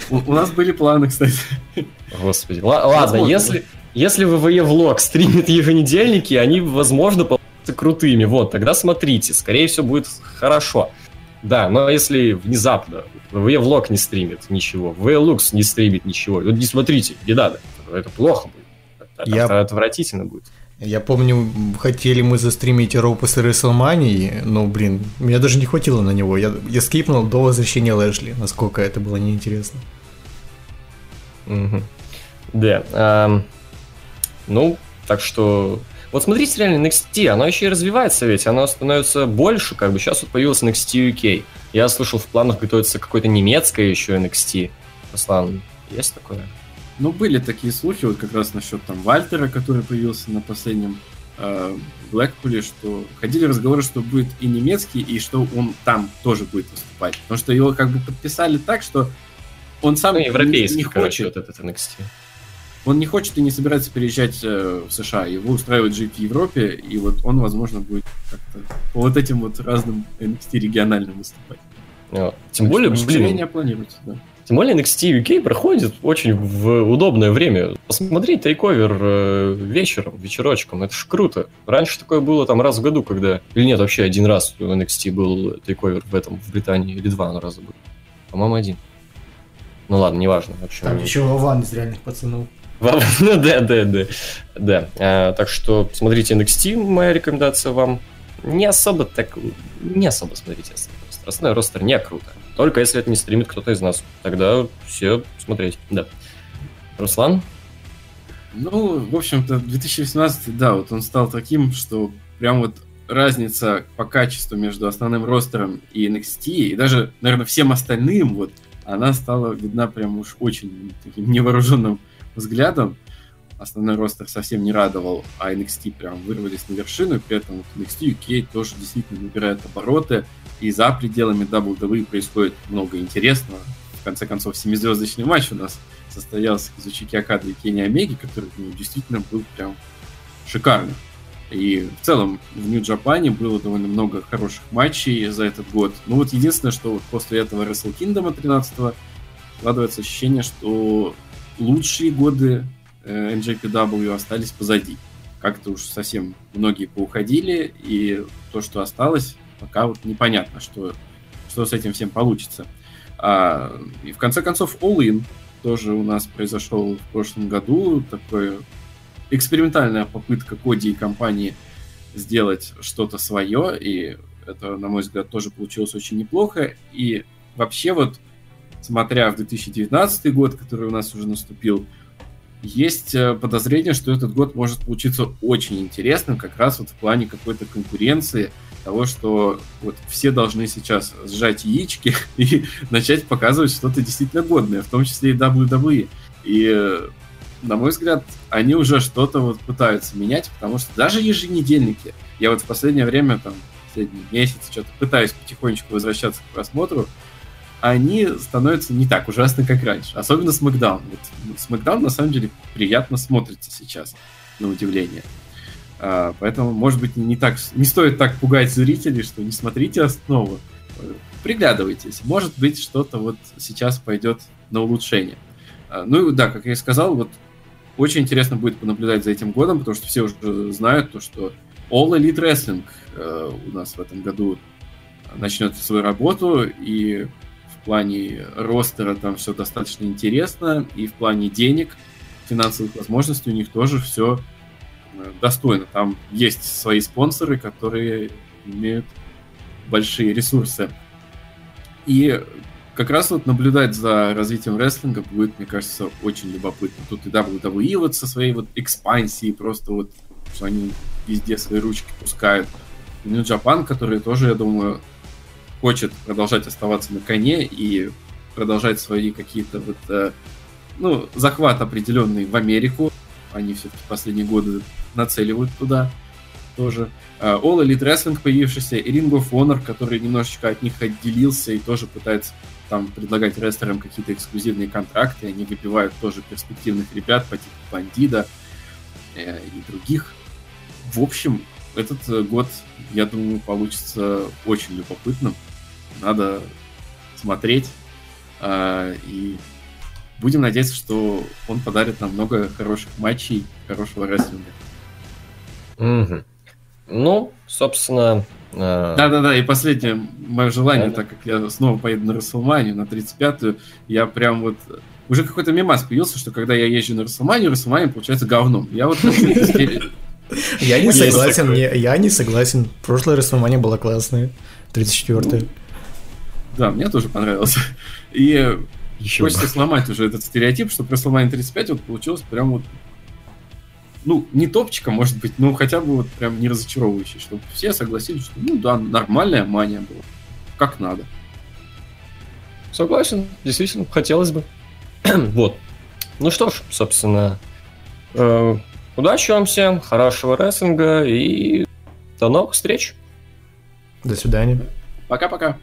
У нас были планы, кстати.
Господи. Ладно, если, если ВВЕ влог стримит еженедельники, они, возможно, получатся крутыми. Вот, тогда смотрите, скорее всего, будет хорошо. Да, но если внезапно влог не стримит ничего, VLux не стримит ничего, вот не смотрите, не надо, это плохо будет, это, Я... это отвратительно будет.
Я помню, хотели мы застримить Роу после WrestleMania, но, блин, меня даже не хватило на него. Я, я скипнул до возвращения Лэшли, насколько это было неинтересно.
Да. Ну, так что вот смотрите реально NXT, оно еще и развивается ведь, оно становится больше, как бы сейчас вот появился NXT UK. Я слышал, в планах готовится какое-то немецкое еще NXT. Руслан, есть такое?
Ну, были такие слухи, вот как раз насчет там Вальтера, который появился на последнем э, Блэкпуле, что ходили разговоры, что будет и немецкий, и что он там тоже будет выступать. Потому что его как бы подписали так, что он сам ну,
европейский, не, не хочет. вот этот NXT
он не хочет и не собирается переезжать э, в США. Его устраивает жить в Европе, и вот он, возможно, будет как-то по вот этим вот разным NXT региональным выступать.
А, тем так более, блин,
планируется, да.
Тем более NXT UK проходит очень в удобное время. Посмотри тейковер э, вечером, вечерочком, это ж круто. Раньше такое было там раз в году, когда... Или нет, вообще один раз в NXT был тейковер в этом, в Британии, или два раза было. По-моему, один. Ну ладно, неважно. В общем,
Там еще Вован из реальных пацанов. *laughs*
Ну да, да, да. Да. А, так что смотрите NXT, моя рекомендация вам. Не особо так... Не особо смотрите. Основной ростер не круто. Только если это не стримит кто-то из нас. Тогда все смотреть. Да. Руслан?
Ну, в общем-то, 2018, да, вот он стал таким, что прям вот разница по качеству между основным ростером и NXT, и даже, наверное, всем остальным, вот, она стала видна прям уж очень таким невооруженным взглядом. Основной ростер совсем не радовал, а NXT прям вырвались на вершину, при этом вот NXT UK тоже действительно набирает обороты, и за пределами WWE происходит много интересного. В конце концов, семизвездочный матч у нас состоялся Казучики Акады и Кенни Омеги, который ну, действительно был прям шикарный. И в целом в Нью-Джапане было довольно много хороших матчей за этот год. Ну вот единственное, что вот после этого Wrestle Kingdom 13 складывается ощущение, что лучшие годы э, NJPW остались позади. Как-то уж совсем многие поуходили, и то, что осталось, пока вот непонятно, что, что с этим всем получится. А, и в конце концов All In тоже у нас произошел в прошлом году. Такое экспериментальная попытка Коди и компании сделать что-то свое, и это, на мой взгляд, тоже получилось очень неплохо. И вообще вот, смотря в 2019 год, который у нас уже наступил, есть э, подозрение, что этот год может получиться очень интересным, как раз вот в плане какой-то конкуренции, того, что вот все должны сейчас сжать яички *laughs* и начать показывать что-то действительно годное, в том числе и WWE. И, э, на мой взгляд, они уже что-то вот пытаются менять, потому что даже еженедельники, я вот в последнее время, там, последний месяц, что-то пытаюсь потихонечку возвращаться к просмотру, они становятся не так ужасны, как раньше. Особенно Смакдаун. Вот Смакдаун, на самом деле, приятно смотрится сейчас, на удивление. А, поэтому, может быть, не, так, не стоит так пугать зрителей, что не смотрите основу. Приглядывайтесь. Может быть, что-то вот сейчас пойдет на улучшение. А, ну и да, как я и сказал, вот очень интересно будет понаблюдать за этим годом, потому что все уже знают то, что All Elite Wrestling э, у нас в этом году начнет свою работу, и в плане ростера там все достаточно интересно, и в плане денег, финансовых возможностей у них тоже все достойно. Там есть свои спонсоры, которые имеют большие ресурсы. И как раз вот наблюдать за развитием рестлинга будет, мне кажется, очень любопытно. Тут и WWE вот со своей вот экспансией, просто вот, что они везде свои ручки пускают. И New Japan, который тоже, я думаю, хочет продолжать оставаться на коне и продолжать свои какие-то вот, э, ну, захват определенный в Америку. Они все-таки последние годы нацеливают туда тоже. Uh, All Elite Wrestling появившийся, и Ring of Honor, который немножечко от них отделился и тоже пытается там предлагать рестлерам какие-то эксклюзивные контракты. Они выбивают тоже перспективных ребят по типу Бандида э, и других. В общем, этот э, год, я думаю, получится очень любопытным. Надо смотреть. Э, и будем надеяться, что он подарит нам много хороших матчей, хорошего рестлинга.
Угу. Ну, собственно...
Э... Да-да-да, и последнее мое желание, да, так как я снова поеду на Расселманию, на 35-ю, я прям вот... Уже какой-то мемас появился, что когда я езжу на Расселманию, Расселмания получается говном. Я вот...
Я не согласен, я не согласен. Прошлая Расселмания была классная, 34-я.
Да, мне тоже понравилось. *laughs* И еще хочется сломать уже этот стереотип, что Расселмания 35 вот получилось прям вот ну, не топчика, может быть, но хотя бы вот прям не разочаровывающий, чтобы все согласились, что, ну да, нормальная мания была, как надо.
Согласен, действительно, хотелось бы. *clears throat* вот. Ну что ж, собственно, э, удачи вам всем, хорошего рестлинга и до новых встреч.
До свидания.
Пока-пока.